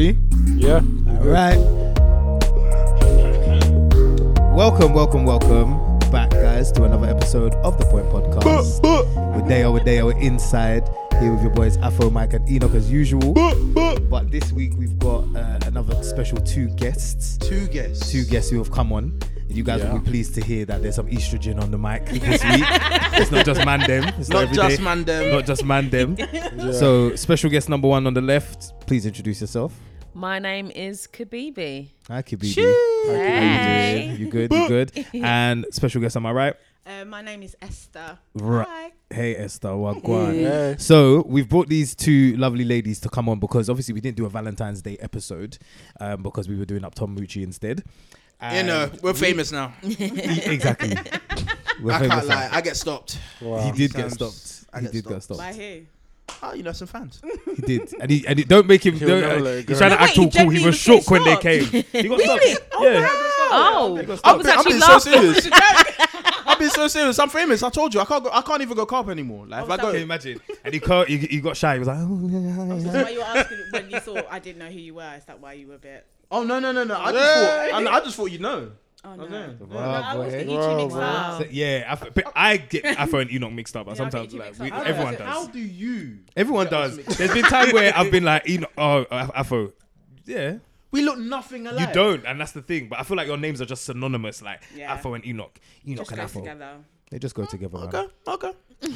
Ready? Yeah. All right. Welcome, welcome, welcome back, guys, to another episode of the Point Podcast. With Deo, with Deo, we're inside here with your boys Afro, Mike, and Enoch as usual. But this week we've got uh, another special two guests. Two guests. Two guests who have come on. And you guys Yeah. will be pleased to hear that there's some estrogen on the mic this week. it's not just man them. It's not, Not just day. man them. Not just man them. So special guest number one on the left. Please introduce yourself. My name is Kibibi. Hi, Kibibi. Hey. How you doing? You good? You good? And special guest on my right. Uh, my name is Esther. Right. Hi. Hey Esther, Wagwan. Hey. So we've brought these two lovely ladies to come on because obviously we didn't do a Valentine's Day episode um, because we were doing up Tom Mucci instead. You know, And we're we- famous now. exactly. We're I famous can't now. lie. I get stopped. Wow. He did get Sometimes stopped. I He get did get stopped. stopped. By who? Oh, you know some fans. He did, and he and he, don't make him. He'll Don't, never uh, let it he's go. trying to No, act wait, all cool. He genuinely was shocked when they stopped. came. He got stopped. yeah. Oh, He got I was I'm actually being so laughing. serious. I've been so serious. I'm famous. I told you. I can't go. I can't even go carp anymore. Like if I Can you go. imagine? And he can't, he, he got shy. He was like, oh, yeah, yeah, Is yeah. that why you were asking when you thought I didn't know who you were? Is that why you were a bit? Oh no no no no! I just thought. I, I just thought you know. Oh no. Okay. No, I always get you Wow, two mixed bro. up. So, yeah, I, f- but I get Afro and Enoch mixed up, but Yeah, I get sometimes you like mixed we, up. How everyone does it- How does. do you? Everyone get us does. mixed There's been time where I've been like Enoch, oh Af- Afro, yeah. We look nothing alike. You don't, and that's the thing. But I feel like your names are just synonymous, like Yeah. Afro and Enoch, Enoch Just and go Afro. together. They just go oh, together. man. Okay. Okay.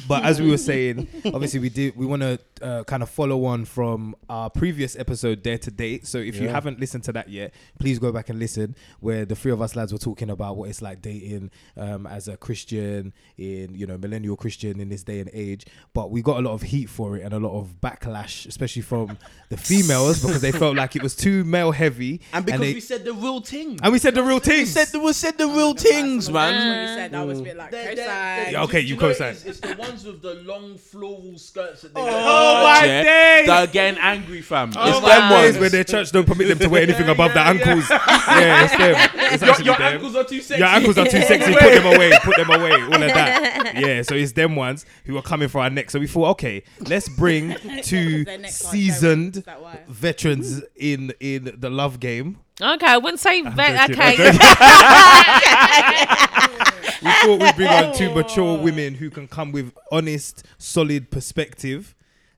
But as we were saying, obviously we did we want to uh, kind of follow on from our previous episode, Dare to Date. So if you haven't listened to that yet, please go back and listen. Where the three of us lads were talking about what it's like dating um, as a Christian in you know millennial Christian in this day and age. But we got a lot of heat for it and a lot of backlash, especially from the females because they felt like it was too male heavy. And because they, we said the real thing. and we said the real We said the, we said the real things, man. what you said. I was a bit like They're- co-sign. they're- okay, do you know it co-sign. is? It's the ones with the long floral skirts that they Oh wear my to church days! That are getting angry, fam. Oh it's my them days ones. where their church don't permit them to wear anything Yeah, above yeah, the ankles. Yeah, it's them. It's Your, actually your them. ankles are too sexy. Your ankles are too sexy. Put them away. Put them away. All of that. Yeah. So it's them ones who are coming for our neck. So we thought, okay, let's bring two Their necks aren't seasoned showing. Is that why? veterans in in the love game. Okay, I wouldn't say vet. joking, Okay, We thought we'd bring on two mature women who can come with honest, solid perspective.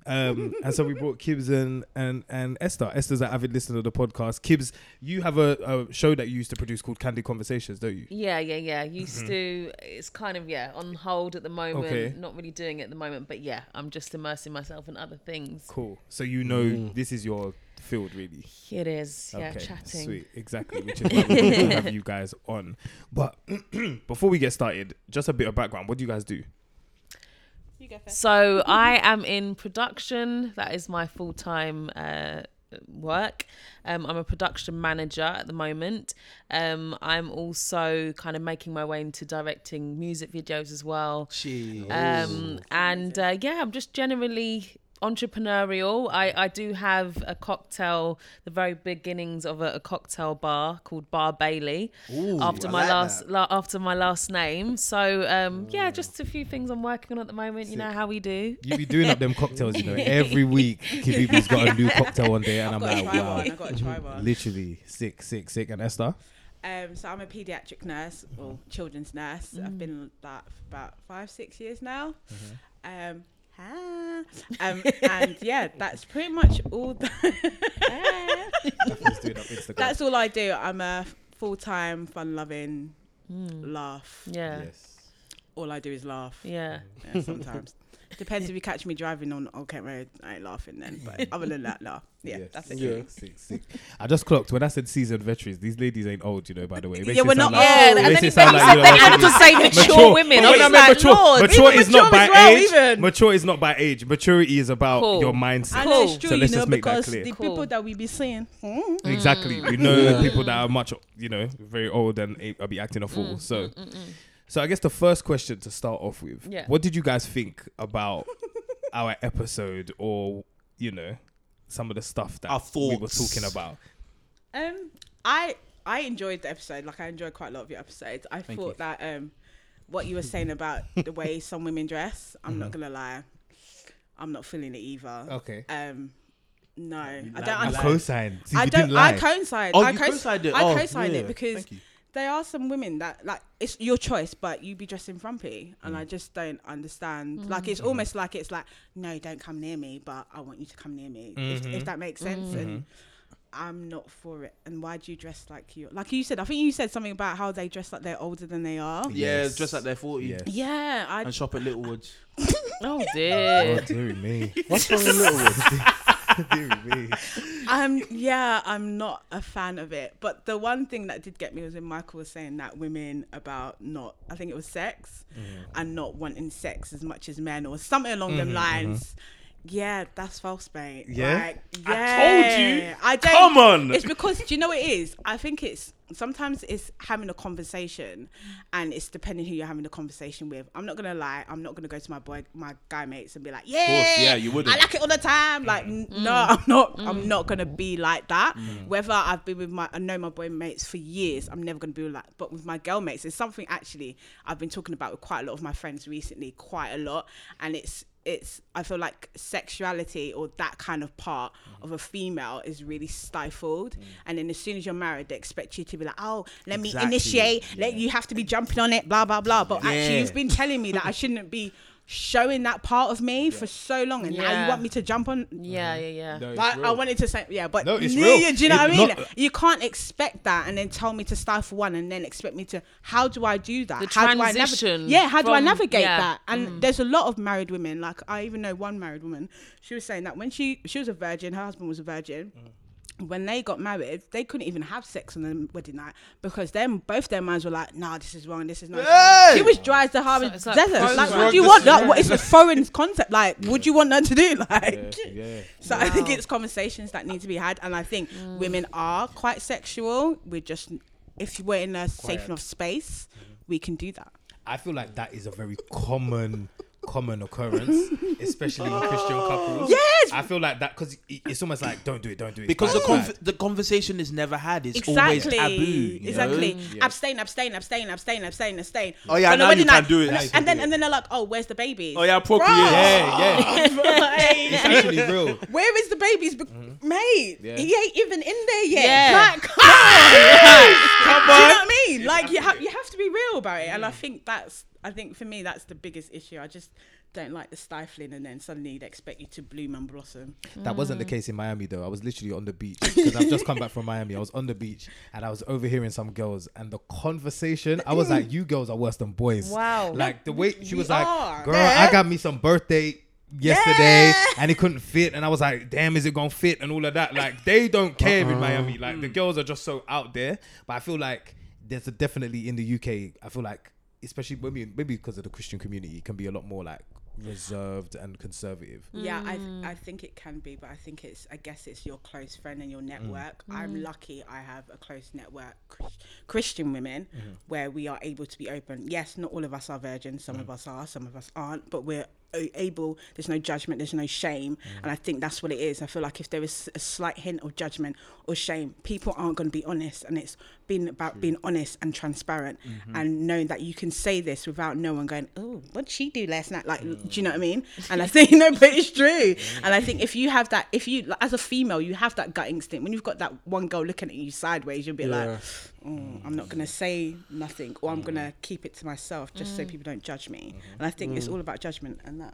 Um, and so we brought Kibbs and, and, and Esther. Esther's an avid listener to the podcast. Kibbs, you have a, a show that you used to produce called Candy Conversations, don't you? yeah, yeah, yeah. Used to. It's kind of yeah on hold at the moment. Okay. Not really doing it at the moment, but yeah, I'm just immersing myself in other things. Cool. So you know this is your field, really. It is. Yeah, okay, chatting. Sweet, exactly. Which is why we have you guys on. But before we get started, just a bit of background. What do you guys do? You go first. So I am in production. That is my full time uh, work. Um, I'm a production manager at the moment. Um, I'm also kind of making my way into directing music videos as well. She. Um, and uh, yeah, I'm just generally entrepreneurial. I, I do have a cocktail, the very beginnings of a, a cocktail bar called Bar Bailey after I my like last la, after my last name. So um, yeah, just a few things I'm working on at the moment. You know how we do. You be doing up them cocktails, you know. Every week, Kibibi's got a new cocktail on there, and I'm I've got like, to wow, one. I've got to try one. literally sick, sick, sick. And Esther, Um, so I'm a paediatric nurse or children's nurse. I've been that for about five, six years now. Um, ah. um, and yeah, that's pretty much all. The Let's do it up Instagram. that's all I do. I'm a full-time, fun-loving, Mm. laugh. Yeah, yes. All I do is laugh. yeah. Yeah, sometimes. Depends if you catch me driving on Old Kent Road. I ain't laughing then. But other than that, no. Yeah, Yes. that's it. Yeah. Sick, sick. I just clocked when I said seasoned veterans. These ladies ain't old, you know. By the way, Yeah, we're sound not like- Yeah, it and then it sound you like, you know, said like, to say mature, mature women. But I when I like, mature, Lord. mature is not by well, age. even. Mature is not by age. Maturity is about Cool. your mindset. And Cool. it's true, So you let's know, just make that because clear. the Cool. people that we be seeing, mm, Exactly. We mm. know people that are much, you know, very old and a- are be acting a fool. Mm, so, mm, so I guess the first question to start off with, Yeah. what did you guys think about our episode, or you know, some of the stuff that Our we were talking about? um, I I enjoyed the episode. Like I enjoyed quite a lot of your episodes. I Thank thought you. that um, what you were saying about the way some women dress, I'm not gonna lie. I'm not feeling it either. Okay. Um, no, I don't. I like- co-sign. See, I don't. I lie. coincide. Oh, I you co- co-signed it. I Oh, co-signed yeah, it because thank you. There are some women that like it's your choice, but you be dressing frumpy, and Mm. I just don't understand. Like it's Mm-hmm. almost like it's like no, don't come near me, but I want you to come near me. If, Mm-hmm. if that makes sense, and I'm not for it. And why do you dress like you? Like you said, I think you said something about how they dress like they're older than they are. Yeah, Yes. dress like they're 40 Yes. Yeah, I and shop at Littlewoods. Oh dear. Oh, dear. me. What's wrong with Littlewood? I'm yeah, I'm not a fan of it. But the one thing that did get me was when Michael was saying that women about not I think it was sex mm-hmm. and not wanting sex as much as men or something along them mm-hmm, lines. Mm-hmm. Yeah, that's false, mate. Yeah? Like, I told you. I don't Come on. It's because do you know what it is? I think it's sometimes it's having a conversation and it's depending who you're having the conversation with. I'm not gonna lie, I'm not gonna go to my boy my guy mates and be like, Yeah, yeah, you wouldn't. I like it all the time. Like, n- mm. no, I'm not. I'm mm. not gonna be like that. Mm. Whether I've been with my, I know my boy mates for years. I'm never gonna be like. But with my girl mates, it's something actually I've been talking about with quite a lot of my friends recently, quite a lot, and it's. It's. I feel like sexuality or that kind of part mm-hmm. of a female is really stifled, mm. and then as soon as you're married, they expect you to be like, "Oh, let me Exactly. initiate. Let you have to be jumping on it, blah blah blah." But actually, you've been telling me that I shouldn't be showing that part of me for so long, and now you want me to jump on. Yeah, yeah, yeah. No, Like, I wanted to say, yeah, but No, it's yeah, real. yeah, do you know It- what I mean? not- you can't expect that and then tell me to stifle one and then expect me to. How do I do that? The how do I transition? Yeah, how do I navigate yeah. that? And mm. there's a lot of married women. Like I even know one married woman. She was saying that when she she was a virgin, her husband was a virgin. Mm. When they got married, they couldn't even have sex on the wedding night because them both their minds were like, "Nah, this is wrong. This is not." Hey! She was dry as the hard it's like desert. frozen. Like, This what do you want? is Like, wrong. what, it's a foreign concept. Like, what do you want them to do? Like, Yeah, yeah. so I think it's conversations that need to be had, and I think mm. women are quite sexual. We're just if we're in a safe enough space, mm-hmm. we can do that. I feel like that is a very common common occurrence, especially in oh. Christian couples. Yes! I feel like that because it's almost like don't do it, don't do it. Because It's the bad, conv- the conversation is never had. It's Exactly. always taboo. you exactly. know? Yeah. Abstain, abstain, abstain, abstain, abstain, abstain. Oh, yeah, On the now you wedding can night- do it. And, Now you can and then do it. and then they're like, oh, where's the babies? Oh yeah, appropriate. Bruh. Yeah, yeah. Like, It's actually real. Where is the babies, Be- mm-hmm. mate? Yeah. He ain't even in there yet. Yeah. Like, come on, Come Do you know what I mean? Like you have you have to be real about it, and I mm. think that's I think for me that's the biggest issue. I just don't like the stifling, and then suddenly they expect you to bloom and blossom. That wasn't the mm. case in Miami though. I was literally on the beach because I've just come back from Miami. I was on the beach and I was overhearing some girls and the conversation. I was like, "You girls are worse than boys." Wow. Like the way she We was like, are. "Girl, Yeah. I got me some birthday." Yesterday, Yeah. and it couldn't fit, and I was like, "Damn, is it gonna fit?" And all of that. Like they don't care in uh-uh. Miami. Like the mm. girls are just so out there. But I feel like there's a definitely in the UK. I feel like, especially maybe maybe because of the Christian community, can be a lot more like reserved and conservative. Yeah, I th- I think it can be, but I think it's I guess it's your close friend and your mm. network. Mm. I'm lucky I have a close network Chris- Christian women mm-hmm. where we are able to be open. Yes, not all of us are virgins. Some of us are, some of us aren't, but we're able. There's no judgment. There's no shame, and I think that's what it is. I feel like if there is a slight hint of judgment or shame, people aren't going to be honest, and it's been about being honest and transparent and knowing that you can say this without no one going, "Oh, what did she do last night?" Like, do you know what I mean? And I think no, but it's true. And I think if you have that, if you like, as a female, you have that gut instinct. When you've got that one girl looking at you sideways, you'll be like, "Mm, "I'm not gonna say nothing, or I'm gonna keep it to myself just so people don't judge me." And I think it's all about judgment and that.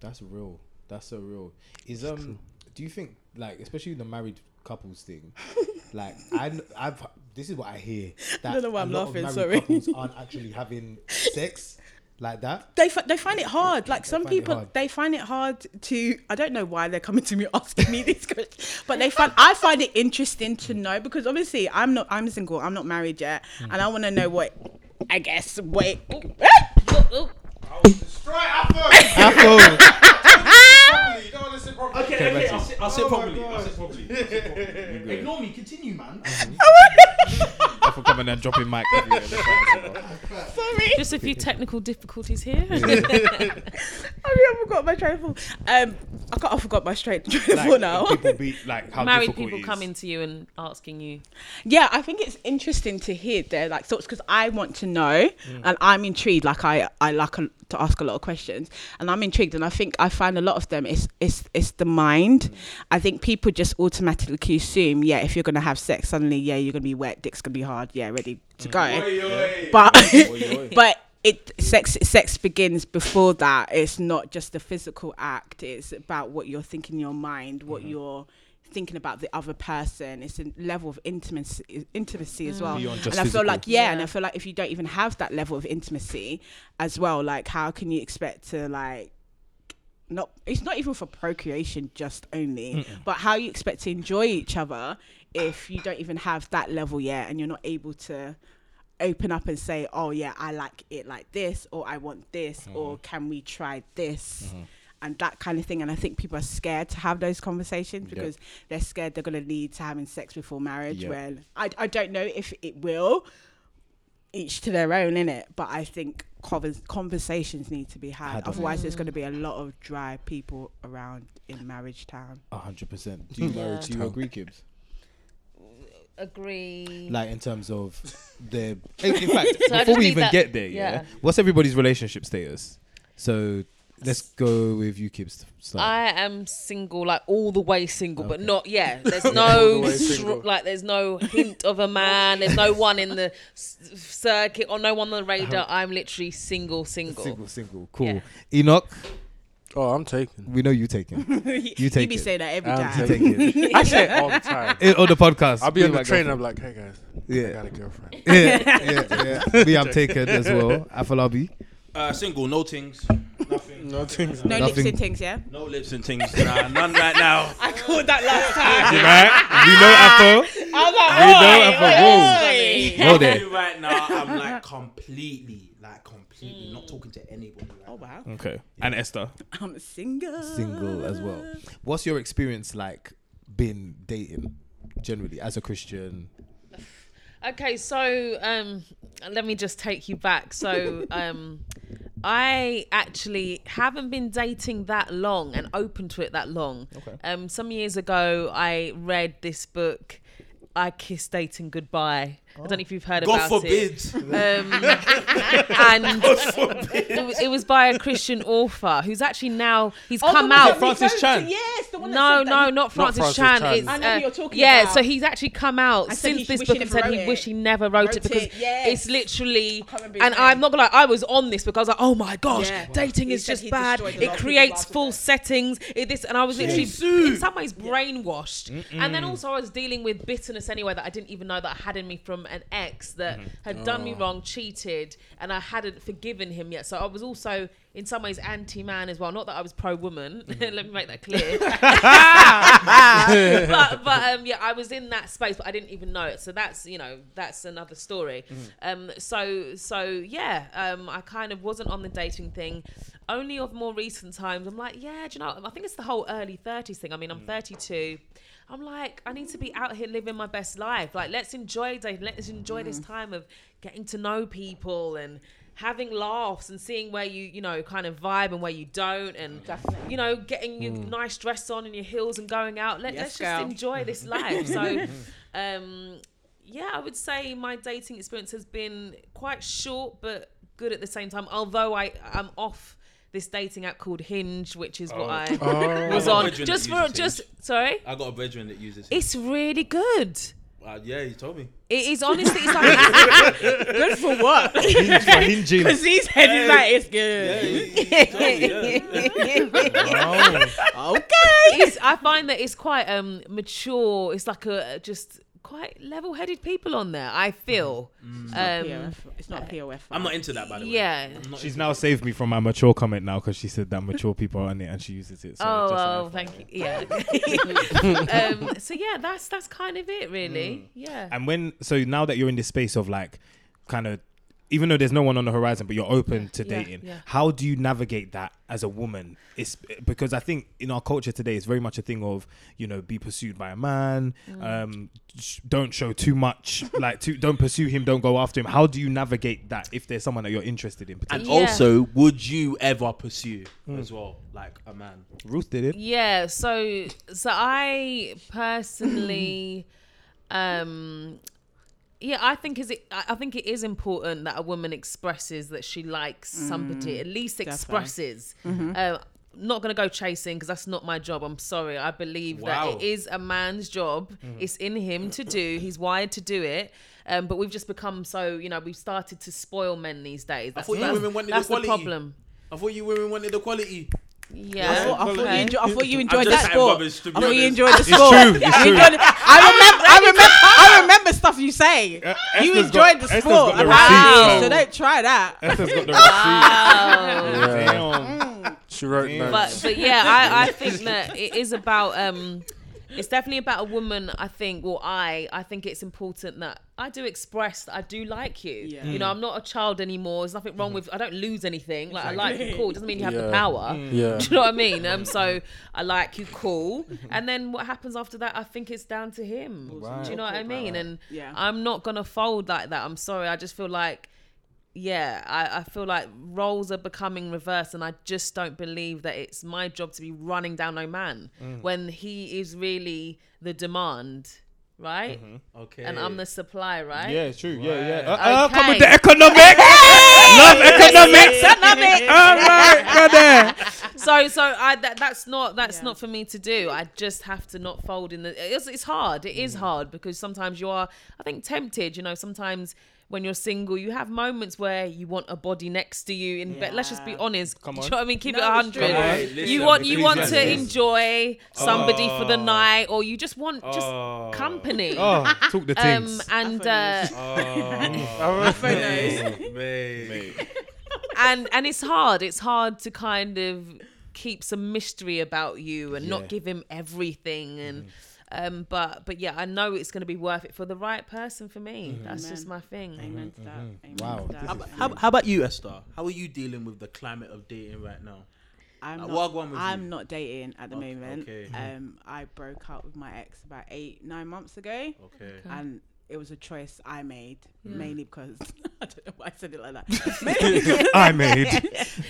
That's real. That's so real. Is um, do you think like especially the married couples thing, like I I've this is what I hear that don't know why I'm laughing, sorry. couples aren't actually having sex like that. They, fi- they find it hard. Like some people, they find it hard to. I don't know why they're coming to me asking me these questions, but they find I find it interesting to know because obviously I'm not. I'm single. I'm not married yet, Hmm. and I want to know what. I guess wait. Oh, Apple. Okay, okay, I'll sit, I'll sit properly. I'll sit properly. Ignore me. Continue, man. I for coming and dropping mic everywhere. in. Sorry. Just a few technical difficulties here. I mean, I forgot my train of thought. Um, I got I forgot my straight train of thought now. people be like how Married people it is. coming to you and asking you. Yeah, I think it's interesting to hear their like thoughts because I want to know Mm. and I'm intrigued. Like I, I like a, to ask a lot of questions, and I'm intrigued. And I think I find a lot of them it's it's it's the mind. Mm. I think people just automatically assume, yeah, if you're gonna have sex, suddenly, yeah, you're gonna be wet, dick's gonna be hard, yeah, ready Mm. to go. But but it sex sex begins before that. It's not just a physical act. It's about what you're thinking in your mind, what Mm-hmm. you're thinking about the other person. It's a level of intimacy intimacy as well. And I feel physical. like yeah, and I feel like if you don't even have that level of intimacy as well, like how can you expect to like not it's not even for procreation just only but how you expect to enjoy each other if you don't even have that level yet and you're not able to open up and say oh yeah i like it like this or i want this or mm-hmm. can we try this? Mm-hmm. And that kind of thing. And i think people are scared to have those conversations because they're scared they're going to lead to having sex before marriage Yep. when I, I don't know if it will each to their own in it but i think convers- conversations need to be had, Had otherwise there's going to be a lot of dry people around in marriage town A hundred percent. Do you, Yeah. do you agree, Kibbs? Agree. Like in terms of the. In in fact, So I before just we need even that- get there, yeah, yeah. what's everybody's relationship status? So let's go with you, Kibbs. Start. I am single, like all the way single, but not yeah. There's no the str- like there's no hint of a man. There's no one in the s- circuit or no one on the radar. I'm literally single, single. single, single, cool. Yeah. Enoch, Oh, I'm taking. we know you taking. You take you be saying that every I'm time taking- You take it. I say it all the time. On the podcast. I'll be on Me the and. I'm like, hey guys, Yeah. I got a girlfriend. yeah, yeah, yeah. Me, I'm taken as well. Afolabi. Uh, single, no things, nothing, Nothing. no Nothing. lips and things yeah no lips and things. Nah, none right now. i called that last time You right? We know ah. Afro. i was like We know "Oi, Afro. oi, Whoa oi." there. Right now, I'm like completely, like completely not talking to anybody. Right oh wow Okay. And Esther. i'm a single Single as well. What's your experience like been dating generally as a Christian? Okay, so um, let me just take you back. So um, I actually haven't been dating that long and open to it that long. Okay. Um, some years ago, I read this book. I kissed dating goodbye. I don't know if you've heard God about forbid. it. Um, and it, was, it was by a Christian author who's actually now he's Oh, come one out. that we Francis voted- Chan. yes the one that No, said that no, he- not Francis, Francis Chan. Chan. It's, I know who you're talking yeah, about. so he's actually come out And said he since this wish book and never said he wrote wish it. he never wrote, Wrote it because it, yes. it's literally. can't remember his And I'm name. not gonna lie, I was on this because I was like, oh my gosh, Yeah. dating He is said just he bad. destroyed a lot It of people's creates lives with false settings. It, this and I was literally in some ways brainwashed. And then also I was dealing with bitterness anyway that I didn't even know that I had in me from an ex that had done me wrong, cheated, and I hadn't forgiven him yet. So I was also in some ways anti-man as well. Not that I was pro-woman. Let me make that clear. but but um, yeah, I was in that space, but I didn't even know it. So that's you know that's another story. Um, so so yeah, um, I kind of wasn't on the dating thing. Only of more recent times, I'm like, yeah, do you know? I think it's the whole early 30s thing. I mean, I'm 32. I'm like, I need to be out here living my best life. Like, let's enjoy dating. Let's enjoy this time of getting to know people and having laughs and seeing where you, you know, kind of vibe and where you don't, and Definitely. you know, getting your nice dress on and your heels and going out. Let, Yes, let's girl. just enjoy this life. So, um, yeah, I would say my dating experience has been quite short but good at the same time. Although I I'm off this dating app called Hinge, which is what I Oh. was I've got a on. brethren Just for uses just Hinge. sorry, I got a brethren that uses. it. it's really good. Uh, yeah, he told me. It is honestly, it's like good for what Hinge for hinging. because he's head is like it's Yeah, good he, he told me. Yeah. Oh. okay it's, I find that it's quite um mature. It's like a just quite level-headed people on there. I feel. Um, POF. it's not POF I'm not into that, by the way. Yeah. She's into now saved me from my mature comment now because she said that mature people are on it and she uses it. So oh, well, thank you. Yeah. um, so yeah, that's that's kind of it, really. Yeah. And when so now that you're in this space of like kind of even though there's no one on the horizon, but you're open to Yeah, dating. yeah. How do you navigate that as a woman? It's because I think in our culture today, it's very much a thing of you know be pursued by a man. Mm. Um, sh- don't show too much. like, to, don't pursue him. Don't go after him. How do you navigate that if there's someone that you're interested in? And Yeah. also, would you ever pursue Mm. as well, like a man? Ruth did it. Yeah, so so I personally um yeah, I think is it I I think it is important that a woman expresses that she likes somebody, at least expresses. Uh, not gonna go chasing because that's not my job. I'm sorry. I believe Wow. that it is a man's job. It's in him to do. He's wired to do it. Um, but we've just become so, you know, we've started to spoil men these days. That's, thought you women wanted that's the equality. problem. I thought you women wanted equality. Yeah. I thought, I thought you enjoy, I thought you enjoyed just that chatting sport. rubbish, I thought you enjoyed the It's sport. true, it's true. enjoyed. I remember. I remember. I remember stuff you say. Uh, you enjoyed got- the sport. got the apparently, receipts, so though. don't try that. Esther's got the Wow. receipt. Yeah. Damn. She wrote Damn. notes. but but yeah, I, I think that it is about um it's definitely about a woman, I think, well I I think it's important that I do express that I do like you. Yeah. You know, I'm not a child anymore. There's nothing wrong with I don't lose anything. Like I like you cool. It doesn't mean you have the Yeah. power. Yeah. Do you know what I mean? Um so I like you cool. And then what happens after that I think it's down to him. Do you know what I mean? And Yeah. I'm not gonna fold like that. I'm sorry. I just feel like yeah, I, I feel like roles are becoming reversed, and I just don't believe that it's my job to be running down no man Mm. when he is really the demand, right? Okay. And I'm the supply, right? Mm-hmm. Yeah, it's true. Yeah, Right. yeah. Uh, uh, come with the economics. Love economics. economics. All right, go there. So, so I that, that's not that's Yeah. not for me to do. I just have to not fold in the. It's, it's hard. It is hard because sometimes you are, I think, tempted. You know, sometimes. When you're single, you have moments where you want a body next to you in bed. Let's just be honest. Come Do you know what I mean? Keep No, it a hundred. you want you want to Ecclesiastes. enjoy somebody for the Oh. night, or you just want just Oh. company. Oh, talk the um, and uh, Oh, Photos. mate. and and it's hard. It's hard to kind of keep some mystery about you and Yeah. not give him everything and. Um, but but yeah, I know it's going to be worth it for the right person for me. That's Amen. just my thing. Amen to that. Amen Wow, to that. this How, is about- how, how about you, Esther? How are you dealing with the climate of dating right now? I'm Uh, not, what one with I'm you? not dating at the Okay, moment. okay. Um, I broke up with my ex about eight, nine months ago, Okay. and it was a choice I made Yeah. mainly because I don't know why I said it like that. I made.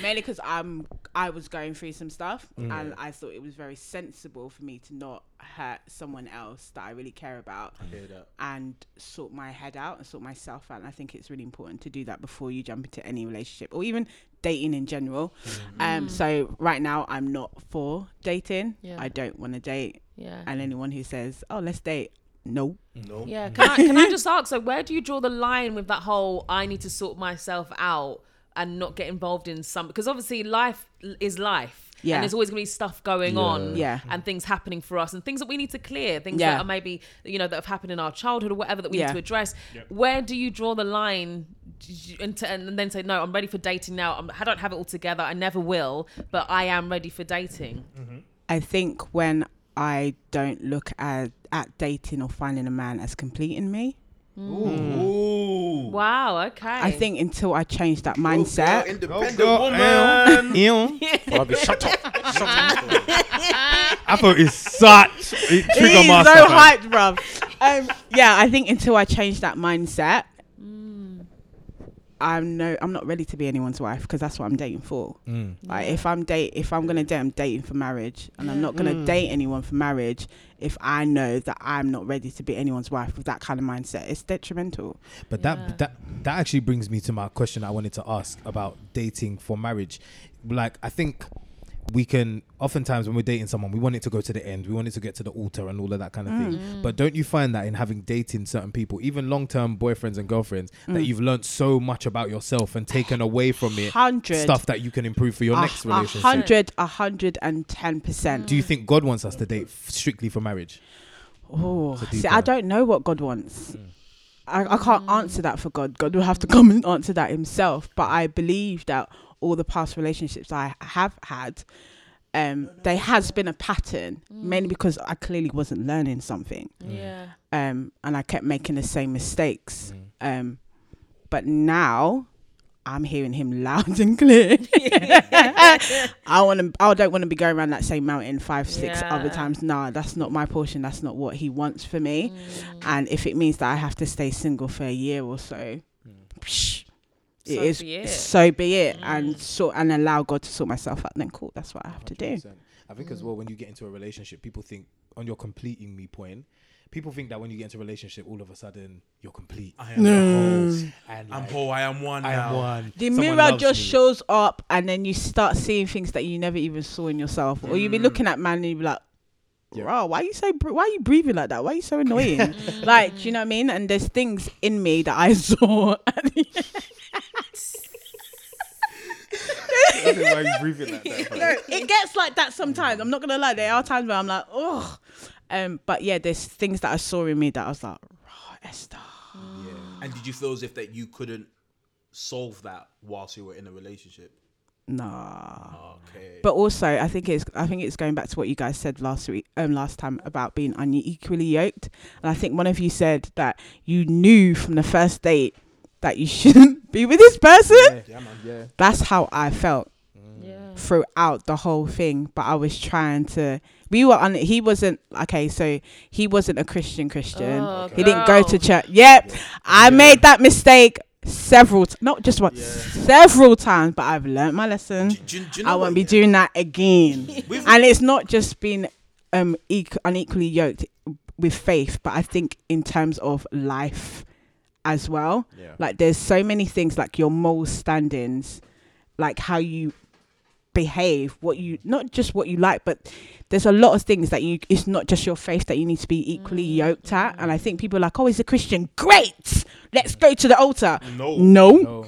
mainly 'cause I'm I was going through some stuff, Mm. and I thought it was very sensible for me to not hurt someone else that I really care about. I hear that. and sort my head out and sort myself out. And I think it's really important to do that before you jump into any relationship or even dating in general. Um, so right now I'm not for dating. Yeah. I don't want to date. Yeah. And anyone who says, "Oh, let's date," no. No. Yeah, can I can I just ask? So, where do you draw the line with that whole "I need to sort myself out" and not get involved in some? Because obviously, life is life, Yeah. and there's always going to be stuff going Yeah. on, Yeah. and things happening for us, and things that we need to clear, things Yeah. that are maybe you know that have happened in our childhood or whatever that we Yeah. need to address. Where do you draw the line? And, to, and then say no i'm ready for dating now I'm, i don't have it all together i never will but i am ready for dating mm-hmm. I think when I don't look at at dating or finding a man as completing me, Ooh. wow okay I think until I change that mindset. girl, independent Go, woman. Ew. Bobby, shut up. Shut up. I thought it's such a trigger He's master. so hyped, bruv. Um, yeah, I think until I change that mindset, I'm no, I'm not ready to be anyone's wife because that's what I'm dating for. Mm. Like if I'm date, if I'm gonna date, I'm dating for marriage, and I'm not gonna date anyone for marriage if I know that I'm not ready to be anyone's wife with that kind of mindset. It's detrimental. But Yeah. that that that actually brings me to my question I wanted to ask about dating for marriage. Like I think we can oftentimes when we're dating someone, we want it to go to the end. We want it to get to the altar and all of that kind of Mm. thing. But don't you find that in having dating certain people, even long term boyfriends and girlfriends, that Mm. you've learned so much about yourself and taken away from it Hundred stuff that you can improve for your a, next a relationship? hundred, a hundred and ten percent. Do you think God wants us to date f- strictly for marriage? Oh, see, I don't know what God wants. Mm. I, I can't answer that for God. God will have to come and answer that himself. But I believe that all the past relationships I have had, um, there has been a pattern, mainly because I clearly wasn't learning something, yeah um, and I kept making the same mistakes. Mm. Um, But now I'm hearing him loud and clear. I want to. I don't want to be going around that same mountain five, six other times. Nah, that's not my portion. That's not what he wants for me. Mm. And if it means that I have to stay single for a year or so, psh, it So is. be it. So be it, Mm. and sort and allow God to sort myself out. Then cool. That's what I have to do. I think as well when you get into a relationship, people think on your completing me point. People think that when you get into a relationship, all of a sudden you're complete. I am No. whole. And I'm like, whole. I am one I now. am one. The Someone mirror just me. shows up, and then you start seeing things that you never even saw in yourself, or you be Mm. looking at man and you be like, Yeah. "Bro, why you so? br- Why you breathing like that? Why are you so annoying?" like, do you know what I mean? And there's things in me that I saw. I don't know why you breathing like that. fam. no, it gets like that sometimes. I'm not gonna lie. There are times where I'm like, "Oh," um, but yeah, there's things that I saw in me that I was like, "Raw, Esther." Yeah. And did you feel as if that you couldn't solve that whilst you were in a relationship? Nah. Okay. But also, I think it's I think it's going back to what you guys said last week, um, last time about being unequally yoked. And I think one of you said that you knew from the first date that you shouldn't be with this person. Yeah, yeah, man. Yeah. That's how I felt Yeah. throughout the whole thing. But I was trying to. We were on. He wasn't okay. So he wasn't a Christian Christian. Oh, He didn't go to church. Yep, I Yeah. made that mistake several, t- not just once, Yeah. several times. But I've learned my lesson. do, do, do you know I won't be yeah? doing that again. And it's not just being um equ- unequally yoked with faith, but I think in terms of life as well. Yeah. Like there's so many things like your moral standings, like how you behave, what you not just what you like, but there's a lot of things that you it's not just your faith that you need to be equally yoked at. And I think people are like, Oh, he's a Christian. Great. Let's go to the altar. No. No. No.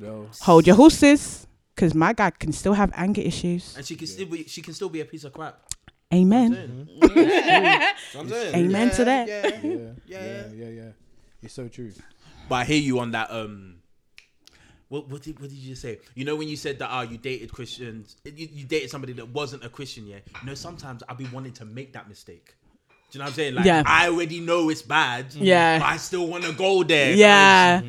No. Hold your horses. Because my guy can still have anger issues. And she can still be. She can still be a piece of crap. Amen. I'm saying. Amen to that. Yeah. Yeah. Yeah. Yeah. Yeah. Yeah. It's so true. But I hear you on that. Um, what what did what did you just say? You know when you said that ah you dated Christians, you, you dated somebody that wasn't a Christian. Yeah. You know sometimes I'll be wanting to make that mistake. Do you know what I'm saying? Like Yeah. I already know it's bad. Yeah. But I still want to go there. Yeah.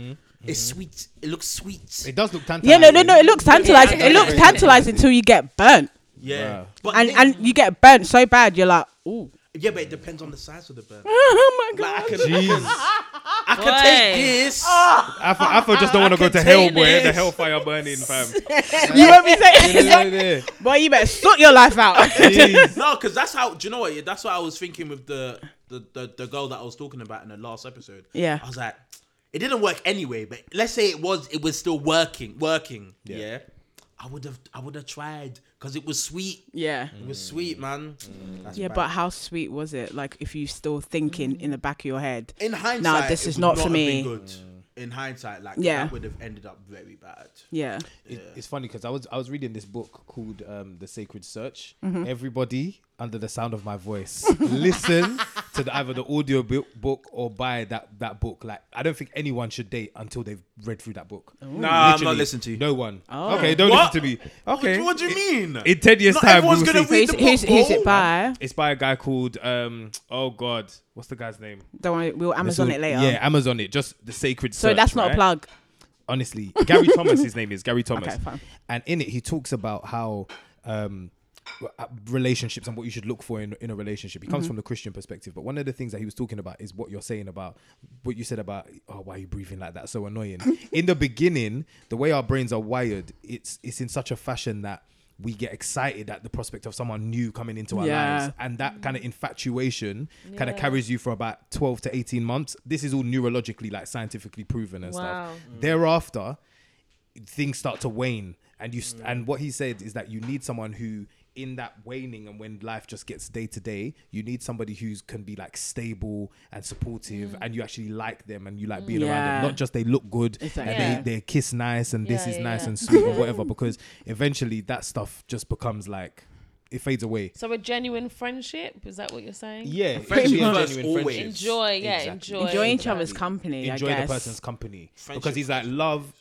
It's sweet. It looks sweet. It does look tantalizing. Yeah, no, no, no. It looks tantalizing. It looks tantalizing until you get burnt. Yeah. Wow. But And and you get burnt so bad, you're like, ooh. Yeah, but it depends on the size of the burn. Oh my Like, I god. can, Jeez. I can Boy. take this. I thought, I thought just don't want to go to hell, take boy. The hellfire burning, fam. You won't be saying Yeah, yeah, yeah. Boy, you better sort your life out. Jeez. No, because that's how. Do you know what? That's what I was thinking with the, the the the girl that I was talking about in the last episode. Yeah. I was like, it didn't work anyway. But let's say it was, it was still working, working. Yeah. Yeah. I would have, I would have tried because it was sweet. yeah. It was sweet, man. That's Yeah, bad. but how sweet was it? Like if you still thinking in the back of your head. in hindsight, this it is would not for me. been Good. In hindsight, like Yeah. that would have ended up very bad. Yeah. It, it's funny because I was I was reading this book called um, The Sacred Search. Mm-hmm. Everybody under the sound of my voice, listen to the, either the audio book, book or buy that that book. Like I don't think anyone should date until they've read through that book. Nah, I'm not listening to you. No one. Oh. Okay, don't What? listen to me. Okay. What, do you mean? In ten years' Not time, we everyone's will gonna see. read Who's, the who's, book, who's bro. it by? It's by a guy called um. Oh God, what's the guy's name? Don't worry, we'll Amazon This it later. Yeah, Amazon it. Just the Sacred So Search. that's not right? a plug. honestly gary thomas his name is gary thomas Okay, fine. and in it he talks about how um Uh, relationships and what you should look for in, in a relationship. He comes Mm-hmm. from the christian perspective but one of the things that he was talking about is what you're saying about what you said about oh why are you breathing like that? So annoying. In the beginning the way our brains are wired it's it's in such a fashion that we get excited at the prospect of someone new coming into our Yeah. lives. And that kind of mm-hmm. infatuation kind of carries you for about 12 to 18 months. This is all neurologically like scientifically proven and Wow. stuff thereafter things start to wane. And you st- mm. and what he said is that you need someone who in that waning and when life just gets day to day you need somebody who's can be like stable and supportive mm-hmm. and you actually like them and you like mm. being around them not just they look good Exactly. and Yeah. they, they kiss nice and this is yeah, nice yeah. and sweet or whatever because eventually that stuff just becomes like it fades away So a genuine friendship is that what you're saying? yeah Friendship especially a genuine always. friendship. Enjoy, yeah, Exactly. enjoy. Enjoy each other's company, enjoy I the person's company Friendship because he's like love bec-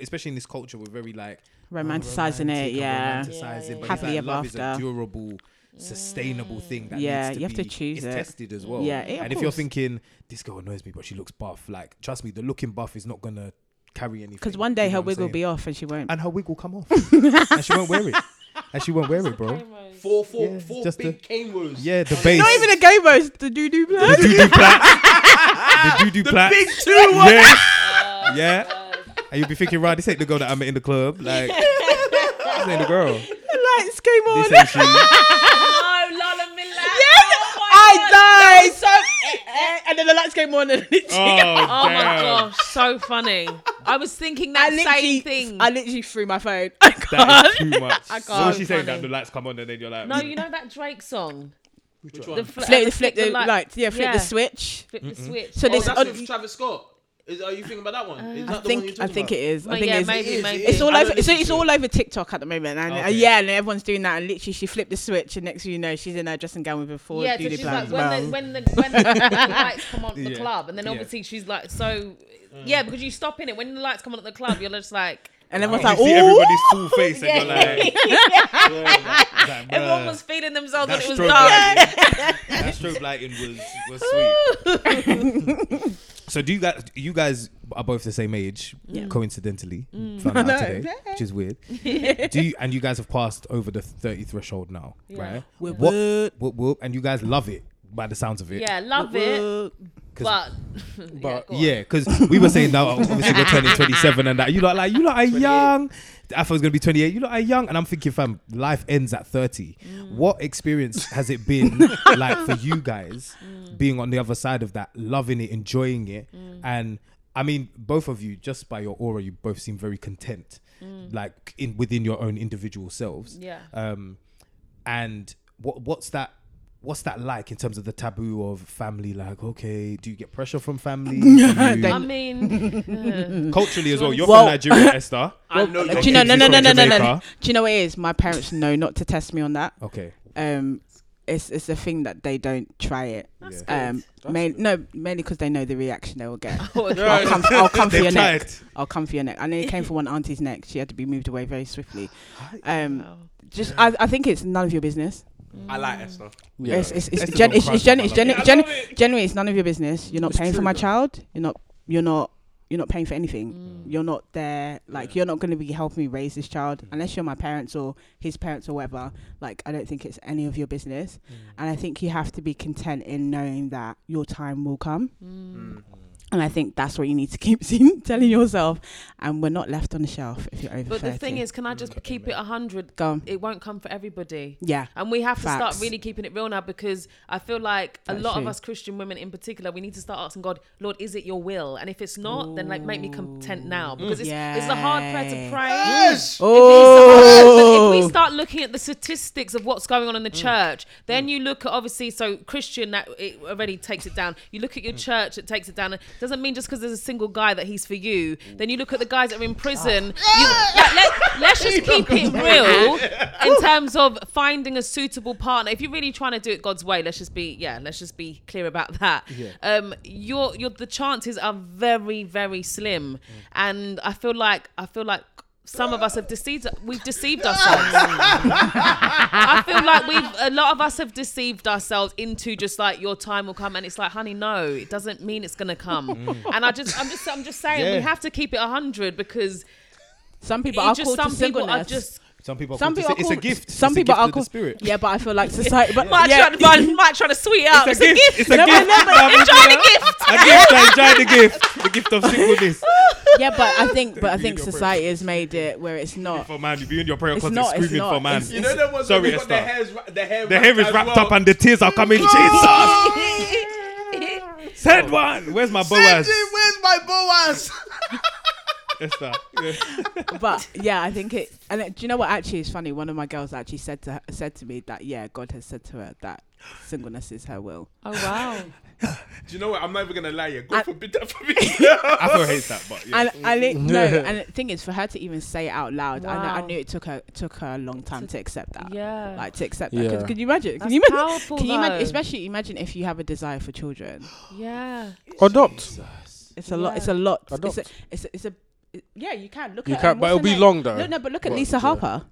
especially in this culture we're very like Romanticizing it, romantic and yeah. romanticizing, Yeah, but yeah, it's Happily like ever love is a durable sustainable thing that Yeah, needs to you have to choose it's it. tested as well Yeah, yeah, and if you're thinking this girl annoys me but she looks buff like trust me the looking buff is not gonna carry anything. Because one day You know her what I'm wig will be off and she won't. and her wig will come off, and she won't wear it, and she won't wear it, bro. Four, four, Yeah, four just big cane rows. Yeah, the bass, Not even a gay roast, the doo doo the doo doo plat, the doo doo The big two. one. Yeah, yeah. Uh, And you'll be thinking, right, this ain't the girl that I met in the club. Like, this ain't the girl. The lights came on. This ain't she. No, Lala Miller. Oh my I died. So, eh, eh, and then the lights came on and literally, Oh, Oh my gosh, so funny. I was thinking I that literally, same thing. I literally threw my phone. I can't. is too much. I was can't. she saying that the lights come on and then you're like, no, you know that Drake song? Which The one? fl- Flip, uh, the flip the light- lights. Yeah, flip Yeah. the switch. Flip the switch. So Oh, this, that's uh, with Travis Scott. Is, are you thinking about that one? Is that I the one you're think I talking think about? it is. I Well, think yeah, it's, maybe, is, maybe. it's all I over. don't It's, listen it's to all over TikTok at the moment, and uh, Okay. yeah, and everyone's doing that. And literally, she flipped the switch, and next thing you know, she's in her dressing gown with a full yeah, so doodly she's like plan. when the, when the when the lights come on at the Yeah. club, and then Yeah. obviously she's like so. Yeah, because you stop in it when the lights come on at the club, you're just like and you everyone's like, see "Ooh." everybody's full face and you're like, like, everyone bruh, was feeling themselves that when it was strobe dark. lighting, that strobe lighting was was sweet. So do you guys you guys are both the same age, mm. coincidentally, found mm. out know. today, which is weird. do you and you guys have passed over the thirty threshold now, right? Whoop, whoop. whoop, whoop, and you guys love it by the sounds of it. Yeah, love it, Whoop. but But go on. yeah, because we were saying now, obviously we're turning 27 and that. You lot like, you lot are young. I thought it was going to be 28. You lot are young. And I'm thinking, fam, life ends at 30. Mm. What experience has it been like for you guys mm. being on the other side of that, loving it, enjoying it? Mm. And I mean, both of you, just by your aura, you both seem very content, like in within your own individual selves. Yeah. Um, and what what's that? What's that like in terms of the taboo of family? Like, okay, do you get pressure from family? I mean, culturally as well. You're Well- from Nigeria, Esther. I know Do you know? No, no, no, no, no, no. Do you know what it is? My parents know not to test me on that. Okay. Um, it's it's a thing that they don't try it. That's Um, main, no, mainly because they know the reaction they will get. oh, I'll come, I'll come for They've your neck. I'll come for your neck. And then it came for one auntie's neck. She had to be moved away very swiftly. Um, wow. just I, I think it's none of your business. I like Esther. Yeah. It's it's it's, Esther's gen, on it's, crush, it's, gen, I it's, love gen, it. gen, generally it's none of your business. You're not It's paying for true my though. child. You're not you're not you're not paying for anything. Mm. You're not there. Like you're not going to be helping me raise this child unless you're my parents or his parents or whatever. Like I don't think it's any of your business. And I think you have to be content in knowing that your time will come. Mm. And I think that's what you need to keep seeing, telling yourself. And we're not left on the shelf if you're over But 30. the thing is, can I just keep it hundred? go on. It won't come for everybody. Yeah. And we have to start really keeping it real now because I feel like a That's lot of us Christian women in particular, we need to start asking God, Lord, is it your will? And if it's not, then like make me content now because it's, it's a hard prayer to pray. Yes. Oh, But if we start looking at the statistics of what's going on in the church, then you look at obviously so Christian that it already takes it down. You look at your church, it takes it down. It doesn't mean just because there's a single guy that he's for you. Then you look at the guys that are in prison. You, like, let, let's just keep it real in terms of finding a suitable partner. If you're really trying to do it God's way, let's just be yeah, let's just be clear about that. Um, your your the chances are very very slim, and I feel like I feel like some of us have deceived we've deceived ourselves. I feel like we've a lot of us have deceived ourselves into just like your time will come and it's like honey no it doesn't mean it's gonna come. And i just i'm just i'm just saying we have to keep it 100 because some people are just called some to people are just Some people are some called people to are say- called, it's a gift. Some It's people gift are of the called. spirit. Yeah, but I feel like society. But might, yeah, try to, might try to sweet it up It's a gift. It's a No, gift. but no, but enjoy the gift A gift. I Enjoy the gift. The gift of singleness. yeah, but I think, but I think society has made it where it's not. For man, you be in your prayer It's closet not, it's screaming not. for man. It's- You know the ones Sorry, got their Esther. hairs, ra- hair, The hair is wrapped well. up and the tears are coming. Jesus. Said one. Where's my Boaz? Sanjay, where's my Boaz? Esther. Yeah. But yeah, I think it. And it, do you know what? Actually, is funny. One of my girls actually said to her, said to me that yeah, God has said to her that singleness is her will. oh wow Do you know what? I'm never gonna lie. Yeah, God I- forbid that for me. I feel hates that, but yeah. And I li- no, and the thing is, for her to even say it out loud, I, know, I knew it took her took her a long time to accept that. yeah Like to accept that. Yeah. Cause, could you imagine? Can you imagine? powerful Can you imagine? Especially imagine if you have a desire for children. yeah Adopt. It's a lot. It's a lot. It's a, Adopt. it's a. It's a. it- yeah, you can look You at. can't, um, but it'll be name? long though. No, no, but look at What? Lisa Yeah. Harper.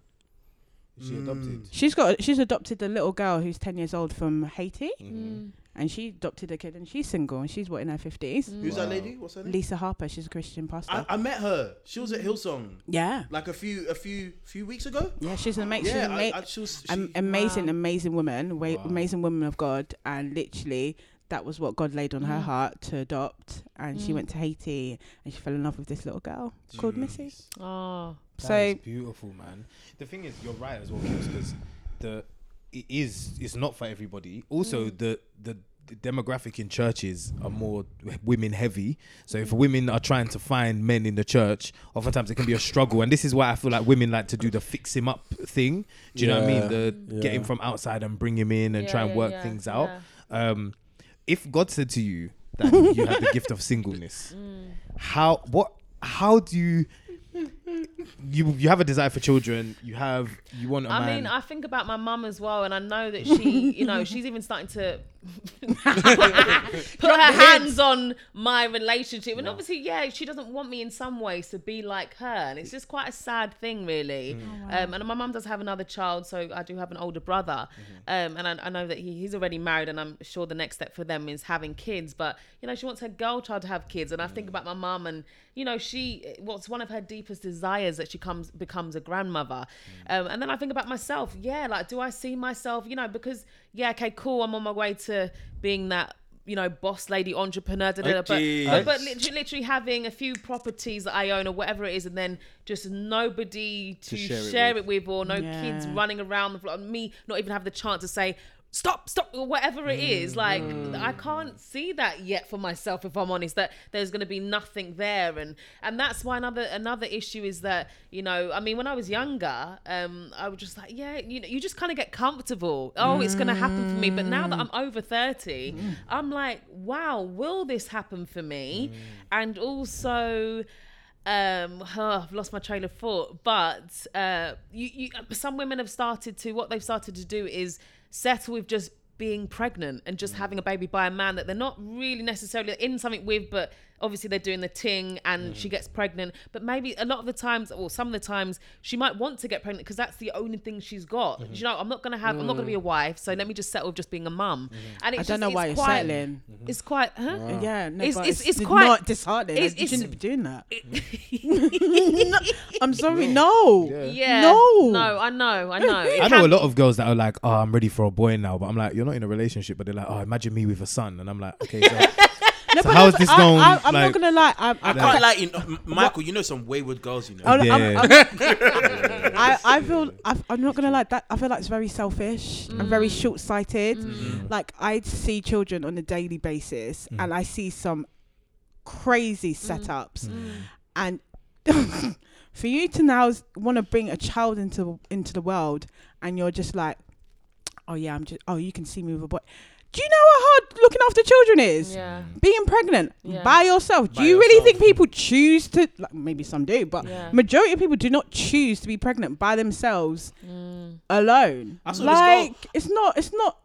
She adopted. She's got. She's adopted a little girl who's ten years old from Haiti. Mm. and she adopted a kid, and she's single, and she's what in her fifties. Who's that lady? What's her name? Lisa Harper, she's a Christian pastor. I, I met her. She was at Hillsong yeah, like a few a few few weeks ago. yeah, she's an amazing, Yeah, she's I, ama- I, she was. she- amazing, Wow. amazing woman, wa- Wow. amazing woman of God, and literally that was what God laid on her Mm. heart to adopt, and she Mm. went to Haiti, and she fell in love with this little girl called Missy. Oh, That So beautiful, man. The thing is, you're right as well, because the it is it's not for everybody. Also, Mm. the the the demographic in churches are more women heavy. So if women are trying to find men in the church, oftentimes it can be a struggle. And this is why I feel like women like to do the fix him up thing. Do you know what I mean? Yeah, The get him from outside and bring him in and Yeah, try and yeah, work yeah, things out. yeah. Um, if God said to you that you have the gift of singleness, Mm. how what how do you you you have a desire for children. You have you want a I man. Mean, I think about my mum as well, and I know that she, you know, she's even starting to put her hands on my relationship. And obviously, yeah, she doesn't want me in some ways to be like her, and it's just quite a sad thing, really. um, and my mum does have another child, so I do have an older brother, um, and I, I know that he, he's already married, and I'm sure the next step for them is having kids. But you know, she wants her girl child to have kids, and I think about my mum, and you know, she what's one of her deepest desires that she comes becomes a grandmother, um, and then I think about myself. Yeah, like do I see myself? You know, because yeah, okay, cool, I'm on my way to being that. You know, boss lady, entrepreneur, da, da, da, but, Okay. but, but literally, literally having a few properties that I own or whatever it is, and then just nobody to, share share, it it, with. or no Yeah. kids running around the floor, me not even have the chance to say, stop, stop, whatever it is. Like, I can't see that yet for myself, if I'm honest, that there's going to be nothing there. And, and that's why another, another issue is that, you know, I mean, when I was younger, um, I was just like, yeah, you know, you just kind of get comfortable. Oh, it's going to happen for me. But now that I'm over 30, I'm like, wow, will this happen for me? And also, um oh, I've lost my train of thought but uh you, you some women have started to what they've started to do is settle with just being pregnant and just mm. having a baby by a man that they're not really necessarily in something with but obviously they're doing the ting and she mm. gets pregnant but maybe a lot of the times or some of the times she might want to get pregnant because that's the only thing she's got. Mm-hmm. You know i'm not gonna have i'm not gonna be a mm. wife so let me just settle with just being a mum. Mm-hmm. And I it's don't just- know it's why you're quite, settling. Mm-hmm. it's quite huh? Yeah, no, It's- it's- it's, it's quite- not disheartening. it's- you shouldn't be doing that. Mm. I'm sorry, no. yeah. No. no i know i know. It I know can- a lot of girls that are like, "Oh, I'm ready for a boy now," but I'm like, "You're not in a relationship." But they're like, "Oh, imagine me with a son," and I'm like, "Okay, so, No, so but how's this I, going?" I, I'm like, not gonna lie. I, I, I can't like you know, M- Michael. You know some wayward girls. You know. Oh, I'm, I'm- I'm- I, I feel I, I'm not gonna lie that I feel like it's very selfish and very mm. short-sighted. Mm. Mm. Like I see children on a daily basis, and I see some crazy setups, and for you to now want to bring a child into into the world, and you're just like, oh yeah, I'm just oh you can see me with a boy. Do you know how hard looking after children is? yeah being pregnant Yeah. by yourself. Do By you really think people choose to? Like, maybe some do, but Yeah. majority of people do not choose to be pregnant by themselves Mm. alone. I saw Like it's not. It's not.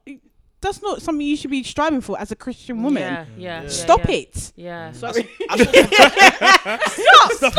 That's not something you should be striving for as a Christian woman. Yeah, yeah. yeah, Stop yeah. it. Yeah. Sorry. I saw,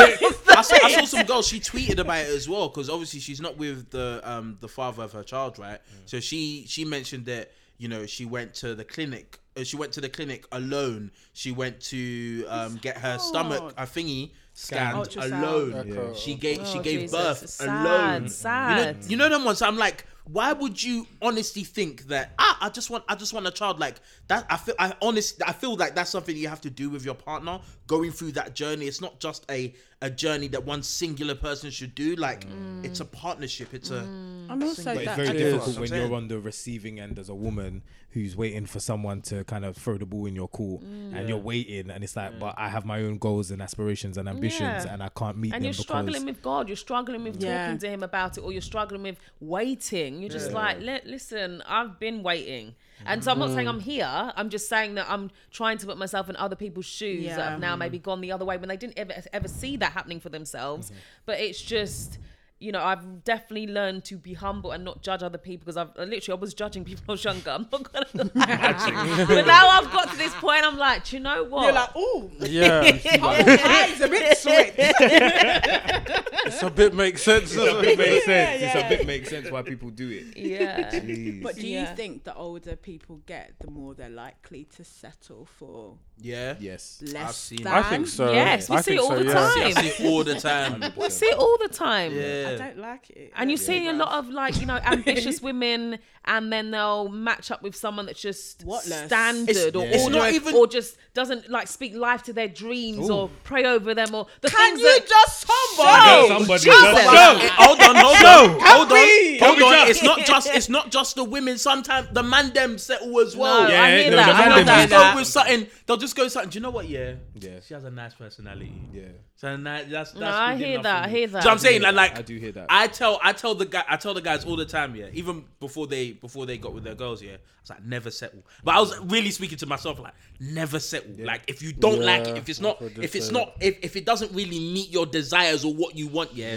I, saw, I saw some girl. She tweeted about it as well because obviously she's not with the um the father of her child, right? So she she mentioned that you know she went to the clinic. Uh, she went to the clinic alone. She went to um get her stomach a thingy scanned Ultrasound. alone. Okay. She gave she Oh, gave Jesus. birth Sad, alone. sad. You know, you know them ones. I'm like, why would you honestly think that? Ah, I just want, I just want a child like that. I feel, I honest, I feel like that's something you have to do with your partner. Going through that journey, it's not just a a journey that one singular person should do. Like, mm. it's a partnership. It's a mm. I'm also But it's very I- difficult That's what when you're on the receiving end as a woman who's waiting for someone to kind of throw the ball in your court, mm. and you're waiting, and it's like, but I have my own goals and aspirations and ambitions, Yeah. and I can't meet and them you're struggling with God, you're struggling with Yeah. talking to Him about it, or you're struggling with waiting. You're just like, "Li- listen, I've been waiting. And so I'm not saying I'm mm. here. I'm just saying that I'm trying to put myself in other people's shoes that have now mm. maybe gone the other way when they didn't ever ever see that happening for themselves. Mm-hmm. But it's just. You know, I've definitely learned to be humble and not judge other people because I've literally I was judging people when I was younger. I'm not gonna lie. but now I've got to this point. I'm like, do you know what? You're like, oh, Yeah. eyes a bit sweat. It's a bit makes sense. It's a bit makes sense. Yeah, It's a bit makes sense why people do it. Yeah. Jeez. But do Yeah. you think the older people get, the more they're likely to settle for Yeah. yes. less seen- than? I think so. Yes, we I see it all so, the yeah. time. I see it all the time. We see it all the time. I Yeah. don't like it. And you Yeah, see a lot of like, you know, ambitious women and then they'll match up with someone that's just Whatless. standard It's- or it's not ordinary even- or just doesn't like speak life to their dreams or pray over them or the Can things you that just Show. humble? Somebody Jesus. just show. hold on, hold on, hold on, hold on. It's not just it's not just the women. Sometimes the man them settle as well. No, Yeah, I hear no, that. the man them They'll just go with something. They'll just go with something. Do you know what? Yeah, Yeah. She has a nice personality. Yeah. So nice. That's, that's No, I hear that, I hear that. So I'm saying I like, like I do hear that. I tell I tell the guy I tell the guys all the time, yeah. Even before they before they got with their girls, yeah. I was like, never settle. But I was really speaking to myself, like, never settle. Like if you don't like it, if it's not if it's not uh, if, if it doesn't really meet your desires or what you want, yeah.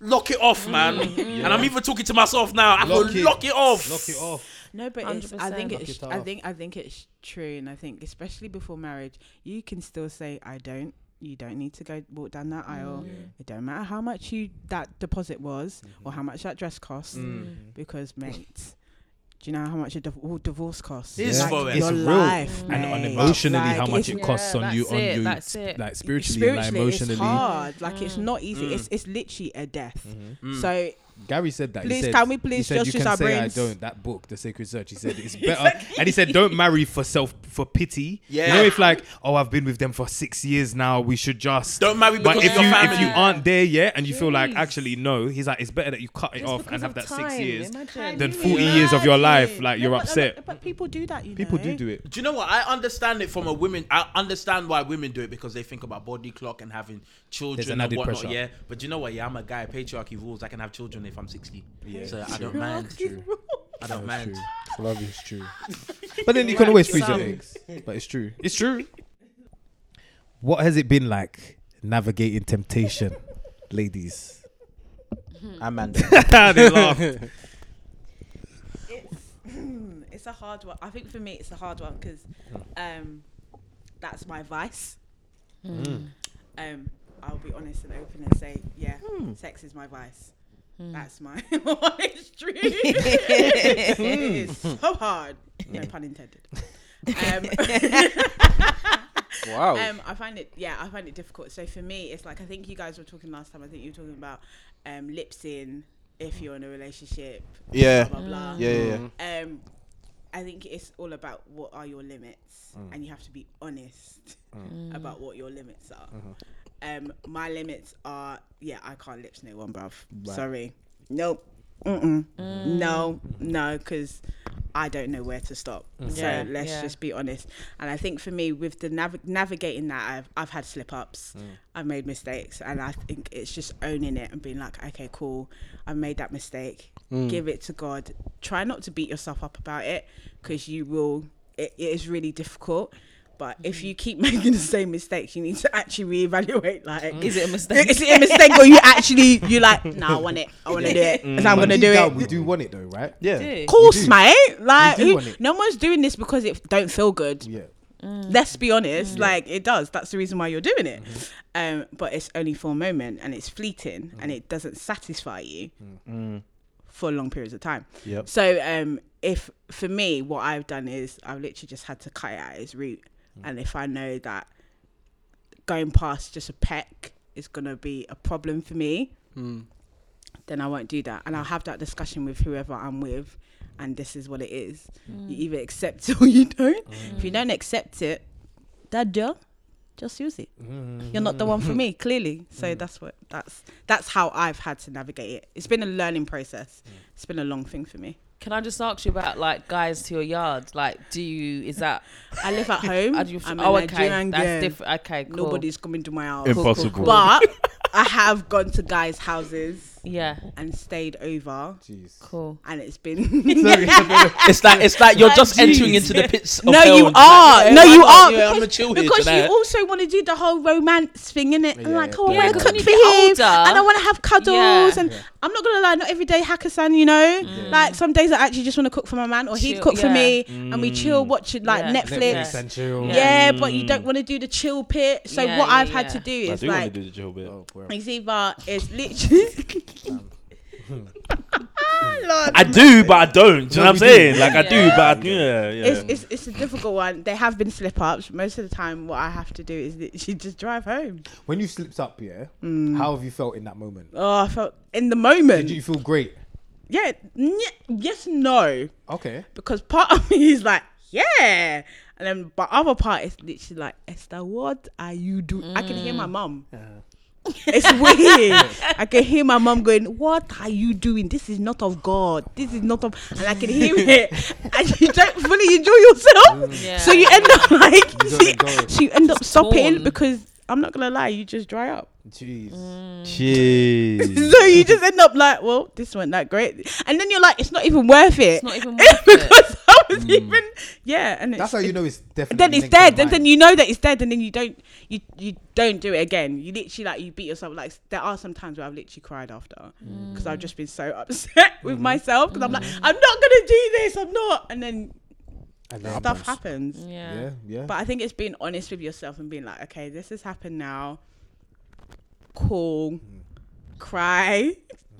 Lock it off, man. Mm-hmm. And I'm even talking to myself now. I Lock will it. lock it off. Lock it off. No, but it's, I think Lock it's it I think I think it's true, and I think especially before marriage, you can still say I don't. You don't need to go walk down that aisle. Mm. It don't matter how much you that deposit was mm-hmm. or how much that dress cost, mm. because mate. Do you know how much a div- all divorce costs? It's Like, for your It's real. life, mm. And on mate. emotionally, how much it costs Yeah, on you, on it, you, that's it. like spiritually, and like emotionally. it's hard. Like it's not easy. Mm. It's it's literally a death. Mm. So Gary said that. he Please, said, can we please said, just you use can our say brains? I don't. That book, The Sacred Search. He said it's better, and he said don't marry for self for pity. Yeah. You know, if like, oh, I've been with them for six years now, we should just Don't marry But if you family. if you aren't there yet, and you feel like actually no, he's like it's better that you cut it Just off and have of that six years imagine. than forty you years of your life. Like No, you're but- upset. But people do that. You People know? do do it. Do you know what? I understand it from a women. I understand why women do it because they think about body clock and having children There's an and added whatnot. pressure. Yeah, but you know what? Yeah, I'm a guy. Patriarchy rules. I can have children if I'm 60. Yeah, so it's I don't mind. True. I don't mind. Love is true. But then you can always freeze your eggs. But it's true. It's true. What has it been like navigating temptation, ladies? Amanda. they laugh. It's, it's a hard one. I think for me, it's a hard one because um, that's my vice. Um, I'll be honest and open and say, yeah, sex is my vice. That's my honest truth. it is so hard. No pun intended. Um, Wow. um, I find it, yeah, I find it difficult. So for me, it's like I think you guys were talking last time. I think you were talking about um, lips in if you're in a relationship. Yeah. Blah blah. blah. Yeah, yeah, Mm. Um, I think it's all about what are your limits, and you have to be honest about what your limits are. Um, my limits are yeah, I can't lips no one, bruv. Sorry, nope, Mm-mm. Mm. no, no, because I don't know where to stop. Mm. So Yeah, let's yeah. just be honest. And I think for me, with the nav- navigating that, I've I've had slip ups, mm. I've made mistakes, and I think it's just owning it and being like, okay, cool, I made that mistake. Give it to God. Try not to beat yourself up about it, because you will. It, it is really difficult. But if you keep making the same mistakes, you need to actually reevaluate. Like, Is it a mistake? is it a mistake or you actually you like? No, I want it. I want to do it. So I'm But gonna do it. We do want it though, right? Yeah. Do. course, mate. Like, who- no one's doing this because it don't feel good. Yeah. Let's be honest. Like, it does. That's the reason why you're doing it. Mm-hmm. Um, but it's only for a moment, and it's fleeting, Mm. and it doesn't satisfy you for long periods of time. Yep. So, um, if for me, what I've done is I've literally just had to cut it at its root, Mm. Mm. and if I know that going past just a peck is gonna be a problem for me, Mm. then I won't do that. And I'll mm. have that discussion with whoever I'm with. And this is what it is. You mm. either accept it or you don't. If you don't accept it, that deal, just use it. You're not the one for me, clearly. So that's what that's that's how I've had to navigate it. It's been a learning process. It's been a long thing for me. Can I just ask you about like guys to your yard? Like, do you is that? I live at home. How you, I'm oh, a okay, Nigerian that's girl. different. Okay, cool. Nobody's coming to my house. Cool, cool, Impossible. cool. But I have gone to guys' houses yeah, and stayed over. Jeez. cool. And it's been It's like it's like you're just Jeez. entering into the pits. Of No, hell you and are. like, no, you why not? are. Yeah, I'm because gonna chill here because you also want to do the whole romance thing, in it. Yeah, I'm like, oh, yeah, oh, I yeah, want to because cook when for get him, older- and I want to have cuddles. Yeah. And I'm not gonna lie, not every day Hakkasan, you know. Like some days I actually just want to cook for my man, or he'd Chill, cook for yeah. me, and we chill, mm. watch it like Yeah. Netflix. Netflix and chill. Yeah, but you mm. don't want to do the chill pit. So Yeah, what yeah, I've had yeah. to do I is do want like to do the chill bit. Oh, Oh, forever. It's either it's literally. Lord, I do, but I don't. Do you know what I'm saying? Like I do, but I, yeah, yeah. It's, it's it's a difficult one. There have been slip ups. Most of the time, what I have to do is literally just drive home. When you slipped up, yeah, Mm. how have you felt in that moment? Oh, I felt in the moment. Did you feel great? yeah, n- yes, no, Okay. because part of me is like, yeah, and then but other part is literally like, Esther, what are you doing? I can hear my mum. It's weird. I can hear my mom going, "What are you doing? This is not of God. This is not of." And I can hear it, and you don't fully enjoy yourself. Mm. Yeah. So you end up like, You so, gotta go. so you end up stopping torn. because I'm not gonna lie, you just dry up. Jeez. Mm. Jeez. So you just end up like, well, this wasn't that great, and then you're like, it's not even worth it. It's not even worth it. because I was hmm. even yeah, and it's, That's how you know it's definitely. then it's dead, the and then you know that it's dead, and then you don't you you don't do it again. You literally like you beat yourself. Like there are some times where I've literally cried after because I've just been so upset with hmm. myself because I'm like hmm. I'm not gonna do this. I'm not, and then And stuff happens. happens. Yeah. Yeah, yeah. But I think it's being honest with yourself and being like, okay, this has happened now. Cool. Cry.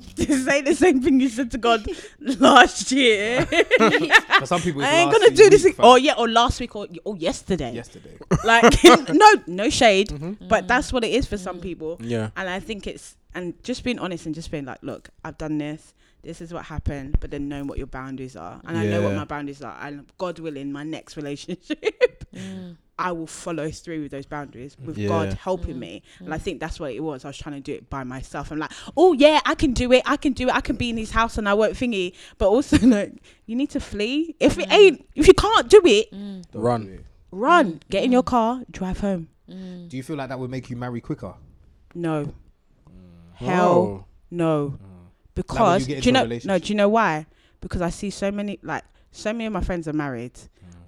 Just say the same thing you said to God last year. For some people, it's I ain't last gonna do this. week, ag- Or yeah, or last week, or or yesterday. yesterday. Like no, no shade, mm-hmm. but mm. that's what it is for some mm. people. Yeah. And I think it's and just being honest and just being like, look, I've done this. This is what happened, but then knowing what your boundaries are, and I know what my boundaries are, and God willing, my next relationship, mm. I will follow through with those boundaries with God Yeah. helping mm. me. And I mm. think that's what it was. I was trying to do it by myself. I'm like, oh yeah, I can do it. I can do it. I can be in his house and I won't thingy. But also, like, you need to flee. If it mm. ain't, if you can't do it, Don't Run. do it. run. Get in your car, drive home. Do you feel like that would make you marry quicker? No. Hell Oh. no. you Because get do you know? No. Do you know why? Because I see so many like so many of my friends are married.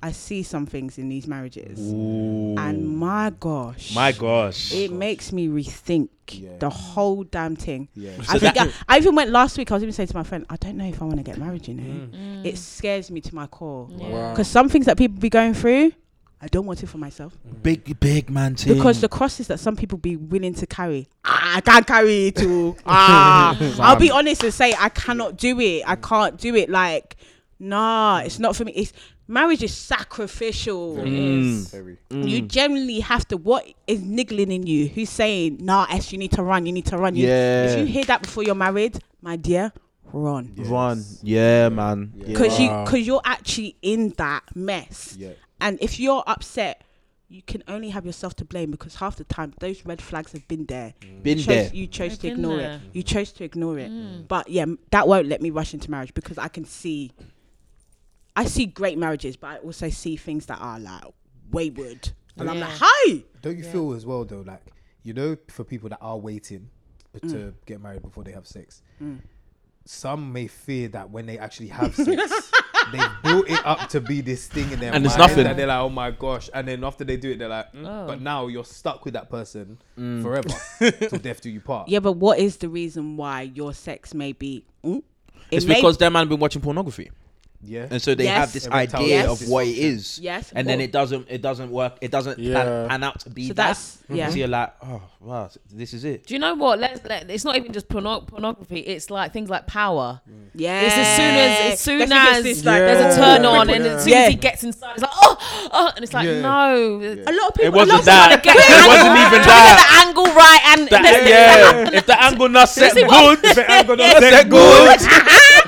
I see some things in these marriages, and my gosh, My gosh. it makes me rethink Yeah. the whole damn thing. Yeah. I think I, I even went last week. I was even saying to my friend, I don't know if I want to get married. You know, Mm. it scares me to my core Wow. because some things that people be going through, I don't want it for myself. Big, big man team. Because the crosses that some people be willing to carry, ah, I can't carry it too. Ah, I'll be honest and say I cannot do it. I can't do it. Like, nah, it's not for me. It's marriage is sacrificial. Mm. Very. You mm. generally have to. What is niggling in you? Who's saying, "Nah, S, you need to run. You need to run." You- Yeah. If you hear that before you're married, my dear, run. Run. Yeah, man. Yeah. Yeah. Because Wow. you, because you're actually in that mess. Yeah. And if you're upset, you can only have yourself to blame because half the time those red flags have been there. Mm. Been chose, there. You chose They've to ignore there. it. You chose to ignore it. Mm. But yeah, that won't let me rush into marriage because I can see. I see great marriages, but I also see things that are like wayward, and I'm like, Yeah. hi. Don't you feel as well though, like you know, for people that are waiting to Mm. get married before they have sex, some may fear that when they actually have sex, they built it up to be this thing in their And mind, it's nothing. and they're like, oh my gosh, and then after they do it, they're like, mm, Oh. but now you're stuck with that person Mm. forever till death do you part. Yeah, but what is the reason why your sex may be? Mm, it It's may- because that man been watching pornography, Yeah. and so they Yes. have this Erectile idea Yes. of what it is. Yes, and then cool. it doesn't. It doesn't work. It doesn't Yeah. pan, pan out to be So that. that's- yeah. So you're like, oh wow, this is it. Do you know what? Let's let, it's not even just porno- pornography. It's like things like power. yeah. It's as soon as as soon That's when as it's this, like, there's a Yeah. turn on, and as soon as he gets inside, it's like oh, oh and it's like Yeah. no. a lot of people. It a lot wasn't of that. people Get the It angle- wasn't even trying to that. get the angle right, and That- there's- yeah, if the angle not set good, If it ain't got no not set good.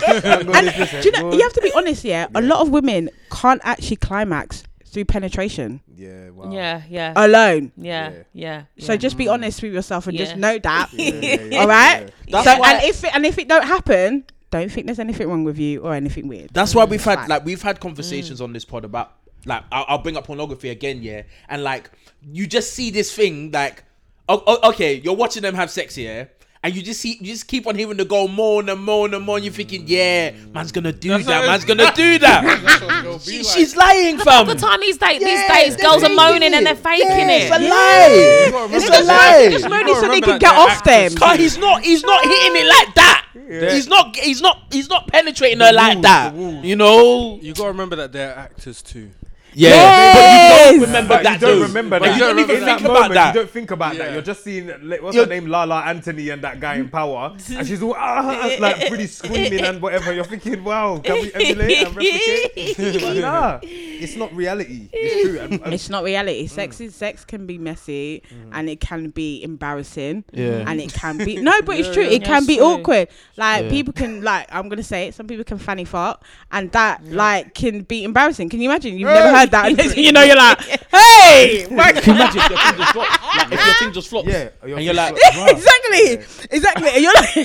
Do you know? You have to be honest. Yeah, a lot of women can't actually climax through penetration Yeah. Wow. yeah, yeah, alone. yeah, Yeah. yeah. So yeah. just be mm. honest with yourself and just know that. Yeah, yeah, yeah, All right. That's so and if it, and if it don't happen, don't think there's anything wrong with you or anything weird. That's why we've had Fine. like we've had conversations mm. on this pod about like I'll, I'll bring up pornography again, yeah, and like you just see this thing like, oh, oh, okay, you're watching them have sex here. And you just see, you just keep on hearing the go more and more and more, and you're thinking, yeah, man's gonna do That's that, man's gonna do that. That's what it'll be She- like. she's lying, fam. the time these days, Yeah, these days, girls are faking moaning and they're faking Yeah, it. It's a lie. gotta It's remember a that- lie. Just moaning gotta so they can get off them. Cause he's not, he's not hitting it like that. Yeah. He's not, he's not, he's not penetrating her like that. You know. You gotta remember that they're actors too. Yeah, Yes. but you don't remember But that. you don't though. remember But that. you don't even in that think moment, about that. You don't think about that. You're just seeing what's You're- her name, Lala Anthony, and that guy in power, and she's all ah, like pretty screaming and whatever. You're thinking, wow, can we emulate and replicate? but nah, it's not reality. It's true. And, and It's not reality. Sex is sex can be messy and it can be embarrassing. Yeah. And it can be no, but it's true. yeah. It Yeah, can be true. awkward. Like Yeah. people can like I'm gonna say it. Some people can fanny fart, and that like can be embarrassing. Can you imagine? You've never heard that, and next thing you know, you're like, hey, why- Can you imagine if your thing just flops? Like if your thing just flops. yeah, And you're like, exactly, exactly. And you're like,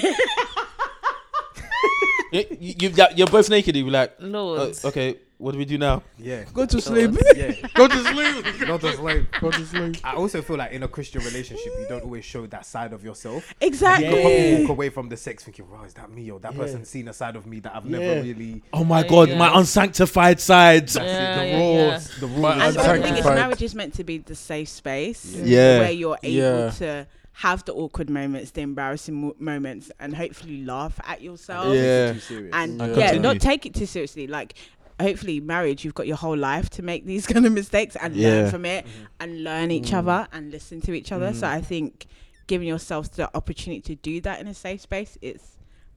you, you, you- you're both naked. You're like, uh, Lord. okay, what do we do now? yeah, Go to sleep. yeah. Go to sleep. Not just like. Go to sleep. I also feel like in a Christian relationship, you don't always show that side of yourself. exactly. You could probably walk away from the sex thinking, "Wow, is that me or that person seen a side of me that I've Yeah. never really." Oh my Yeah, God, yeah. my unsanctified sides. That's Yeah, it. The yeah, rules, the rules. But And I think Unsanctified. it's marriage is meant to be the safe space Yeah. where you're able Yeah. to have the awkward moments, the embarrassing mo- moments, and hopefully laugh at yourself. Yeah. And And yeah, not take it too seriously. Like, hopefully, marriage, you've got your whole life to make these kind of mistakes and Yeah. learn from it and learn each other and listen to each other. So I think giving yourself the opportunity to do that in a safe space is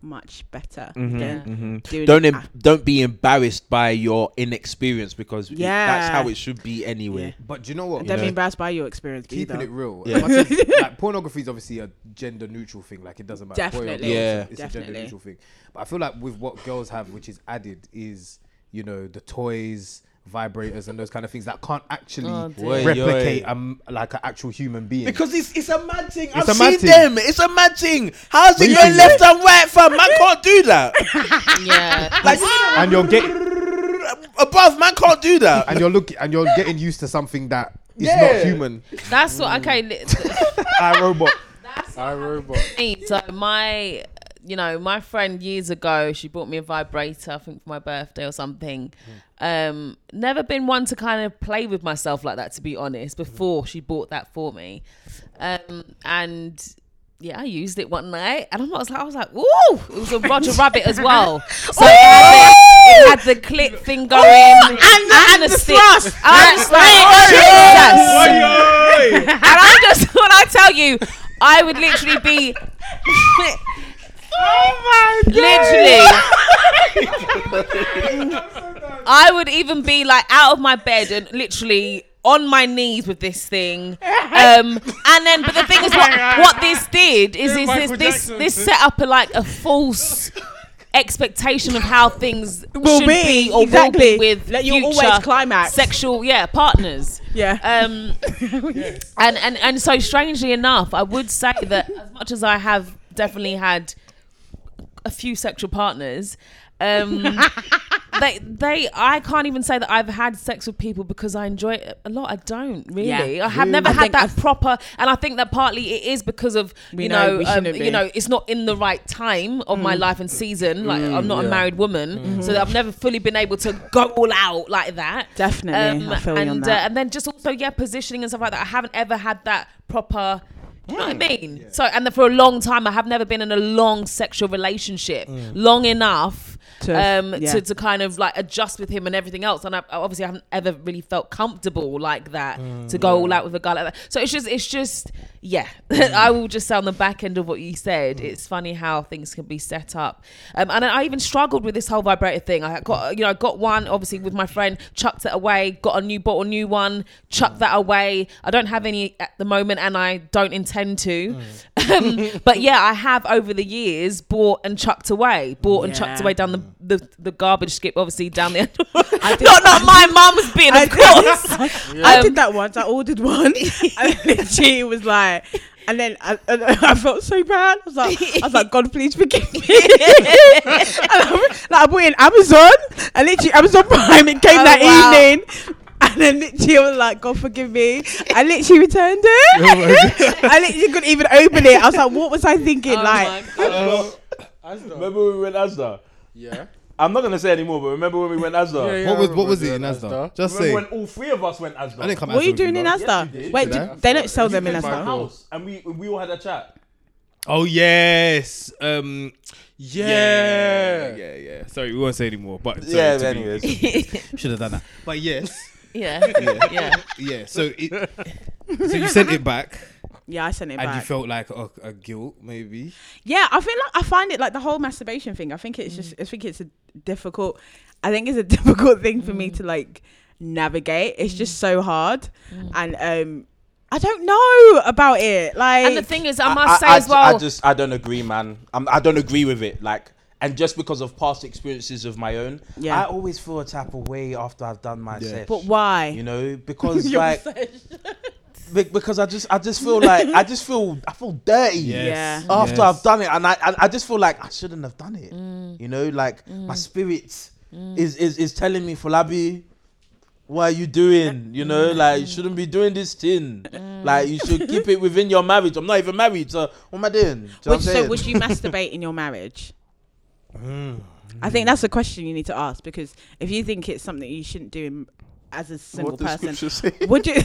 much better Mhm, than mhm. Don't it em- don't be embarrassed by your inexperience because it- that's how it should be anyway. Yeah. But do you know what? Don't know. be embarrassed by your experience Keeping either. it real. Yeah. As like pornography is obviously a gender neutral thing. Like it doesn't matter. boy Definitely. girl, Yeah. it's, a- it's a gender Definitely. neutral thing. But I feel like with what girls have, which is added, is you know the toys, vibrators, and those kind of things that can't actually Oh, dear. Oi, replicate oi. um like an actual human being. Because it's it's a mad thing. It's I've a mad seen thing. them. It's a mad thing. How's But it you going can- left and right, fam? Man can't do that. yeah. Like, and you're getting above, man can't do that. and you're looking and you're getting used to something that is Yeah. not human. That's what. Okay. li- I robot. I robot. me. So my, you know, my friend years ago, she bought me a vibrator. I think for my birthday or something. Um, never been one to kind of play with myself like that, to be honest. Before she bought that for me, um, and. Yeah, I used it one night, and I was like, I was like, "Woo!" It was a Roger Rabbit as well, so it had, the, clip thing going, and, and, the, stick. And I'm just like, Jesus. and I just when I tell you, I would literally be Oh my literally I would even be like out of my bed and literally on my knees with this thing. Um and then but the thing is what what this did is, is this this this set up a like a false expectation of how things Will should be, be, or exactly. will be with Like, you'll future always climax. sexual yeah partners Yeah. um, and, and and so strangely enough, I would say that as much as I have definitely had a few sexual partners, um, they they I can't even say that I've had sex with people because I enjoy it a lot. I don't really. Yeah. I have never I had that I've- proper, and I think that partly it is because of you know know, um, you know it's not in the right time of my life and season. Like I'm not a married woman, so that I've never fully been able to go all out like that. Definitely. You and uh, and then just also yeah, positioning and stuff like that. I haven't ever had that proper. You know what I mm. mean? So and then for a long time, I have never been in a long sexual relationship, mm. long enough To- um, yeah. to to kind of like adjust with him and everything else. And I, I haven't ever really felt comfortable like that to go all out with a guy like that. So it's just it's just yeah. I will just say on the back end of what you said, it's funny how things can be set up. Um, and I even struggled with this whole vibrator thing. I got you know I got one obviously with my friend, chucked it away, got a new bottle, new one, chucked that away. I don't have any at the moment, and I don't intend to. Um, but yeah, I have over the years bought and chucked away, bought and chucked away down the, the the garbage skip, obviously down the. I did- not not my mum's bin, I of did- course. I Um, did that once. I ordered one, and literally it was like, and then I, I felt so bad. I was like, I was like, God, please forgive me. and I, like I bought it in Amazon, and literally Amazon Prime. It came Oh, that wow. evening. And then literally I was like, God forgive me. I literally returned it. I literally couldn't even open it. I was like, what was I thinking? Oh like, my God. Remember when we went Asda? Yeah. I'm not gonna say anymore, but remember when we went Asda? Yeah, yeah. What was what was it in that, Asda? Just Remember say. when all three of us went Asda? I didn't come what are you Asda with doing in lot. Asda? Yes, did. Wait, Did did, they don't sell them in did, Asda. Michael. house, and we we all had a chat. Oh yes. Um. Yeah. Yeah, yeah. Sorry, we won't say anymore. But sorry, Yeah, to but be- anyways. should have done that. But yes, Yeah, yeah. Yeah. So it, so you sent it back, Yeah, I sent it and back. you felt like a, a guilt, maybe. Yeah, I feel like I find it like the whole masturbation thing. I think it's just mm. I think it's a difficult I think it's a difficult thing for me mm. to like navigate. It's just mm. so hard. And um I don't know about it. Like And the thing is, I must say as well. I just I don't agree, man. I'm, I don't agree with it. Like, and just because of past experiences of my own, Yeah. I always feel a type of way after I've done my sesh. but why? You know, because Your like sesh. be- because I just I just feel like I just feel I feel dirty. Yeah. After Yes. I've done it, and I, I I just feel like I shouldn't have done it. Mm. You know, like mm. my spirit mm. is, is is telling me, Afolabi, what are you doing? You know, mm. like you shouldn't be doing this thing. Like you should keep it within your marriage. I'm not even married, so what am I doing? Do you know Would, so would you masturbate in your marriage? I think that's a question you need to ask because if you think it's something you shouldn't do in, as a single person, would you?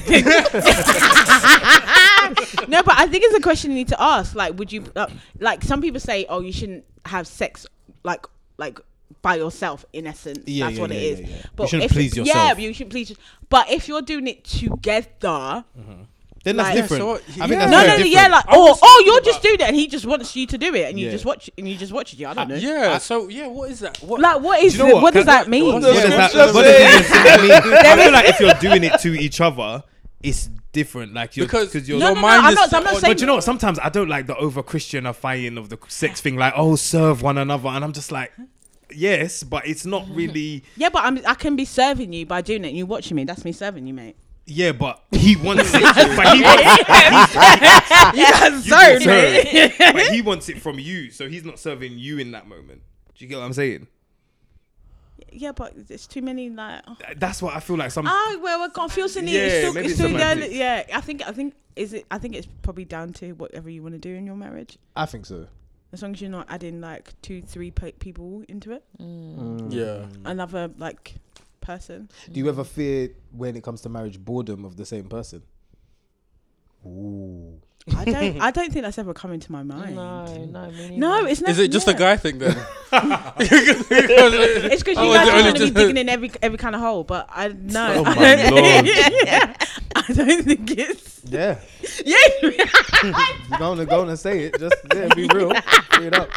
no, but I think it's a question you need to ask. Like, would you? Uh, like, some people say, oh, you shouldn't have sex, like, like by yourself. In essence, Yeah, that's yeah, what yeah, it is. yeah, yeah. You But shouldn't if please Yeah, yourself. you should please. But if you're doing it together, Then that's Like- different. so what- I yeah. think that's no, very no, no, different. yeah, like, I oh, was oh, thinking you're just about- doing it, and he just wants you to do it, and you Yeah. just watch, and you just watch it. I don't uh, know. Yeah. So yeah, what is that? What? Like, what is? Do you know the- what? what does Can- that mean? What does that, scripture what does say? it simply mean? I feel like if you're doing it to each other, it's different. Like you're Because because you're. No, your no, no, mind I'm is not- I'm not on- saying- But you know what? Sometimes I don't like the over Christianifying of the sex thing. Like, oh, serve one another, and I'm just like, yes, but it's not really. Yeah, but I'm, I can be serving you by doing it, and you watching me. That's me serving you, mate. Yeah, but he wants it. but he wants, Yeah, you sorry, can serve, but he wants it from you, so he's not serving you in that moment. Do you get what I'm saying? Yeah, but there's too many like. Oh, That's what I feel like. Some ah, oh well, I can't feel something. Yeah, it's still, it's it's still there. Yeah, I think I think is it. I think it's probably down to whatever you want to do in your marriage. I think so. As long as you're not adding like two, three people into it, mm. Mm. Yeah. another like person. Do you ever fear when it comes to marriage boredom of the same person? Ooh. I don't. I don't think that's ever come into my mind. No, no, me. No, it's not. Is it just a guy thing then? It's because you Oh, guys are going to be digging in every every kind of hole, but I no. Oh my lord. I don't think it's. Yeah. Yeah. You're gonna go and say it. Just yeah, be real. Straight up.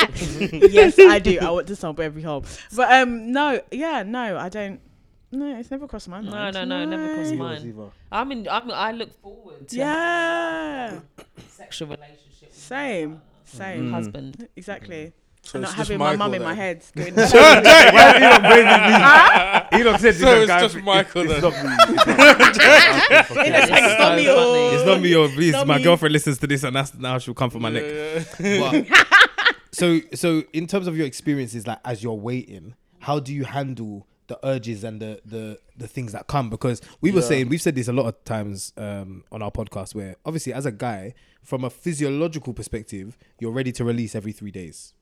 yes, I do. I want to stomp every hole, but um, no, yeah, no, I don't. No, it's never crossed my mind. no, no, no, never crossed No. mine. I mean, I'm, I look forward to Yeah, sexual relationship with same, my same, husband. Mm. exactly. So and not just having my mum in my then. head. Going, Elon said So it's just Michael It's then. not me. it's like, That's stop me, funny. oh. It's not me or oh, please. Not My girlfriend listens to this, and that's now she'll come for my neck. So, so in terms of your experiences, like as you're waiting, how do you handle the urges and the the the things that come? Because we were Yeah. saying we've said this a lot of times um, on our podcast, where obviously as a guy, from a physiological perspective, you're ready to release every three days.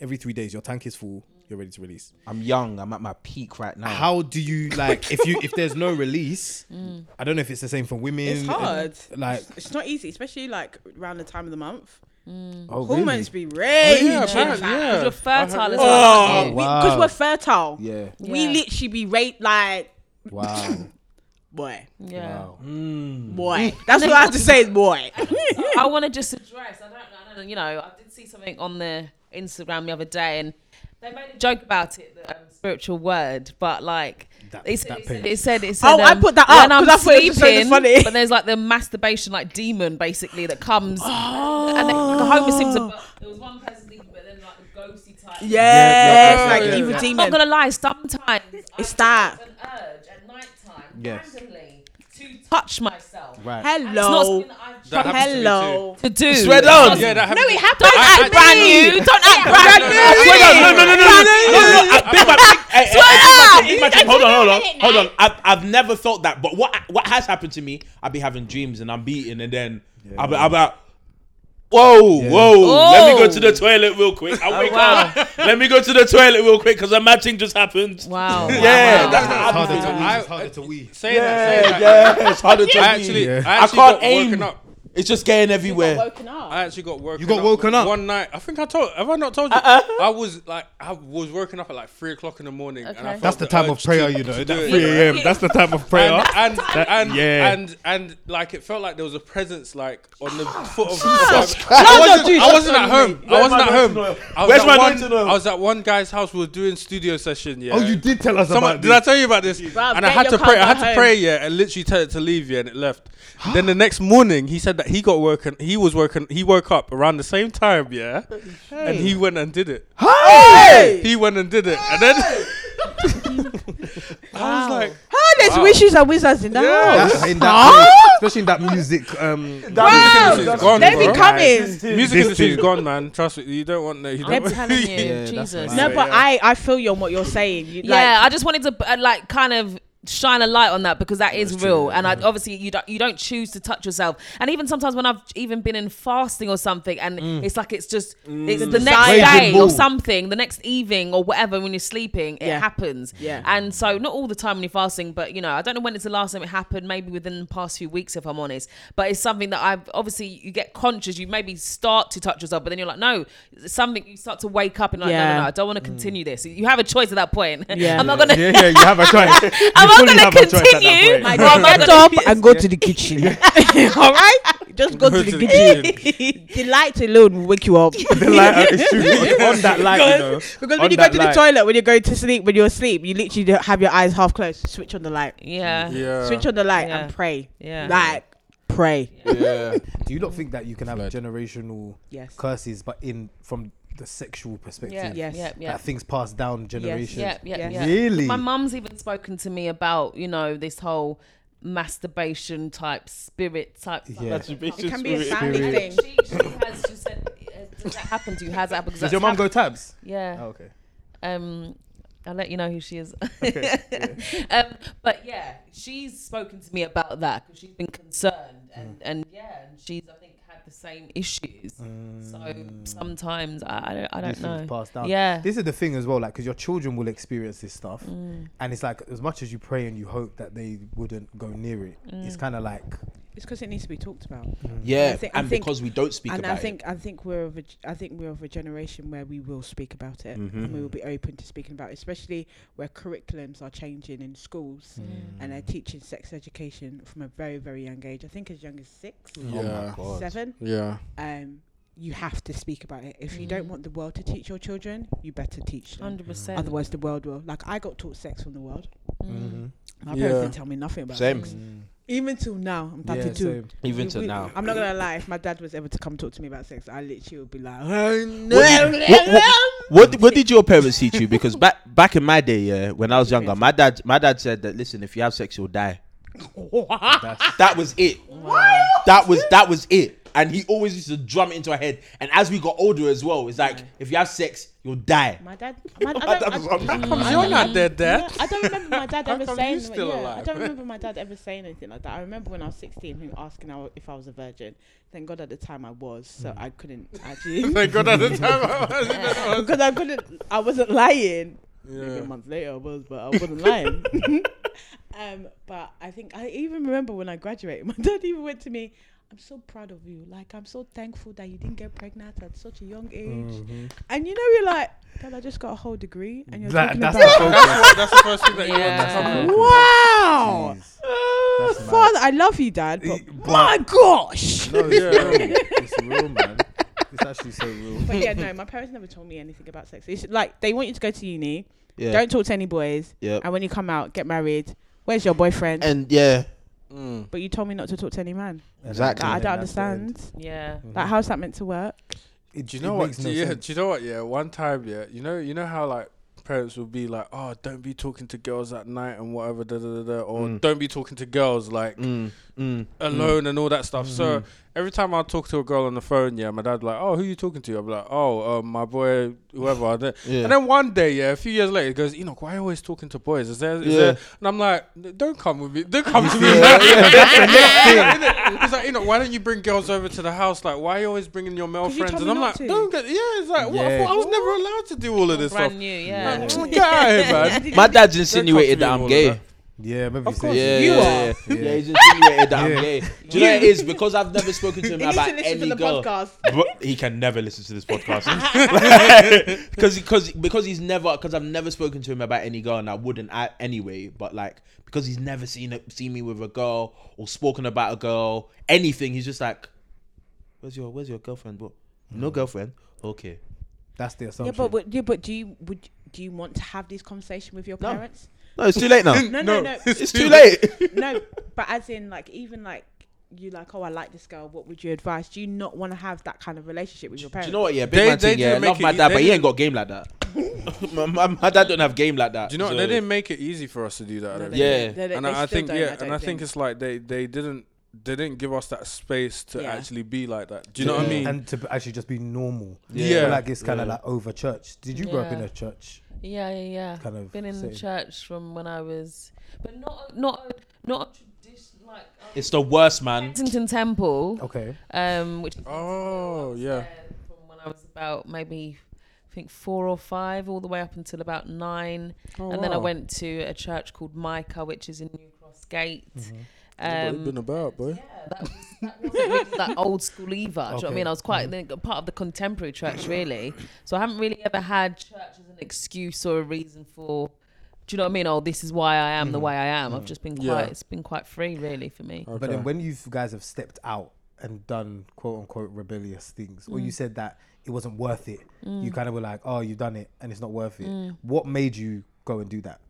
Every three days, your tank is full. You're ready to release. I'm young. I'm at my peak right now. How do you like if you if there's no release? I don't know if it's the same for women. It's hard. Like It's not easy, especially like around the time of the month. Mm. oh Hormones really? be raging. yeah, apparently, yeah. You're fertile as Oh, well. Oh, Because wow. we're fertile. Yeah. We Yeah. literally be raped like Wow. boy, Yeah. wow. Mm. boy. That's what I have to say, boy. I want to just address. I don't, I don't. You know, I did see something on the Instagram the other day, and they made a joke about it, the um, spiritual word, but like. That- It said, that said, page. it said, it said, Oh, I um, put that when up I'm 'cause I thought it was so sleeping, funny. But there's like the masturbation, like demon, basically, that comes. And then the Homer Simpson, there was one person sleeping, but then like the ghosty type. Yes, yeah, like yeah, evil yeah. I'm not gonna lie. Sometimes It's I that. an urge at night time, Yes. randomly, to touch myself. Right. And it's not Hello. something that I've That tried happens to me Hello. to do. Swear It's down. not- Yeah, that No, happens. it happened. Don't I- act I- brand new. Don't act brand new. Swear down. No, no, no, no, no, no, no, no. I- Big man, big- hey, hey, hey, big man, big man, Hold on, hold on, hold on. I've, I've never felt that, but what what has happened to me? I be having dreams and I'm beating, and then I'll be, I'll be like, Whoa, whoa! Let me go to the oh. toilet real quick. I oh, wake wow. up. Let me go to the toilet real quick because a mad thing just happened. Wow. Yeah, wow, that's wow. how It's harder to feeling. wee. I- It's harder to wee. Saying that, saying Yeah, that. yeah, it's harder to I be. actually, Yeah. I I can't got aim. woken up It's just getting You got everywhere. woken up. I actually got woken. You got woken up? one night. I think I told. Have I not told you? Uh-uh. I was like, I was woken up at like three o'clock in the morning. And I Okay. felt That's the time of urge prayer, to- you know. to That it. 3 a.m. That's the time of prayer. And and, and, yeah. and and like it felt like there was a presence like on the ah, foot of. Christ. I wasn't, I wasn't at home. me. I Where's wasn't my at home. anointing oil? I was Where's at my one. anointing oil? I was at one guy's house. We were doing studio session. Yeah. Oh, you did tell us Someone, about did I this. tell you about this? Bruv, and I get had to your pray. I car had to home. pray, yeah, and literally tell it to leave, yeah, and it left. then the next morning, he said that he got working. He was working. He woke up around the same time, yeah, and he went and did it. Hey! He went and did it, and then I was like, Ah, there's Wow. wishes and wizards in the house. In that, especially in that music. Um, Wow. industry's gone, They be bro. coming. music This industry's thing. gone, man. Trust me, you don't want that. You I'm don't. telling you, Yeah, Jesus. No, but yeah. I, I feel you on what you're saying. You, yeah, like, I just wanted to uh, like kind of shine a light on that because that is real, and I, obviously you don't you don't choose to touch yourself, and even sometimes when I've even been in fasting or something, and mm. it's like it's just mm. it's the next day or something, the next evening or whatever when you're sleeping, it Yeah. happens. Yeah. and so not all the time when you're fasting, but you know I don't know when it's the last time it happened. Maybe within the past few weeks, if I'm honest, but it's something that I've obviously you get conscious. You maybe start to touch yourself, but then you're like, no, something you start to wake up and like, no, Yeah. no, no, I don't want to mm. continue this. You have a choice at that point. Yeah. I'm not gonna. yeah, yeah, you have a choice. I'm not gonna have a choice at that continue. point. I Well, I'm get up and go to the kitchen. All right? Just go to the kitchen. the light alone will wake you up. The light, uh, it's true. On that light, you know. Because when you go that to the toilet, when you're going to sleep, when you're asleep, you literally don't have your eyes half closed. Switch on the light. Yeah. Yeah. Switch on the light Yeah. and pray. Yeah. Like, pray. Yeah. Do you not think that you can have Flood. generational Yes. curses, but in from the sexual perspective? Yeah. Yes. Yeah. Yeah. That things passed down generations. Yeah. Yeah. Yeah. Really? My mum's even spoken to me about you know this whole masturbation type spirit type. stuff. Yeah. It can be a family Spirit. thing. She, she has just said, uh, does that happen to you? Has that happened? 'Cause Does your mum hap- go tabs? Yeah. Oh, okay. Um, I'll let you know who she is. Okay. um, but yeah, she's spoken to me about that because she's been concerned, and Mm. and yeah, and she's I think had the same issues. So sometimes I, I don't I Mm. Don't know. passed down. Yeah. This is the thing as well, like, because your children will experience this stuff, Mm. and it's like as much as you pray and you hope that they wouldn't go near it, Mm. it's kind of like It's because it needs to be talked about. Yeah, I think- I and think- because we don't speak and about I think I think we're of a, g- I think we're of a generation where we will speak about it Mhm. and we will be open to speaking about it, especially where curriculums are changing in schools and they're teaching sex education from a very very young age. I think as young as six, Yeah. God. seven. Yeah. Um, you have to speak about it. If you don't want the world to teach your children, you better teach them. Hundred percent. Otherwise, the world will. Like I got taught sex from the world. Mm-hmm. My Yeah. parents didn't tell me nothing about Same. sex. Even till now, I'm Yeah, 32. same. even We- to we- now. I'm not gonna lie. If my dad was ever to come talk to me about sex, I literally would be like, oh, What did, what, what, what, what did your parents teach you? Because back back in my day, yeah, when I was younger, my dad my dad said that listen, if you have sex, you'll die. That was it. That was that was it. And he always used to drum it into our head. And as we got older as well, it's like if you have sex, you'll die. My dad. My, I don't, I, was on that. Comes you're not dead, yeah, Dad. I don't remember my dad How ever come saying. you still yeah, I don't remember my dad ever saying anything like that. I remember when I was 16, him asking how- if I was a virgin. Thank God at the time I was, so I couldn't actually Thank God at the time I was. because I couldn't. I wasn't lying. Maybe Yeah. a month later I was, but I wasn't lying. um, but I think I even remember when I graduated, my dad even went to me. I'm so proud of you. Like I'm so thankful that you didn't get pregnant at such a young age. Mm-hmm. And you know, you're like, Dad, I just got a whole degree, and you're That- talking that's about. the. That's, that's the first thing that you Yeah. want to wow, Jeez. That's mad. Father, I love you, Dad. But Eh, my gosh. No, it's Yeah. real. It's real, man. It's actually so real. But yeah, no, my parents never told me anything about sex. It's like they want you to go to uni, Yeah. don't talk to any boys, yeah. and when you come out, get married. Where's your boyfriend? And yeah, Mm. but you told me not to talk to any man. Exactly. Like, I don't that's the end. understand. Yeah. Like, how's that meant to work? It, Do you it know what? Do, no yeah, sense. do you know what? Yeah, one time, yeah, you know, you know how like parents will be like, "Oh, don't be talking to girls at night and whatever," da, da, da, da, or Mm. "Don't be talking to girls like Mm, mm, alone and all that stuff." So Mhm. every time I talk to a girl on the phone, yeah, my dad's like, "Oh, who are you talking to?" I'm like, "Oh, um, my boy, whoever." And then- Yeah. And then one day, yeah, a few years later, he goes, "You know, why are you always talking to boys? Is there?" Yeah. there? And I'm like, "Don't come with me. Don't come to me." Yeah, yeah, that's the next thing. He's like, Enoch, why don't you bring girls over to the house? Like, why are you always bringing your male friends? told And I'm like, to. don't get. Yeah, it's like, what? I, I was never allowed to do all of this Brand stuff. new. Yeah. Like, get out of here, man. My dad's insinuated that I'm gay. All Yeah, maybe Of you course, said Yeah, You yeah, are. yeah, yeah. Yeah. He's insinuated that I'm gay. Do you know what it is? Because I've never spoken to him He about to any to the girl. podcast. But he can never listen to this podcast because because because he's never because I've never spoken to him about any girl and I wouldn't a- anyway. But like because he's never seen it, seen me with a girl or spoken about a girl, anything. He's just like, "Where's your Where's your girlfriend?" But no mm. girlfriend. Okay. That's the Yeah, assumption. but, but yeah, but do you would do you want to have this conversation with your parents? No, it's too late now. No, no, no, it's too late. no. But as in, like, even like you like, oh, I like this girl. What would you advise? Do you not want to have that kind of relationship with your parents? Do parents? you know what? Yeah, big They- man they thing, yeah, didn't love my it- dad, they but he ain't got game like that. my, my, my dad don't have game like that. Do you know so- they didn't make it easy for us to do that? No, they. Yeah. They- they- and I, I think yeah, I and I think it's like they they didn't they didn't give us that space to Yeah. actually be like that. Do you know what I mean? And to actually just be normal. Yeah. I feel like it's kind of Yeah. like over church. Did you grow up in a church? Yeah, yeah, yeah. Kind of been in setting. church from when I was, but not not not tradition like I was It's the worst, man. Kensington Temple, Okay. um, which is oh yeah. from when I was about maybe I think four or five, all the way up until about nine, Oh, and then I went to a church called Micah, which is in New Cross Gate. Yeah, boy, Um, you've been about, boy. yeah, that was that wasn't that old school either. Do you know what I mean? I was quite the- part of the contemporary church, really. So I haven't really ever had church as an excuse or a reason for. Do you know what I mean? Oh, this is why I am the way I am. I've just been quite. Yeah. It's been quite free, really, for me. But then when you guys have stepped out and done quote unquote rebellious things, or you Mm. said that it wasn't worth it, you kind of were like, oh, you've done it and it's not worth it. Mm. What made you go and do that?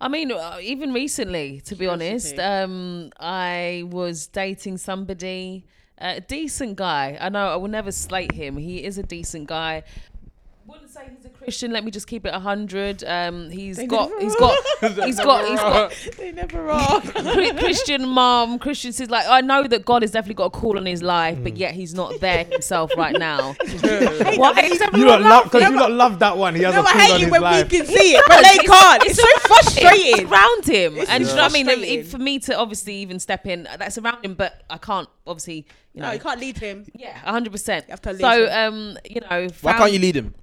I mean, uh, even recently, to be honest, um, I was dating somebody, a decent guy. I know I will never slate him. He is a decent guy. Wouldn't say Christian. Let me just keep it a hundred. Um, he's They got, never he's are. got, he's got, he's got they never are. Christian mom. Christian says like, I know that God has definitely got a call on his life, but yet he's not there himself right now. Why? He's You lot love because you lot love that one. He has no, a I call hate on you his when life. we can see it, but they can't. It's, so It's frustrating. around him, It's and do you know what I mean? frustrating. If, for me to obviously even step in, that's around him, but I can't obviously, you know. No, you can't lead him. Yeah, hundred percent. You have to So, listen. um, you know, Why can't you lead him?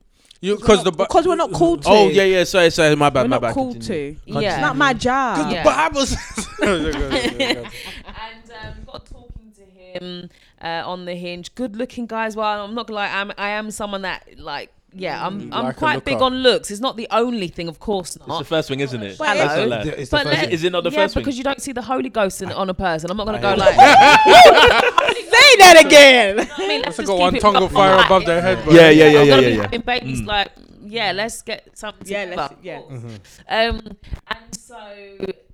You because the Bi- because we're not called to. Oh yeah, yeah. Sorry, sorry. My bad, we're my not bad. called Continue. to. Yeah. It's not my job. Yeah. Bible says- and um, got talking to him uh, on the hinge. Good looking guys. well. I'm not gonna lie, I'm, I am someone that like. Yeah, I'm. I'm Like a quite big looker. on looks. It's not the only thing, of course not. It's the first thing, isn't it? But That's it's- a lie. It's the But first let- thing. Is it not the yeah, first because you don't see the Holy Ghost in, on a person. I'm not gonna go like. Say that again. I mean, let's I just got one keep it tongue of proper. fire above their head. Bro. Yeah, yeah, yeah, I'm yeah, gonna yeah, be yeah. having babies. Mm. Like, yeah, let's get something. Yeah, let's- yeah. Um, and so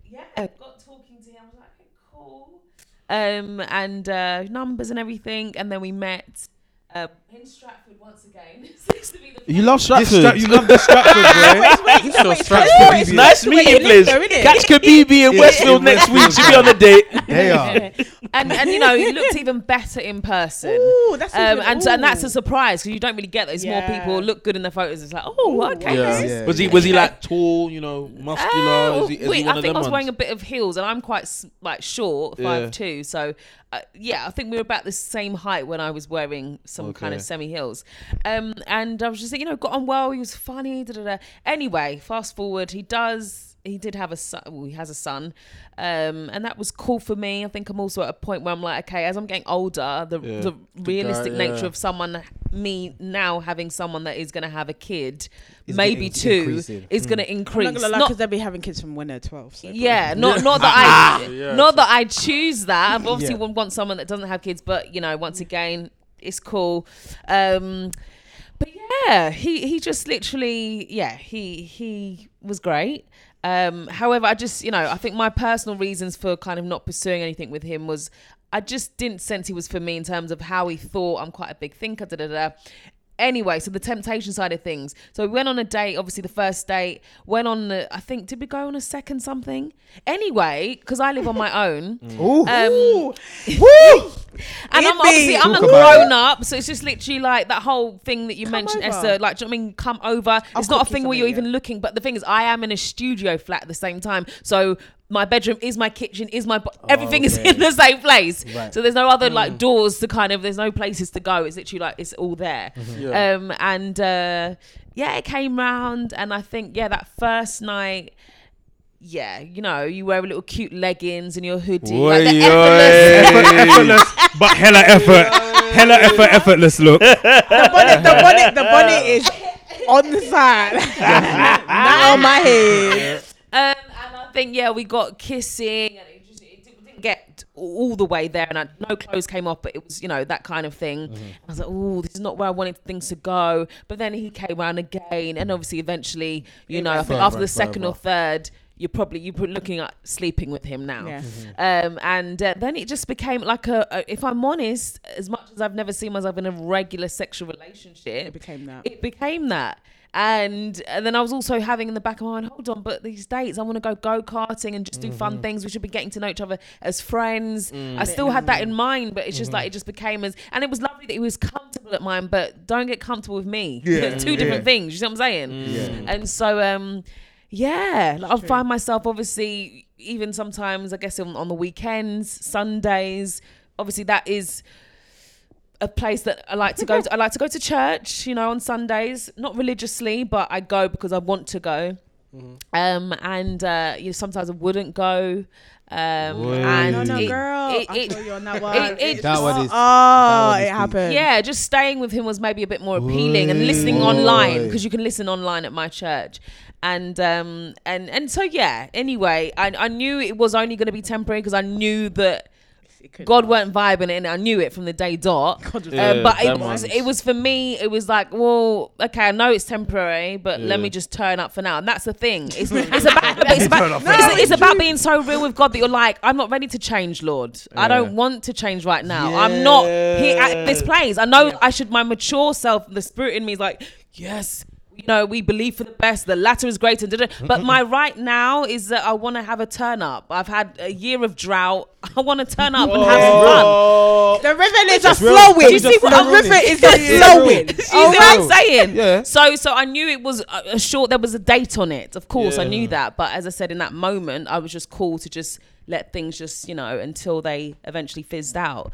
yeah, got talking to him. I was like, okay, cool. Um, and uh, numbers and everything, and then we met. Uh, in Stratford once again. Seems to be the You love You, Stratford. stra- you love the Stratford, boy. So Wait, Stratford wait, BB. nice wait, meeting, you please. innit? Catch Kibibi in Westfield next week. Westfield, She'll be on a date. They are. and and you know he looked even better in person. Ooh, that's Um, even- and so, and that's ooh. a surprise because you don't really get those. More Yeah. people look good in the photos. It's like, oh, okay. Yeah. this Yeah, Was he yeah. was he like tall? You know, muscular? Uh, is he, is wait, he one I of think them I was wearing a bit of heels, and I'm quite s- like short, Yeah. five two. So, uh, yeah, I think we were about the same height when I was wearing some kind of semi heels. Um, and I was just, like, you know, got on well. He was funny. Da, da, da. Anyway, fast forward, he does. He did have a son. Well, he has a son, um, and that was cool for me. I think I'm also at a point where I'm like, okay, as I'm getting older, the Yeah. the realistic yeah. nature of someone, me now having someone that is going to have a kid, Is maybe getting- two, increasing. is going to I'm increase. not gonna lie, Not- because they'll be having kids from when they're 12. So yeah, not not that I Yeah. not that I choose that. I obviously Yeah. would want someone that doesn't have kids, but you know, once again, it's cool. Um, but yeah, he he just literally yeah he he was great. Um, however, I just you know I think my personal reasons for kind of not pursuing anything with him was I just didn't sense he was for me in terms of how he thought. I'm quite a big thinker. Da da da. Anyway, so the temptation side of things. So we went on a date. Obviously, the first date went on. The, I think did we go on a second something? Anyway, because I live on my own. Ooh. Um, Woo! And I'm obviously. I'm a Talk about grown up, so it's just literally like that whole thing that you Come mentioned, over. Esther. Like, do you know what I mean? Come over. I'll it's not a thing where you're yeah. even looking. But the thing is, I am in a studio flat at the same time, so my bedroom is my kitchen, is my bo- everything is in the same place. Right. So there's no other like doors to kind of. There's no places to go. It's literally like it's all there. Yeah. Um, and uh, yeah, it came round, and I think yeah, that first night yeah, you know, you wear a little cute leggings and your hoodie, Oi, like the oi. effortless. effortless, but hella effort, hella effort, effortless look. the bonnet, the bonnet, the bonnet is on the side, not on my head. Um, and I think yeah, we got kissing, and it just it didn't get all the way there, and I, no clothes came off, but it was you know that kind of thing. Mm-hmm. I was like, oh, this is not where I wanted things to go. But then he came around again, and obviously eventually, you know, I think Further after the and second or further. third. You're probably you're looking at sleeping with him now, Yeah. um, and uh, then it just became like a, a. If I'm honest, as much as I've never seen myself in a regular sexual relationship, It became that. it became that. And, and then I was also having in the back of my mind, hold on, but these dates, I want to go go karting and just do fun things. We should be getting to know each other as friends. I still had that in mind, but it's just like it just became as, and it was lovely that he was comfortable at mine, but don't get comfortable with me. Yeah. It's two different Yeah. things. You see what I'm saying? Yeah. And so, um, yeah, like, I find myself obviously even sometimes, I guess on, on the weekends, Sundays. Obviously, that is a place that I like to go. To. I like to go to church, you know, on Sundays. Not religiously, but I go because I want to go. Um, and uh, you know, sometimes I wouldn't go. Um, and No, no, it- girl. it- I it- feel you on that one. it- it- That one is- Oh, that it deep. happened. yeah, just staying with him was maybe a bit more appealing and Oi. listening online because you can listen online at my church. And um and and so yeah. Anyway, I I knew it was only going to be temporary because I knew that God not. weren't vibing it, and I knew it from the day dot. Yeah, um, but it was it was for me. It was like, well, okay, I know it's temporary, but let me just turn up for now. And that's the thing. It's it's about it's about up for it's, it's about being so real with God that you're like, I'm not ready to change, Lord. I don't want to change right now. I'm not here at this place. I know I should. My mature self, the spirit in me is like, yes. You know, we believe for the best. The latter is greater. da, da. Mm-hmm. But my right now is that I want to have a turn up. I've had a year of drought. I want to turn up and have some fun. The river is a flowing. Can we You see what flow the river is a flowing. You see what I'm saying? Yeah. So, so I knew it was a, a short. There was a date on it. Of course, I knew that. But as I said, in that moment, I was just cool to just let things just, you know, until they eventually fizzed out.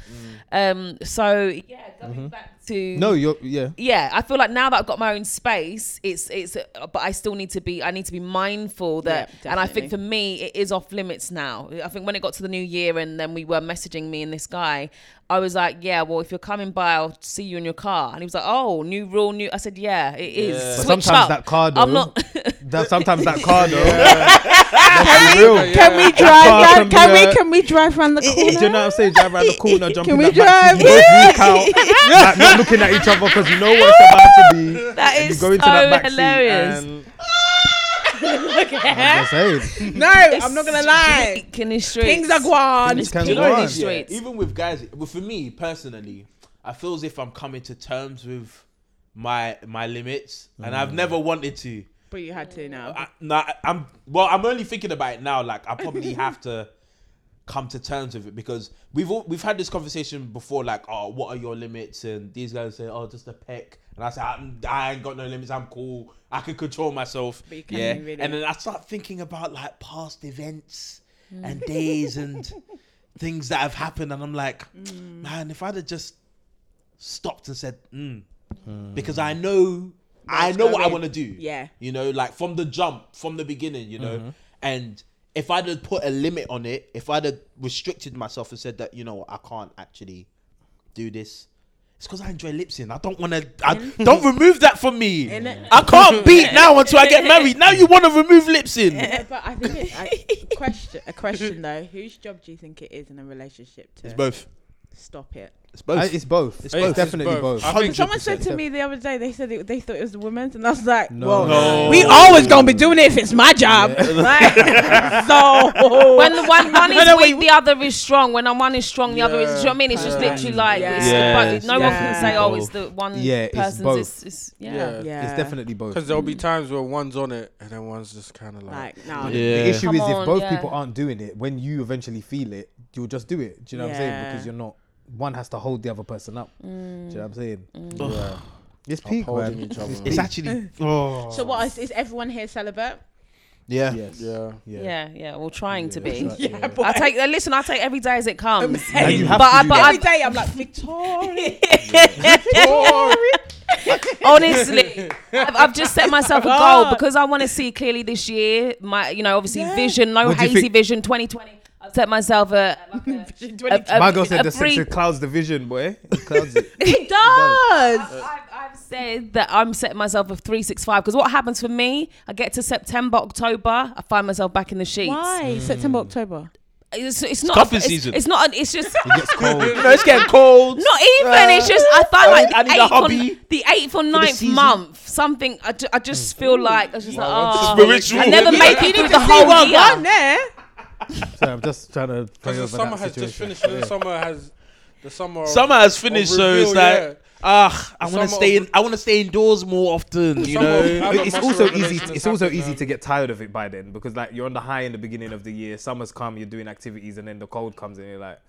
Um. So yeah, going back to No, you're yeah. yeah i feel like now that i've got my own space it's it's uh, but i still need to be i need to be mindful that Yeah, and i think for me it is off limits now i think when it got to the new year and then we were messaging me and this guy i was like yeah well if you're coming by i'll see you in your car and he was like oh new rule new i said yeah it is Yeah. But Switch sometimes up. that car though. i'm not that, sometimes that car though. Let's be real. Yeah. Can we car drive? can Can, be can a- we? Can we drive around the corner? Do you know what I'm saying? Drive around the corner, jump Can we that back drive? seat, out, like, not looking at each other because you know what it's about to be. that And you go into so that back seat hilarious and- I'm just saying. No, I'm not gonna lie. Street in the streets. Things are gone. It's Can peak go in on. the streets. even with guys, well, for me personally, I feel as if I'm coming to terms with my my limits, and I've mm. never wanted to. But you had to now. I, nah, I'm well. I'm only thinking about it now. Like I probably have to come to terms with it because we've all, we've had this conversation before. Like, oh, what are your limits? And these guys say, oh, just a peck. And I say, I'm, I ain't got no limits. I'm cool. I can control myself. But you Yeah. really. And then I start thinking about like past events and days and things that have happened, and I'm like, mm. man, if I'd have just stopped and said, mm, hmm. because I know. I Let's know go what I want to do. Yeah. You know, like from the jump, from the beginning, you know. Mm-hmm. And if I'd have put a limit on it, if I'd have restricted myself and said that, you know, I can't actually do this, it's because I enjoy lipsing. I don't want to. I don't remove that from me. I can't beat now until I get married. Now you want to remove lipsing. Yeah, but I think it's I, question. A question though: Whose job do you think it is in a relationship to It's both. stop it? It's both. I- It's both. It's, It's definitely both. both. I think Someone said to me the other day, they said it, they thought it was the woman's, and I was like, No. "Well, No. we always gonna be doing it if it's my job." Like, so when the one one is No, no, weak, wait. the other is strong. When I'm one is strong, the other is. Do you know what I mean? It's just Yeah. literally like Yeah. it's Yes. but no one can say, "Oh, it's the one Yeah, it's person's." both. It's, it's, yeah. Yeah. yeah, It's definitely both. Because there'll be times where one's on it and then one's just kind of like, like no, Yeah. The issue Come is on, if both yeah. people aren't doing it, when you eventually feel it, you'll just do it. Do you know what I'm saying? Because you're not. One has to hold the other person up. Do you know what I'm saying? yeah. It's peak, Upholding man. each other. It's actually. Oh. So what is, is everyone here celibate? Yeah. Yes. Yeah. Yeah. Yeah, yeah. Well, trying to be. right, Yeah, boy. I take. uh, Listen, I take every day as it comes. And But to I- do but that. I- Every but I- day I'm like Victoria. Honestly, I've, I've just set myself a goal because I want to see clearly this year. My, you know, obviously Yeah. vision, no What do you hazy think- vision, 2020. I've set myself a. Like a, a- My girl said a the free- sex clouds the vision, boy. It clouds it. it does. Uh, I've, I've said that I'm setting myself a 365 because what happens for me, I get to September, October, I find myself back in the sheets. Why mm. September, October? It's, it's not. cuffing it's, season. It's not. It's just. It gets cold. no, it's getting cold. Not even. it's uh, just I find like I the need eighth, or, hobby the eighth or ninth season. month, something. I, ju- I just mm. feel like I was just like, oh, Spiritual. I never make it need through to the see whole what year. gone there. Eh? Sorry, I'm just trying to pray Because the summer that has just finished. and The summer has. The summer. of- Summer has finished, of so it's reveal, like, yeah. ah, I want to stay in. I want to stay indoors more often. You know. It's also easy. has It's also easy to get tired of it by then because like you're on the high in the beginning of the year. Summer's come, you're doing activities, and then the cold comes, and you're like,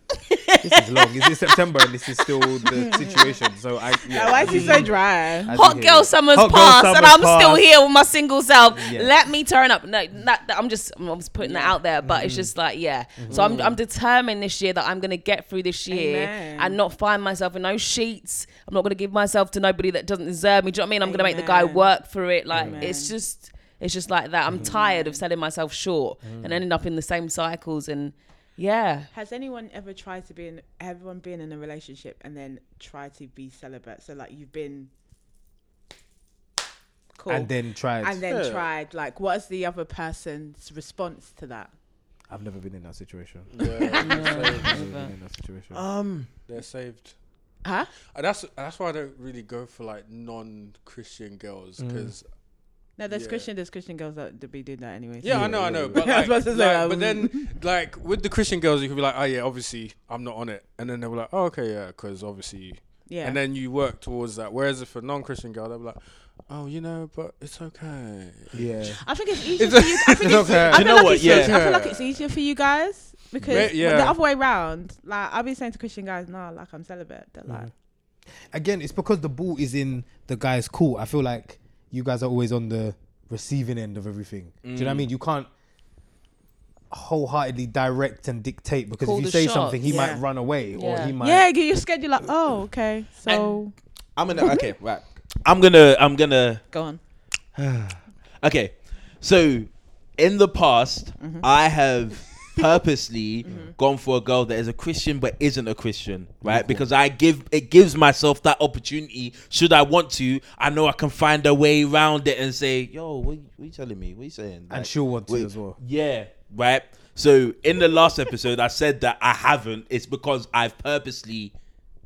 "This is long. This Is it September and this is still the situation?" So I. Yeah, Now, why is he so dry? As you Hot hear girl it. summer's Hot girl passed, and summer's I'm still passed. here with my single self. Yeah. Let me turn up. No, not, that- I'm just, I'm just putting that out there, but Mm-hmm. it's just like, yeah. So I'm, I'm determined this year that I'm gonna get through this year Amen. and not find myself in no sheets. I'm not gonna give myself to nobody that doesn't deserve me. Do you know what I mean? I'm gonna make the guy Amen. work for it. Like Amen. it's just, it's just like that. I'm tired of selling myself short Mm. and ending up in the same cycles and. Yeah, Has anyone ever tried to be in? Everyone been in a relationship and then tried to be celibate? So like you've been cool, And then tried. and then Yeah. tried. Like, what's the other person's response to that? I've never been in that situation. Yeah, they're I've saved. never been in that situation. Um. They're saved. Huh? And that's that's why I don't really go for like non-Christian girls Mm. Because No, there's Yeah. Christian, there's Christian girls that that be doing that anyway. yeah, I know, I know, yeah. but I was like, about to say, like, but then like with the Christian girls, you could be like, oh yeah, obviously I'm not on it, and then they were like, oh okay, yeah, because obviously, Yeah. and then you work towards that. Whereas if a non-Christian girl, they'll be like, oh, you know, but it's okay. yeah. I think it's easier It's- for you. I think It's it's, okay. I you know like what? It's, Yeah. I feel like it's easier for you guys because Ma- yeah. the other way round. Like I've been saying to Christian guys, no, like I'm celibate. They're mm-hmm. like, Again, it's because the ball is in the guy's court. I feel like you guys are always on the receiving end of everything. Do you know what I mean? You can't wholeheartedly direct and dictate because Call if you say shots. something, he Yeah. might run away or he might. yeah, get your schedule. Like, oh, okay, so I'm gonna. Okay. Right. I'm gonna. I'm gonna. go on. Okay, so in the past, Mm-hmm. I have purposely mm-hmm. gone for a girl that is a Christian but isn't a Christian, right? Because I give it gives myself that opportunity. Should I want to, I know I can find a way around it and say, "Yo, what, what you telling me? What you saying?" And she'll want to wait, as well. Yeah, right. So in the last episode, I said that I haven't. It's because I've purposely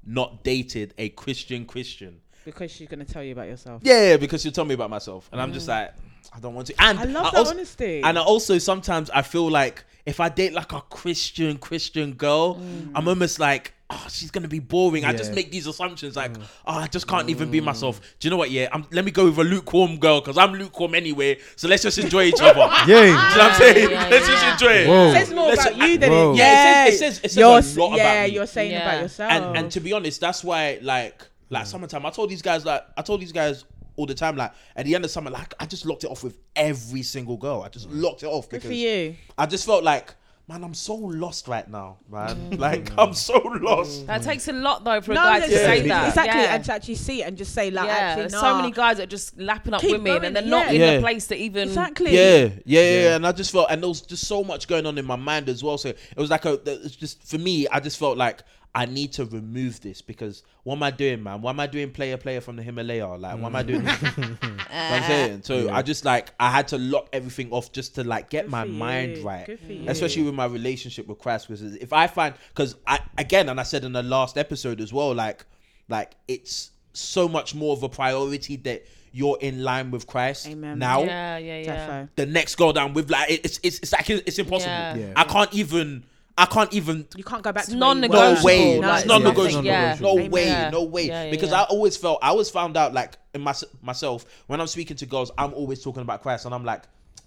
not dated a Christian Christian. Because she's gonna tell you about yourself. Yeah, yeah, because you tell me about myself, and I'm just mm. like, I don't want to. And I love that also, honesty. And I also sometimes I feel like if I date like a Christian Christian girl, mm. I'm almost like, oh, she's gonna be boring. I just make these assumptions like, oh, I just can't even be mm. myself. Do you know what? Yeah, I'm, let me go with a lukewarm girl because I'm lukewarm anyway. So let's just enjoy each other. Yeah. Do you know what I'm saying? Yeah, let's yeah. just enjoy it. Whoa. it says more Let's- about you than Whoa. it. Yeah, Yeah, it says- it says- it says a you're, lot about you. yeah, me. you're saying Yeah. about yourself. and and to be honest, that's why like like summertime. I told these guys like I told these guys all the time like at the end of summer like I just locked it off with every single girl. I just mm. locked it off Good because for you. I just felt like man, I'm so lost right now, man. Mm. Like I'm so lost. that takes a lot though for a guy to yeah, say that. exactly, Yeah. and to actually see it and just say like, yeah, actually, nah. so many guys that are just lapping up Keep women going, and they're not yeah. in Yeah. the place to even. exactly. Yeah, yeah, yeah, yeah, and I just felt, and there was just so much going on in my mind as well. So it was like a, it's just for me. I just felt like I need to remove this because what am I doing, man? What am I doing, player, player from the Himalaya? Like, what am I doing? Mm. You know I'm saying. So I just like I had to lock everything off just to like get Good my for mind you. right, Good for you. especially with my relationship with Christ. Because if I find, because I again, and I said in the last episode as well, like, like it's so much more of a priority that you're in line with Christ Amen. now Yeah, yeah, yeah. Defo. the next girl down with like it's it's it's like it's impossible. Yeah. Yeah. I can't even I can't even You can't go back It's to where you no non-negotiable. way. No, it's it's not nothing. negotiable. Yeah. No way. Yeah. No way. Yeah, yeah, because yeah. I always felt I always found out like in my, myself when I'm speaking to girls, I'm always talking about Christ, and I'm like,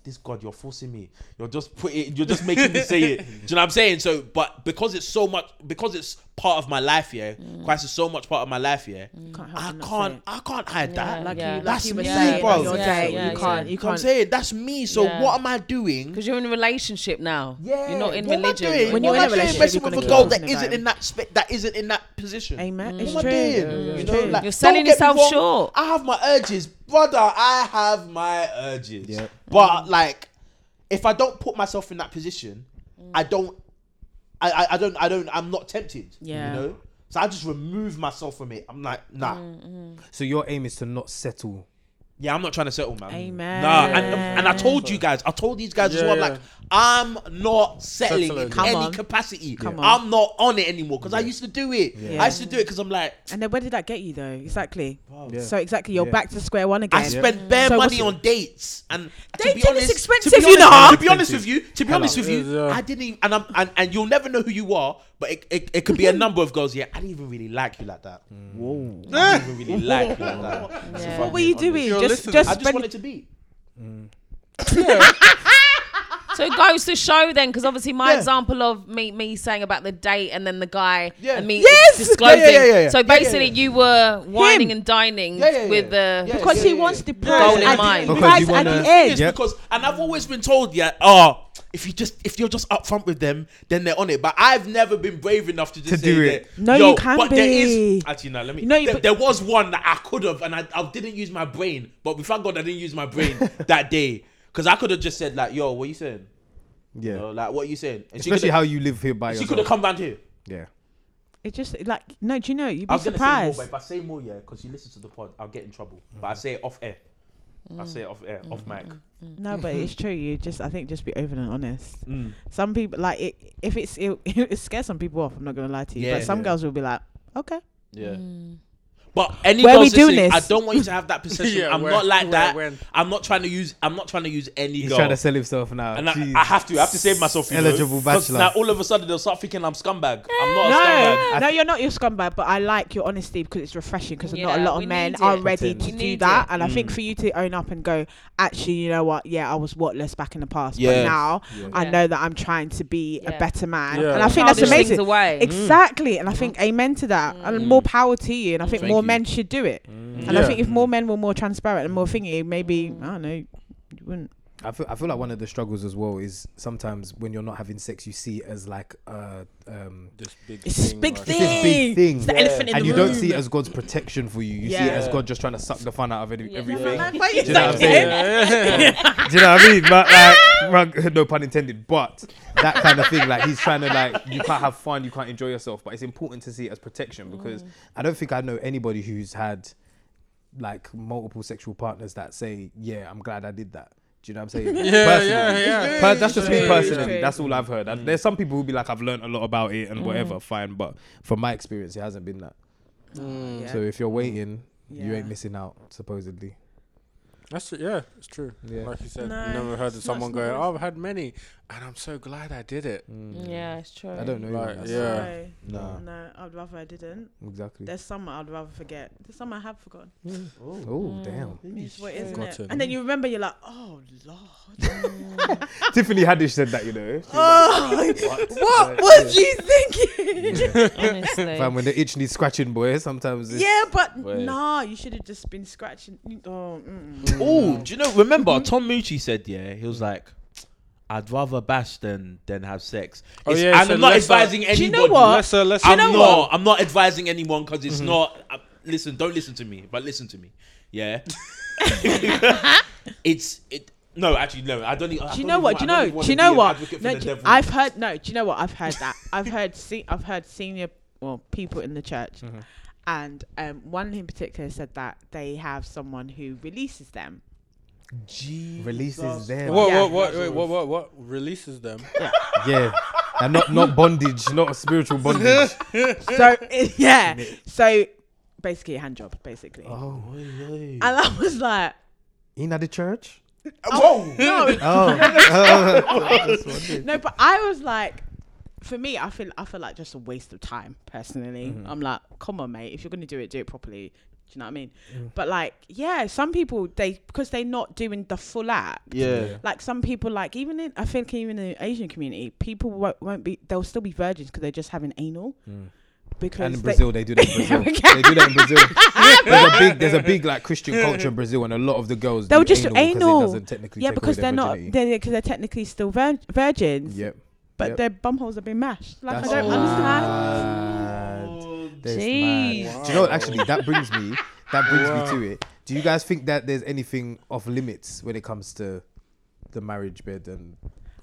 this God, you're forcing me. You're just putting. You're just making me say it. Do you know what I'm saying? So, but because it's so much, because it's part of my life, yeah. Mm. Christ is so much part of my life, yeah. Can't I but not say can't. I can't hide Yeah, that. Like yeah. you, like That's you were me, saying bro. on your Yeah, day, yeah, you can't, you You know what I'm can't. saying that's me. So Yeah. what am I doing? Because you're in a relationship now. Yeah, You're not in what am I doing? When you're am in a I doing relationship, messing you're with a gonna girl keep that talking isn't in that spe- that isn't in that position. Amen. What It's am I true. doing? You know, like you're selling don't get me yourself short. I have my urges, brother. I have my urges. Yeah. But like, if I don't put myself in that position, I mm. don't. I, I, I don't I don't I'm not tempted. Yeah. You know. So I just remove myself from it. I'm like, nah. Mm, mm. So your aim is to not settle. Yeah, I'm not trying to settle, man. Amen. Nah, and, and I told you guys, I told these guys as well. I'm yeah. like, I'm not settling Settling. in Come any on. capacity. Come on. I'm not on it anymore because I used to do it. Yeah. I used to do it because I'm like, And then where did that get you though? Exactly. Yeah. So exactly, you're Yeah. back to square one again. I spent bare So money what's- on dates and to Dating be is honest, expensive, to be you honest, know. To be honest with you, to be Hello. honest with you, Yeah. I didn't even, and I'm and, and you'll never know who you are, but it, it, it could be a number of girls. Yeah, I didn't even really like you like that. Whoa. I didn't even really like you like that. Yeah. What were you doing? You're Just, listening. just I just spend. wanted to be. Mm. So it goes to show then, because obviously my Yeah. example of me me saying about the date and then the guy Yeah. and me Yes! disclosing. Yeah, yeah, yeah, yeah. So Yeah, yeah, basically, yeah. you were whining Him. and dining Yeah, yeah, yeah. with the. Yeah. because he wants the prize Goal in at mind. the, Because prize you at wanna- the end. It's Yep. because, and I've always been told, yeah, oh, if you just if you're just upfront with them, then they're on it. But I've never been brave enough to just To say do that, it. No, yo, you can but there be. is actually no. Let me. No, you- there, but- there was one that I could have, and I, I didn't use my brain. But we thank God I didn't use my brain that day because I could have just said like, yo, what you saying? Yeah. You know, like what you saying? And she Especially coulda- how you live here by yourself. she could have come round here. Yeah. It just like no. Do you know? You'd I be was gonna say more, surprised. but if I say more, yeah, because you listen to the pod, I'll get in trouble. But I say it off air. I mm. say it off air, off mm, mic. Mm, no, but it's true. You just, I think, just be open and honest. Mm. Some people like it. If it's, it, it scares some people off. I'm not gonna lie to you. Yeah. but some Yeah. girls will be like, okay. Yeah. But any Where girls we doing listening, I don't want you to have that perception. Yeah, I'm where- not like where, that. when? I'm not trying to use. I'm not trying to use any He's girl. trying to sell himself now. and I, Jeez. I have to. I have to save myself. You Eligible know? 'Cause bachelor. Now all of a sudden they'll start thinking I'm scumbag. I'm not a No, scumbag. no, you're not your scumbag. But I like your honesty because it's refreshing. Because not a Yeah, lot we of men need are it. ready Pretend. to We do need that. it. And I think Mm. for you to own up and go, actually, you know what? Yeah, I was whatless back in the past, but now I Yeah. know that I'm trying to be Yeah. a better man. Yeah. And I think that's Childish things amazing. away. Exactly, and I think amen to that, and more power to you. And I think Thank more you. Men should do it. Mm. And Yeah. I think if more men were more transparent and more thingy, maybe I don't know, you wouldn't. I feel I feel like one of the struggles as well is sometimes when you're not having sex, you see it as like uh um This big It's this thing, big like- It's this big thing. It's the Yeah. elephant in and the you room. don't see it as God's protection for you. You see it as God just trying to suck the fun out of every, Yeah. everything. Like, Do you know what I'm saying? Do you know what I mean? But like, rug- no pun intended. But that kind of thing, like he's trying to like, you can't have fun, you can't enjoy yourself. But it's important to see it as protection because I don't think I know anybody who's had like multiple sexual partners that say, "Yeah, I'm glad I did that." Do you know what I'm saying? Yeah, Personally. yeah, yeah. Per- that's just me personally. That's all I've heard. And there's some people who be like, I've learned a lot about it and mm. whatever, fine. But from my experience, it hasn't been that. Yeah. So if you're waiting, you Yeah. ain't missing out, supposedly. That's true. Yeah, it's true. Yeah. Like you said, No, you never heard of it's not- someone it's not going, always- "Oh, I've had many, and I'm so glad I did it." Yeah, it's true. I don't know. Like, anyone yeah. No, Nah. no, I'd rather I didn't. Exactly. There's some I'd rather forget. There's some I have forgotten. Oh, damn. It's what it is, isn't it? And then you remember, you're like, oh lord, Tiffany Haddish said that, you know. oh, what was you thinking? Honestly. Fam, when the itch needs scratching, boy, sometimes it's, yeah, but Wait. nah, you should have just been scratching. Oh, mm. Oh, do you know? Remember, Tom Mucci said, yeah, he was like, "I'd rather bash than than have sex." Oh, It's- yeah, and so I'm not let's, uh, advising Do you know what? Let's uh. I'm know not. what? I'm not advising anyone because it's not. Uh, listen, don't listen to me, but listen to me. Yeah. it's it. No, actually, no. I don't. e- I Do you don't know even what? Do you I don't know? even Do wanna you be know an what? advocate for No, the do- devil. I've heard no. Do you know what? I've heard that. I've heard. See, I've heard senior well people in the church, Mm-hmm. and um, one in particular said that they have someone who releases them. Releases them. What, Yeah. what, what, wait, what, what, what releases them? Yeah. yeah. And not not bondage, not spiritual bondage. So yeah. So basically a hand job, basically. oh, And I was like, in at the church? Whoa. no, Oh. no. But I was like, for me, I feel I feel like just a waste of time personally. Mm-hmm. I'm like, come on, mate. If you're gonna do it, do it properly. You know what I mean? Mm. But like, yeah, some people they because they're not doing the full act. Yeah. Like some people, like even in I think even in the Asian community, people won't, won't be they'll still be virgins because they're just having anal. Mm. Because And in they- Brazil, they do that in Brazil. they do that in Brazil. there's a big, there's a big like Christian culture in Brazil, and a lot of the girls They'll just anal 'cause anal. Technically yeah, because they're their not virginity. they're because they're technically still vir- virgins. Yep. But Yep. their bumholes have been mashed. Like That's I don't Wow. understand. Mad. That's Jeez. mad. Do you know what? Actually, that brings me. That brings me to it. Do you guys think that there's anything off limits when it comes to the marriage bed and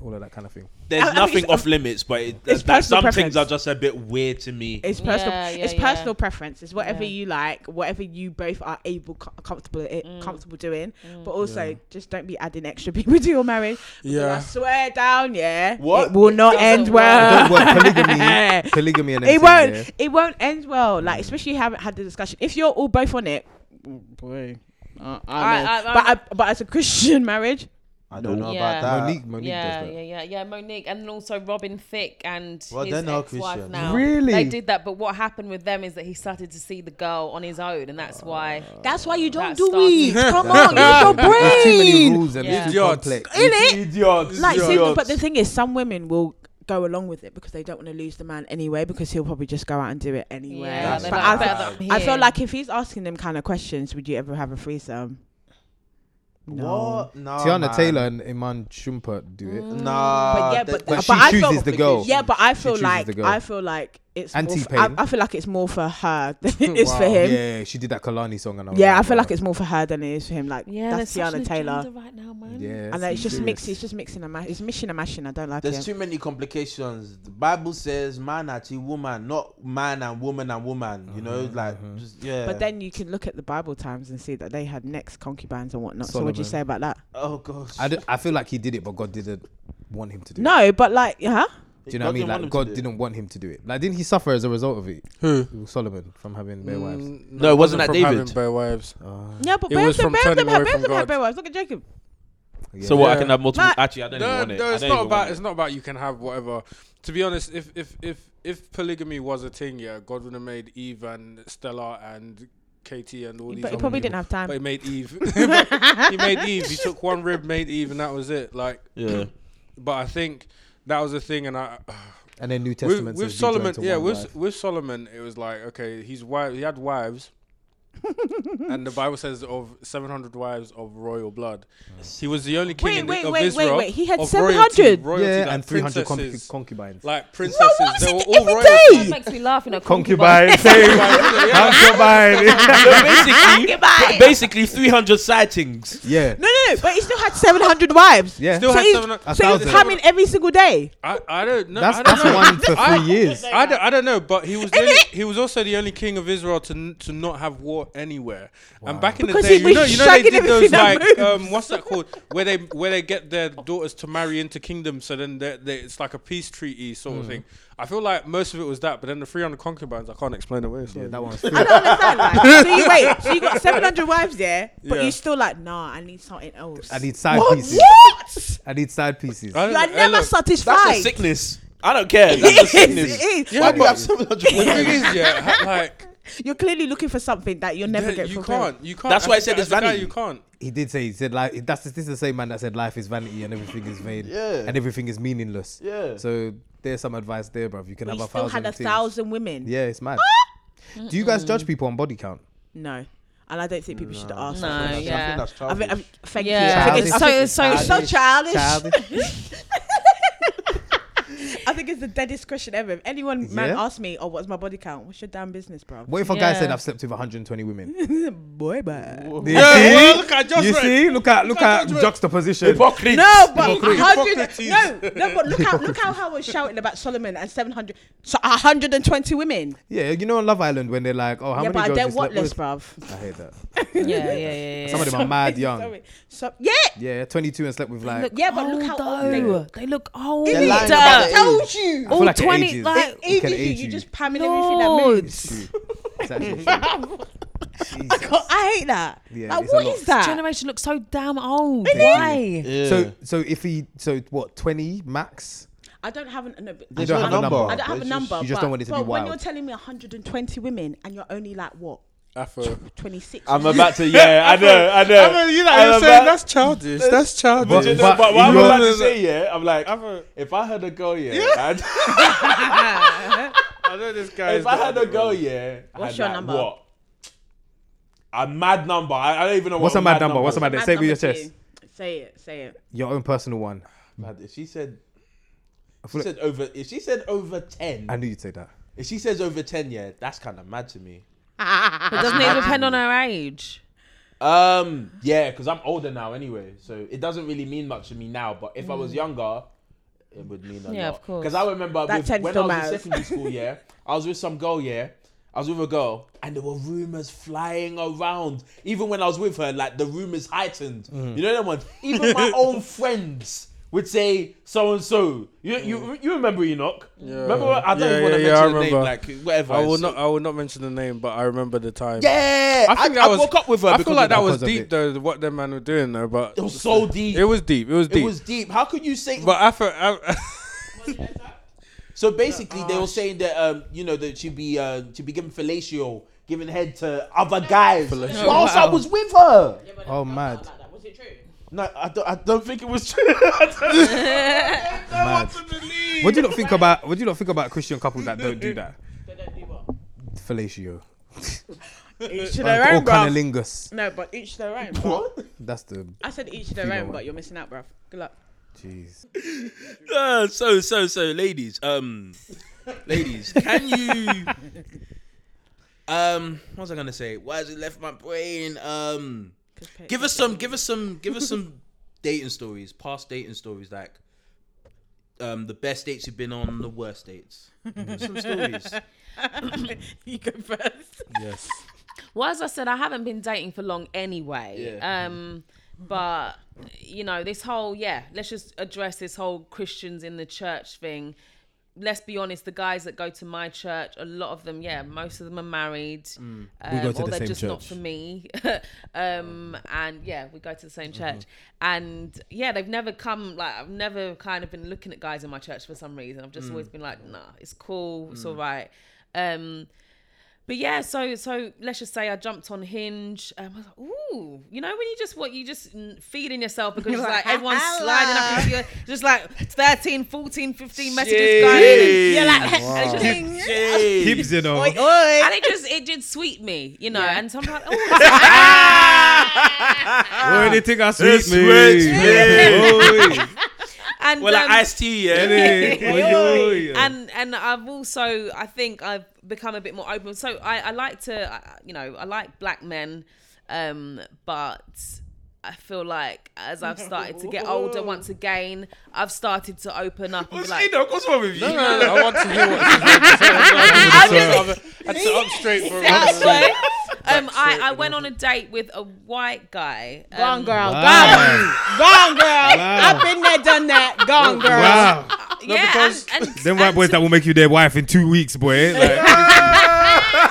all of that kind of thing? There's I- I mean, nothing off limits, but it, it's that, personal some things are just a bit weird to me. It's personal. Yeah, yeah, it's yeah. personal preference. It's whatever Yeah. you like, whatever you both are able, comfortable, Mm. comfortable doing. But also, just don't be adding extra people to your marriage. Yeah, I swear down, yeah, What? it will not Doesn't end work. well. Polygamy, polygamy, and it won't. yeah. It won't end well. Like Mm. especially you haven't had the discussion. If you're all both on it, mm, boy, uh, I, I- I- I- but I, but as a Christian marriage, I don't know Yeah. about that. Mo'Nique, Mo'Nique yeah, does that. yeah, yeah, yeah. Mo'Nique, and also Robin Thicke and Well, his ex-wife Christians. now. Really? They did that, but what happened with them is that he started to see the girl on his own, and that's why. that's why you don't do started- it. Come on, what use your it is. There's too many rules and Yeah. it's too Idiots. complex. In it. Idiots. Like, see, idiots. but the thing is, some women will go along with it because they don't want to lose the man anyway because he'll probably just go out and do it anyway. Yeah, but I, better th- I feel like if he's asking them kind of questions, would you ever have a threesome? No. What? No. Teyana man. Taylor and Iman Shumpert do it. Mm. Nah. But yeah, but- But but she I chooses felt- the girl. Yeah, but I feel like. I feel like it's more Anti for, I. I feel like it's more for her than it is for him. Yeah, Yeah, she did that Kehlani song, and I, was I like, feel wow. like it's more for her than it is for him. Like yeah, that's there's Teyana Taylor. right now, man. Yeah, And like, it's just serious. mixing. It's just mixing and ma- it's mishing and mashing. I don't like There's it. There's too many complications. The Bible says man and woman, not man and woman and woman. You know, Mhm, like mhm. just yeah. But then you can look at the Bible times and see that they had next concubines and whatnot. So what do you say about that? oh gosh. I, d- I feel like he did it, but God didn't want him to do it. No, but like, huh? Do you know what I mean? Like God didn't want him to do it. Like didn't he suffer as a result of it? Who? Solomon from having bare wives. Mm, No, it wasn't that from David? having bare wives. Oh, Yeah, but It both was of them, from both of them turning have away both of from them have God. bare wives. Look at Jacob. yeah. So what? I Yeah. can have multiple. Nah, Actually, I don't even No, want it. no, I it's don't not even about. want It's not about you can have whatever. To be honest, if if if if polygamy was a thing, yeah, God would have made Eve and Stella and Katie and all these. But he other probably didn't have time. But he made Eve. He made Eve. He took one rib, made Eve, and that was it. Like, Yeah. but I think that was the thing, and I. And then New Testament with "Be Solomon, yeah, with wife." with Solomon, it was like okay, he's wife, he had wives, and the Bible says of seven hundred wives of royal blood. Mm. He was the only king Wait, in, wait, of wait, wait, Israel. wait. He had of 700? royalty, royalty, yeah, like and 300 concu- princesses, concubines. like princesses. what was they were d- all every royalty. day? That makes me laugh in a concubine, Yeah. concubine. Basically, basically 300 sightings. yeah, No, no, no. But he still had 700 wives. yeah. Still So had he's, seven. A so he's thousand. coming every single day. I, I don't know. that's I don't that's know. one for three years. I don't, I don't know, but he was the only, he was also the only king of Israel to to not have war anywhere. And back in Because the day, you know, you know they did those like um, what's that called? Where they where they get their daughters to marry into kingdoms, so then they they it's like a peace treaty sort Hmm. of thing. I feel like most of it was that, but then the 300 concubines, I can't explain away. So. Yeah, that one's I don't understand. Like, so you wait. So you got 700 wives there, but Yeah. you're still like, nah, I need something else. I need side what? pieces. What? I need side pieces. You are know, never look, satisfied. That's a sickness. I don't care. That's a It is, sickness. it is. Yeah, Why do you but have 700 the thing is, yeah, like You're clearly looking for something that you'll never yeah, get you fulfilled. can't, you can't. That's why I said it's as guy, vanity. You can't. He did say he said like that's this is the same man that said life is vanity and everything is vain Yeah. and everything is meaningless. Yeah. So there's some advice there, bruv. You can We have a still thousand. had a things. thousand women. Yeah, it's mad. Ah! Do you guys judge people on body count? No. And I don't think people should ask. No, that I yeah. think that's I childish. think, I think- thank Yeah, you. I think it's, so so it's so childish. Childish. I think it's the deadest question ever. If anyone man Yeah? asks me, "Oh, what's my body count?" What's your damn business, bro? What if a guy said Yeah. I've slept with 120 women? Boy, bad. You Yeah, see? well, look at Josh you Red. see? Look at look Look at at Josh juxtaposition. Hypocrite. No, but Hypocrite. a hundred. Hippocrates. No, no, but look how look how I was shouting about Solomon and seven hundred, so hundred and twenty women. Yeah, you know on Love Island when they're like, oh, how yeah, many but girls they're you slept whatless, with? bruv. I hate that. Yeah, yeah, yeah, yeah. Some of them are mad young. Sorry. So yeah, Yeah, 22 and slept with like. look, yeah, but look how old they were. They look old. They're lying Duh. about I it. Told you. I feel All like it 20, ages. like, It ages can you. age You you. just pamming everything that moves. It's true. It's actually true. Jesus. I hate that. Yeah, like, it's a what lot. is that? generation looks so damn old. Why? Yeah. So, so if he, so what, 20 max? I don't have an, no, They You don't don't have a number. I don't have a It's number. You just but, don't want it to be but when wild. you're telling me 120 women and you're only like what Afro. 26. I'm about to. Yeah, I know. I know. I mean, you know, I'm you're about- saying that's childish. That's childish. But, you know, But- but what I'm about to say, yeah, I'm like, Afro, if I had a girl, yeah, I'd- I know this guy. if I had a girl, yeah, I What's your like, number? What? A mad number. I, I don't even know What's what a mad number? What's a mad? Mad Say it with your number chest. you. Say it. Say it. Your own personal one. Mad. If she said, I she feel said over. If she said over ten, I knew you'd say that. if she says over ten, yeah, that's kind of mad to me. But doesn't it depend on her age? Um, yeah, because I'm older now anyway, so it doesn't really mean much to me now. But if I was younger, it would mean a Mm. Yeah, lot. of course. Because I remember That with, tends when to I was matter. in secondary school, yeah, I was with some girl, yeah. I was with a girl, and there were rumors flying around. Even when I was with her, like the rumors heightened. Mm. You know that one. Even my own friends would say so and so. You you you remember Enoch? Yeah. Remember? what- I don't Yeah, even want to yeah, yeah, mention the name, remember. like whatever. I will So- not. I will not mention the name, but I remember the time. Yeah, I I, think I, that was- broke up with her. I feel like that that. was deep though. What them man were doing though, but It was so deep. It was deep. It was deep. It was deep. How could you say? But after, I, so basically, they were saying that um, you know, that she'd be uh, she'd be giving fellatio, giving head to other guys. Fellatio. Whilst I was with her. Oh, mad. Was it true? No, I don't. I don't think it was true. Mad. What do you not think about? What do you not think about Christian couples that don't do that? They don't do what? Fellatio. Each to Or, their or own, bruv. cunnilingus. No, but each to their own. bruv. That's the I said each to their own, one. but you're missing out, bruv. Good luck. jeez. Uh, so so so, ladies, um, ladies, can you, um, what was I gonna say? Why has it left my brain? Um, 'Cause give us some, give us some, give us some dating stories, past dating stories, like, um, the best dates you've been on, the worst dates. Some stories. you go first. yes. Well, as I said, I haven't been dating for long anyway. Yeah. Um, but you know, this whole yeah, let's just address this whole Christians in the church thing. Let's be honest, the guys that go to my church, a lot of them, yeah, most of them are married, um, We go to or the they're just not for me. um, and yeah, we go to the same church, and yeah, they've never come like I've never kind of been looking at guys in my church for some reason. I've just always been like, nah, it's cool, it's all right. Um, but yeah, so so let's just say I jumped on Hinge. Um, I was like, ooh, you know when you just what you just feeding yourself because it's like everyone's sliding up into you, just like 13, 14, 15 messages going in. And, You're like, and it's just- Hey. Hips, you know. oi, oi. and it just it did sweet me, you know. Yeah. And sometimes, oh, Oh, anything I sweet It's me. sweet Oi. And Well, like um, iced tea, yeah. Oi, oi. and and I've also I think I've become a bit more open. So I, I like to I- you know I like black men, um, but I feel like as I've started to get older once again, I've started to open up What's, like, Enoch, what's wrong with you? No, no, no. I want to hear what she's going to say. I sit up straight for a That's minute. why. Um, I, I went on a date with a white guy. Go on, Um, girl. Wow. Go on. Go on, girl. Wow. I've been there, done that. Gone girl. Wow. Yeah, because and, and, Them white and boys that will make you their wife in two weeks, boy. Like,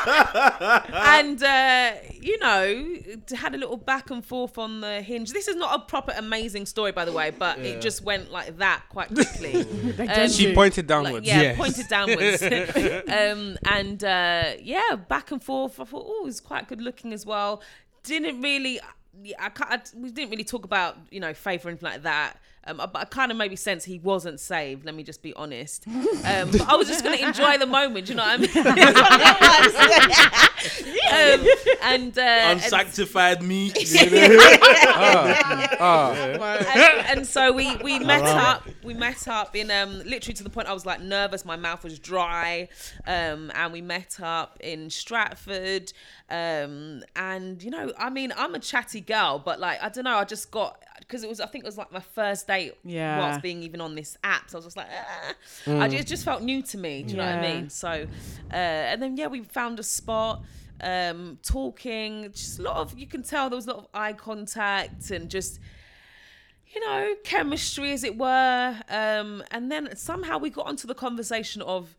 and uh, you know had a little back and forth on the hinge. This is not a proper amazing story by the way but it just went like that quite quickly. Um, She pointed like, downwards. yeah Yes. pointed downwards. Um, and uh, yeah back and forth. I thought oh he's quite good looking as well. Didn't really yeah, I, I, we didn't really talk about you know faith or anything like that um, but I kind of maybe sense he wasn't saved. Let me just be honest. Um, but I was just going to enjoy the moment. You know what I mean? um, and, uh, and Unsanctified meat. Ah, and, and so we we met up we met up in um literally to the point i was like nervous my mouth was dry um and we met up in stratford um and you know i mean i'm a chatty girl but like i don't know i just got because it was i think it was like my first date Yeah. whilst being even on this app so i was just like ah. I, it just felt new to me do you know what i mean so uh and then yeah we found a spot um talking just a lot of you can tell there was a lot of eye contact and just you know, chemistry, as it were. Um, and then somehow we got onto the conversation of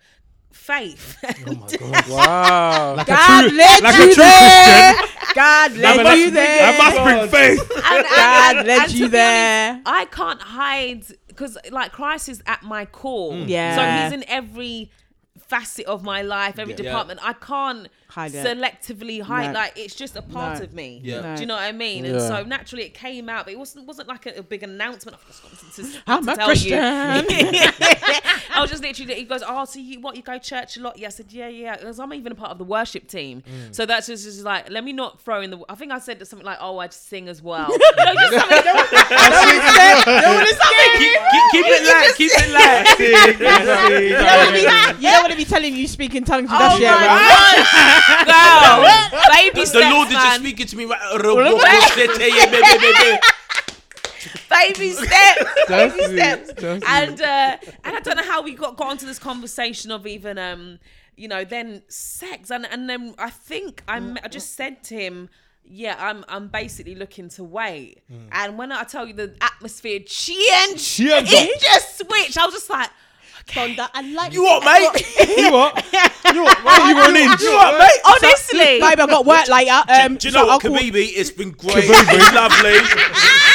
faith. Oh my god. Wow. God led like a you true there. God led I you there. must bring faith. And- God and- led and to you there. honest, I can't hide because, like, Christ is at my core. Mm. Yeah. So he's in every facet of my life, every Yeah. department. I can't Hide it. selectively hide. No. Like it's just a part No. of me. Yeah. No. Do you know what I mean? And Yeah. so naturally it came out, but it wasn't wasn't like a, a big announcement. I've just got to, to, I'm to a tell Christian. you. I was just literally. He goes, "Oh, so you what? You go church a lot?" Yeah, I said, "Yeah, yeah." Because I'm even a part of the worship team, Mm. so that's just, just like, let me not throw in the. I think I said something like, "Oh, I just sing as well." you just something. keep, keep, keep it light. Keep it light. You don't want to be, you don't want to be telling you speak in tongues with Oh that shit, my man. gosh, girl, baby steps, The steps, Lord is just man. speaking to me right. baby steps, baby it, steps, that's and uh, and I don't know how we got got onto this conversation of even um you know then sex and and then I think I I just said to him. Yeah, I'm. I'm basically looking to wait, and when I tell you the atmosphere changed, Changed. it just switched. I was just like, Thunder, I like You what, mate? You what? You what? Why you on inch? You what, mate? honestly, Babe, I've got work later. Um, Do you so know what, I'll call- Kibibi? It's been great. It's been lovely.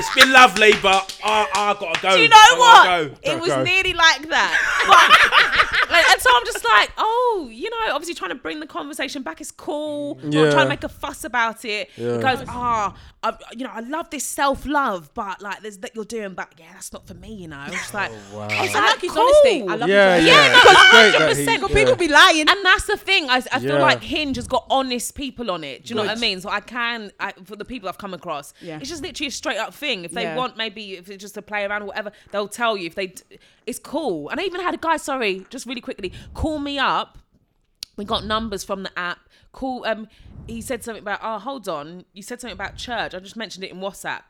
it's been lovely, but I, I gotta go. Do you know I what? gotta Go. It was go. nearly like that. But, like, and so I'm just like, oh, you know, obviously trying to bring the conversation back is cool. Yeah. Not Yeah. trying to make a fuss about it. Yeah. It goes, ah, I you know, I love this self love, but like, there's that you're doing, but yeah, that's not for me, you know. I'm just like, wow. I was I like, like his cool. honesty. I love Yeah, his yeah. honesty. Yeah, no, It's great that 100%. he- But yeah. People be lying. And that's the thing. I, I feel like Hinge has got honest people on it. Do you know what I mean? So I can, I, for the people I've come across, Yeah. it's just literally a straight up thing. If they Yeah. want, maybe if it's just to play around or whatever, they'll tell you. If they, it's cool. And I even had a guy, sorry, just really quickly, call me up. We got numbers from the app. Call. Um, he said something about. Oh, hold on. You said something about church. I just mentioned it in WhatsApp.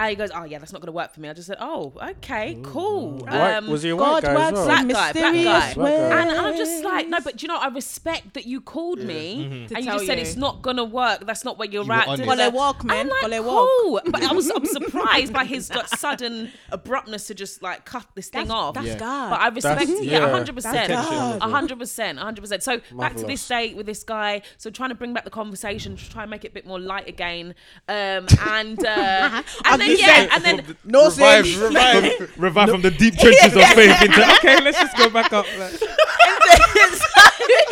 And he goes, oh yeah, that's not gonna work for me. I just said, oh, okay, cool. White- Um, was he a white God guy as works well? Black in guy, black guy. mysterious guy. ways. and I'm just like, no, but do you know, I respect that you called me To and you tell just said you. it's not gonna work. That's not where you're were at. honest. da, da, da. Walk, man. I'm like, walk. cool. But I was, I'm surprised by his like, sudden abruptness to just like cut this thing That's, off. that's Yeah. God. But I respect That's- Yeah, yeah. 100%. That's God. 100%. 100%. So back to Marvelous. this date with this guy. So trying to bring back the conversation, to try and make it a bit more light again. Um, and, uh, and then, you yeah, said, and then, no Revive, sense. revive. Revive from the deep trenches of faith into okay, let's just go back up. like-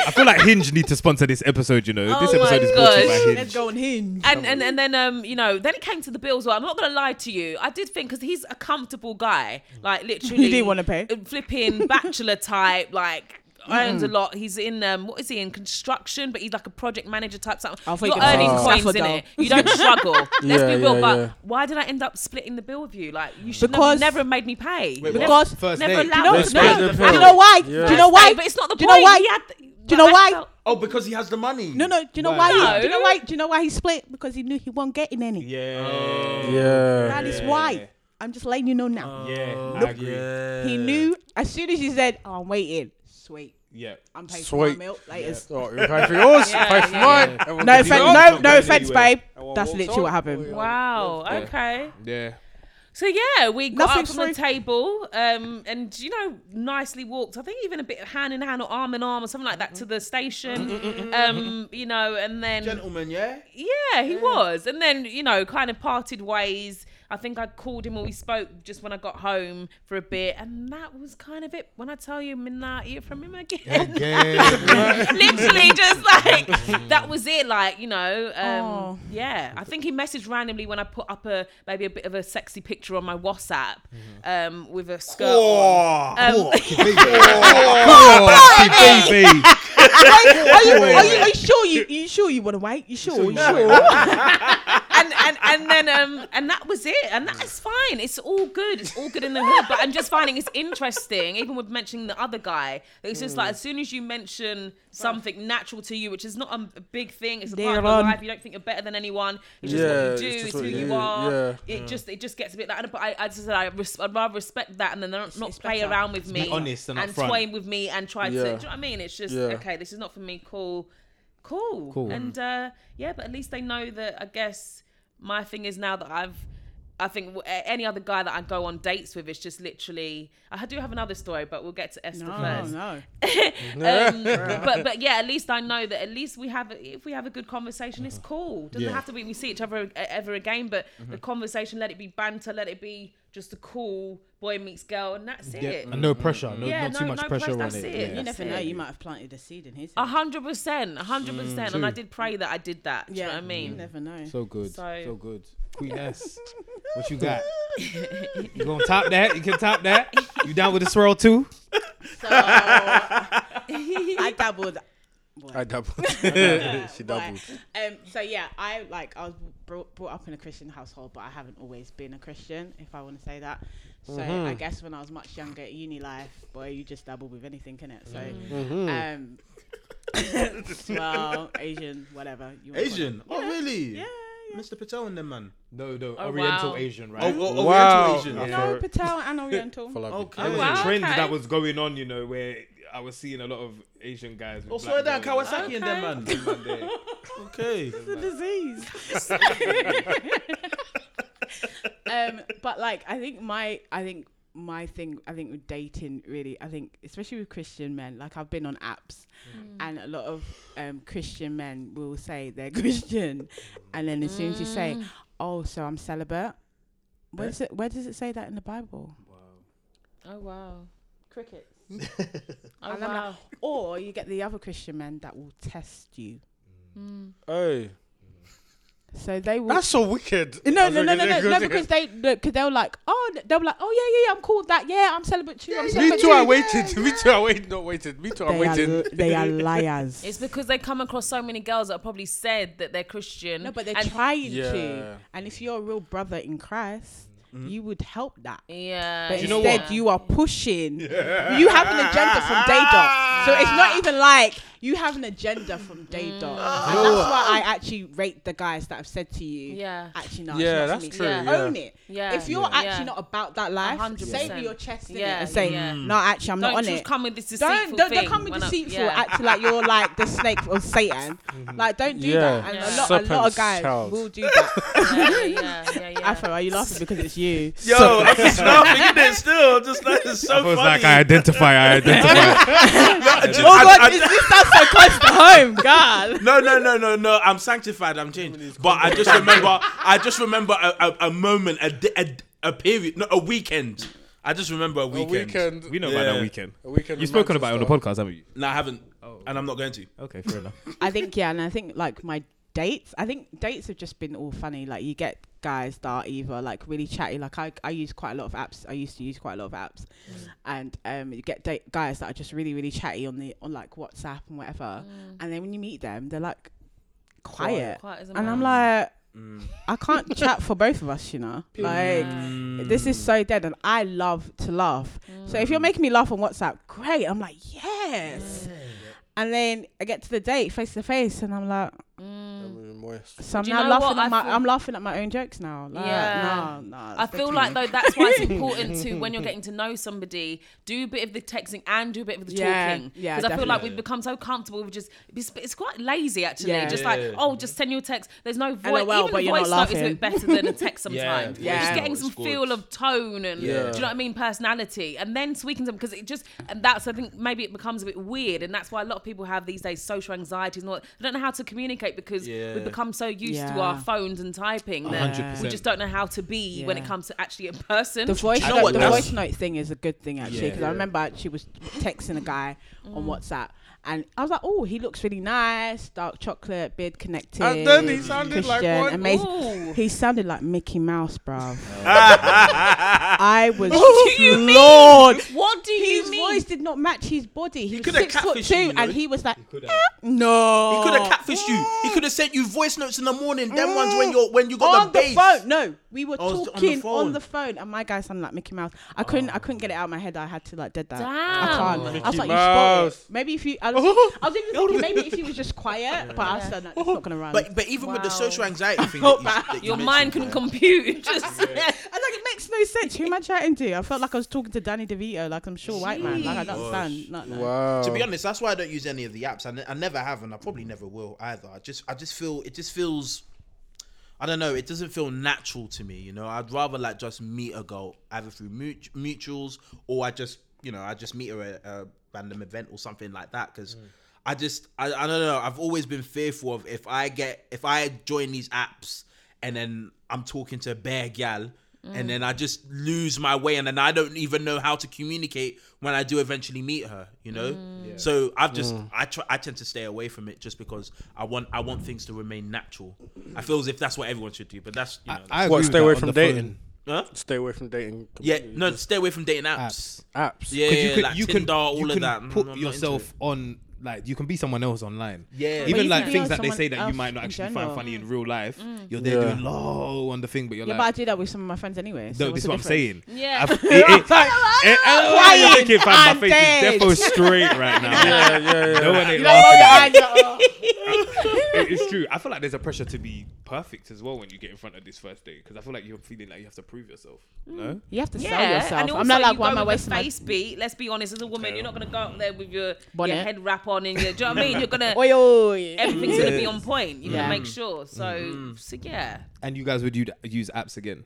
I feel like Hinge need to sponsor this episode. You know, this Oh my episode is brought to you by. Hinge. Let's go on hinge. and, and and then um you know then it came to the bills. Well, I'm not gonna lie to you. I did think because he's a comfortable guy, like literally. You didn't wanna pay? uh, Flipping bachelor type, like earns a lot. He's in um what is he in construction? But he's like a project manager type. Something. I thought You're you were earning saying coins in though. it. You don't struggle. Let's Yeah, be real. yeah, but yeah. why did I end up splitting the bill with you? Like you should Because- never, never have made me pay. You Wait, never- Because First never date. allowed know- me Let's to split pay. the Do you know why? Yeah. Do you know why? But it's not the Do point. you know why? He had, Do you know I why? felt- Oh, because he has the money. No, no. Do you know Why? why? No. He, do you know why? Do you know why he split? Because he knew he won't get in any. Yeah. Yeah. That is why. I'm just letting you know now. Yeah, Oh, I agree. He knew as soon as he said, oh, "I'm waiting." Sweet. Yeah. I'm paying for my Sweet. milk later. Oh, you pay for yours, Yeah, pay for yeah, mine. yeah. Everyone No gets offense, yours. no, not no going offense, anywhere. babe. Everyone That's walks literally what on. happened. Wow. Yeah. Okay. Yeah. So yeah, we got Nothing up from the free. table, um, and you know, nicely walked. I think even a bit hand in hand or arm in arm or something like that to the station. Um, you know, and then Gentleman, yeah. yeah, he was, and then you know, kind of parted ways. I think I called him or we spoke just when I got home for a bit, and that was kind of it. When I tell you, I'm not hear from him again. Literally, just like that was it. Like you know, um, Oh. yeah. I think he messaged randomly when I put up a maybe a bit of a sexy picture on my WhatsApp um, with a skirt on. Um, baby. Are you, are you, are you sure you, you sure you want to wait? You sure? You sure? and, and and then um and that was it. And that's fine. It's all good. It's all good in the hood. But i'm just finding it's interesting even with mentioning the other guy. That it's just like as soon as you mention something natural to you which is not a, a big thing it's a part of your life you don't think you're better than anyone. It's just Yeah, what you do it's it's, who you you are. Yeah. it just it just gets a bit like but i i just said I res- i'd rather respect that and then not, not play better. around with me honest and and upfront. toy with me and try to do you know what i mean? It's just Yeah. okay this is not for me. Cool. Cool. Cool. And uh, yeah, but at least they know that. I guess my thing is now that I've. I think any other guy that I go on dates with is just literally. I do have another story, but we'll get to Esther No, first. no. Um, but but yeah, at least I know that at least we have if we have a good conversation, it's cool. Doesn't Yeah. have to be we see each other ever again, but the conversation let it be banter, let it be just a cool boy meets girl, and that's Yeah, it. and no pressure, no, Yeah, not too no- much no pressure pressure, on that's it. it. yeah. You never know. You might have planted a seed in his. A hundred percent, a hundred percent, and I did pray that I did that. Do you know what I mean? You never know. So good, so, So- good. Queen S, what you got? you gonna top that? You can top that. You down with the swirl too? So I dabbled. Boy. I doubled. She doubled. Um, so yeah, I like I was brought, brought up in a Christian household, but I haven't always been a Christian, if I want to say that. So Mm-hmm. I guess when I was much younger, at uni life, boy, you just dabble with anything, can it? So, Mm-hmm. um, well, Asian, whatever. You wanna call. Asian. Oh really? Yeah, yeah. Mr. Patel and them man. No, no, Oh, Oriental wow. Asian, right? Oh, oh, Wow. Oriental Asian. Yeah. No, For- Patel and Oriental. For love you. Okay. There was wow, a trend okay. that was going on, you know, where I was seeing a lot of Asian guys. With Oh, black slow down, girls. Kawasaki and them man. Man, Okay. It's a disease. um, but like, I think my, I think my thing, I think with dating, really, I think especially with Christian men, like I've been on apps, and a lot of um, Christian men will say they're Christian, and then as soon as you say, "Oh, so I'm celibate," where does it, where does it say that in the Bible? Oh wow. Crickets. Oh wow. Or you get the other Christian men that will test you. Mm. Hey, So they will. that's so wicked. No, no, no, no, no, no, because they, because they're like, oh, they'll be like, oh yeah, yeah, yeah, I'm cool with that. Yeah, I'm celibate too. I'm Me celibate too. I too. waited. Me too. I waited. Not waited. Me too. I They are, waited. they are liars. It's because they come across so many girls that have probably said that they're Christian. no, but they're and- trying Yeah. to. And if you're a real brother in Christ, Mm-hmm. you would help that. Yeah. But you know instead, what? you are pushing. You have an agenda from day dot. So it's not even like you have an agenda from day mm. dot. Ah. And that's why I actually rate the guys that have said to you, Yeah. actually, no, Yeah, it's not that's me. true, Yeah. yeah. Own it. Yeah. If you're Yeah. actually Yeah. not about that life, 100%. say your chest in Yeah, it and say, yeah. Mm. no, actually, I'm Don't not on just it. come with this deceitful Don't don't, don't thing come with when I- deceitful, yeah. acting like you're like the snake of Satan. Mm-hmm. Like, don't do Yeah. that. And Yeah. a lot, a lot of Serpent's guys child. will do that. yeah, yeah, yeah, yeah. Afro, are you laughing because it's you? Yo, I'm just laughing at it still. I'm just like, it's so I was funny. like, I identify, I identify. No, oh just- Oh I- God, I- is this sounds so close to home, God. no, no, no, no, no. I'm sanctified. I'm changed. But I just remember. I just remember a, a, a moment, a, a a period, no, a weekend. I just remember a A weekend. weekend. we know Yeah. about that weekend. A weekend. You've in spoken about it on the Manchester. podcast, haven't you? No, I haven't, oh. and I'm not going to. Okay, fair enough. I think yeah, and I think like my dates. I think dates have just been all funny. Like you get guys that are either like really chatty. Like I, I use quite a lot of apps. I used to use quite a lot of apps, and um, you get date guys that are just really really chatty on the on like WhatsApp and whatever. And then when you meet them, they're like quiet, Quiet as and I'm mouse. like. Mm. I can't chat for both of us, you know. Like this is so dead, and I love to laugh. So if you're making me laugh on WhatsApp, great. I'm like, yes. And then I get to the date face to face, and I'm like, Moist. so I'm Do you now know laughing what? at I my, feel- I'm laughing at my own jokes now. Like, Yeah. no, no. I feel like though that's why it's important to when you're getting to know somebody, do a bit of the texting and do a bit of the Yeah, talking. yeah, Because I feel like definitely. we've become so comfortable with just it's, it's quite lazy actually. Yeah. Just Yeah. like oh, just send you a text. There's no voice. LOL, Even but the you're voice not note is a laughing. bit better than a text sometimes. Yeah, voice Just note getting is some good. feel of tone and Yeah. do you know what I mean, personality, and then tweaking them because it just and that's I think maybe it becomes a bit weird, and that's why a lot of people have these days social anxieties. and all that. They don't know how to communicate because Yeah. we've become so used to our phones and typing that 100%. we just don't know how to be when it comes to actually a person. the voice you know note, what, the voice note thing is a good thing actually Yeah. because I remember she was texting a guy on Mm. WhatsApp. And I was like, oh, he looks really nice, dark chocolate, beard connected. And then he sounded like Christian, what? amazing. Ooh. He sounded like Mickey Mouse, bruv. I was What do you mean? floored. What do you His mean? His voice did not match his body. He, was coulda six foot catfished two, you, you and he was like, coulda. "Eh, no. He could have catfished you. He could have sent you voice notes in the morning. Them ones when you're when you got on the the bass. phone. No, we were Oh, it's on the talking on the phone, and my guy sounded like Mickey Mouse. I couldn't, I couldn't get it out of my head. I had to like dead that. I Damn. can't. I was Mickey like, you spot it. Mouse. Maybe if you, I was, I was even thinking maybe if he was just quiet, but I was like, no, it's not gonna run. But but even with the social anxiety thing, that you, that you Your mentioned, mind couldn't yeah. compute. Just I was like, it makes no sense. Who am I chatting to? I felt like I was talking to Danny DeVito, like I'm sure white man. Like I don't understand. No, no. Wow. To be honest, that's why I don't use any of the apps. I, I never have, and I probably never will either. I just, I just feel it just feels, I don't know. It doesn't feel natural to me. You know, I'd rather like just meet a girl either through mut- mutuals or I just, you know, I just meet her at a random event or something like that. Because mm. I just, I, I don't know. I've always been fearful of if I get, if I join these apps and then I'm talking to a bear gal. And then I just lose my way, and then I don't even know how to communicate when I do eventually meet her. You know, so I've just I try I tend to stay away from it just because I want I want things to remain natural. I feel as if that's what everyone should do, but that's you know, I agree What? Stay away from the phone. dating. huh? Stay away from dating. yeah, no, stay away from dating apps. apps. apps. Yeah, you can like you Tinder, can all you of can that. Mm, put I'm yourself on like you can be someone else online. Yeah. But Even you like can be things that they someone say that you else might not in actually general. find funny in real life. Mm. You're there Yeah. doing low on the thing, but you're Yeah, but I like, do that with some of my friends anyway. So no, what's this is the what I'm saying. Yeah. I've- it- it- it- oh, why are you thinking, fam, I'm my face dead. is defo straight right now. Yeah, yeah, yeah. No one ain't You know what? laughing. at I it- it's true. I feel like there's a pressure to be perfect as well when you get in front of this first date because I feel like you're feeling like you have to prove yourself. Mm. No, You have to sell Yeah, yourself. and also I'm not like, you why go am I wasting a my face beat. Let's be honest, as a woman, you're not gonna go out there with your, your Bonnet. head wrap on and your. Do you know what I mean? You're gonna Oi, oi. everything's gonna be on point. You're Yeah. gonna make sure. So, mm-hmm. so yeah. and you guys would u- use apps again.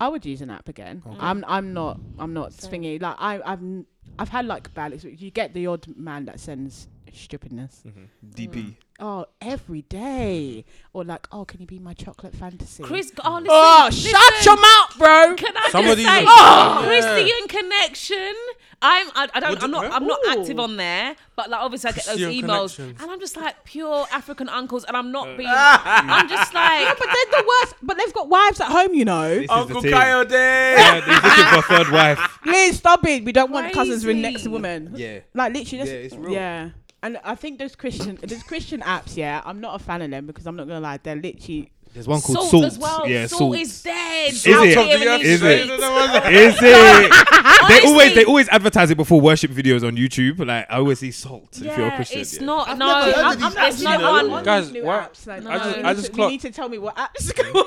I would use an app again. I'm I'm not I'm not thingy. Like I I've n- I've had like bad experience. You get the odd man that sends stupidness. Mm-hmm. DP. Mm. Oh, every day. Or like, oh, can you be my chocolate fantasy? Chris, oh, listen, Oh, listen. shut your mouth, bro. Can I Somebody's just say, a- oh, Yeah. Christian connection? I'm, I, I don't, What I'm the- not, I'm not Ooh. active on there, but like obviously I get those Christian emails, connections. and I'm just like pure African uncles, and I'm not uh. being, I'm just like, But they're the worst. But they've got wives at home, you know. This is Uncle the thing. Coyote. Yeah, he's looking for a third wife. Please stop it. We don't want cousins with next to women. Yeah. Like literally, just, Yeah, it's real. Yeah. And I think those Christian, those Christian apps, yeah, I'm not a fan of them because I'm not gonna lie, they're literally. There's one called salt, Salt. as well. Yeah, salt, Salt. is dead. Is out it? here in these is it? streets. Is it? they always they always advertise it before worship videos on YouTube. Like I always see salt if you're a Yeah, Christian. it's yeah. not. I've no, never heard of I'm, these I'm, apps, there's you no know. one. on Guys, these new what- apps. Like, No. I just, you I need just to- clocked. You need to tell me what apps. go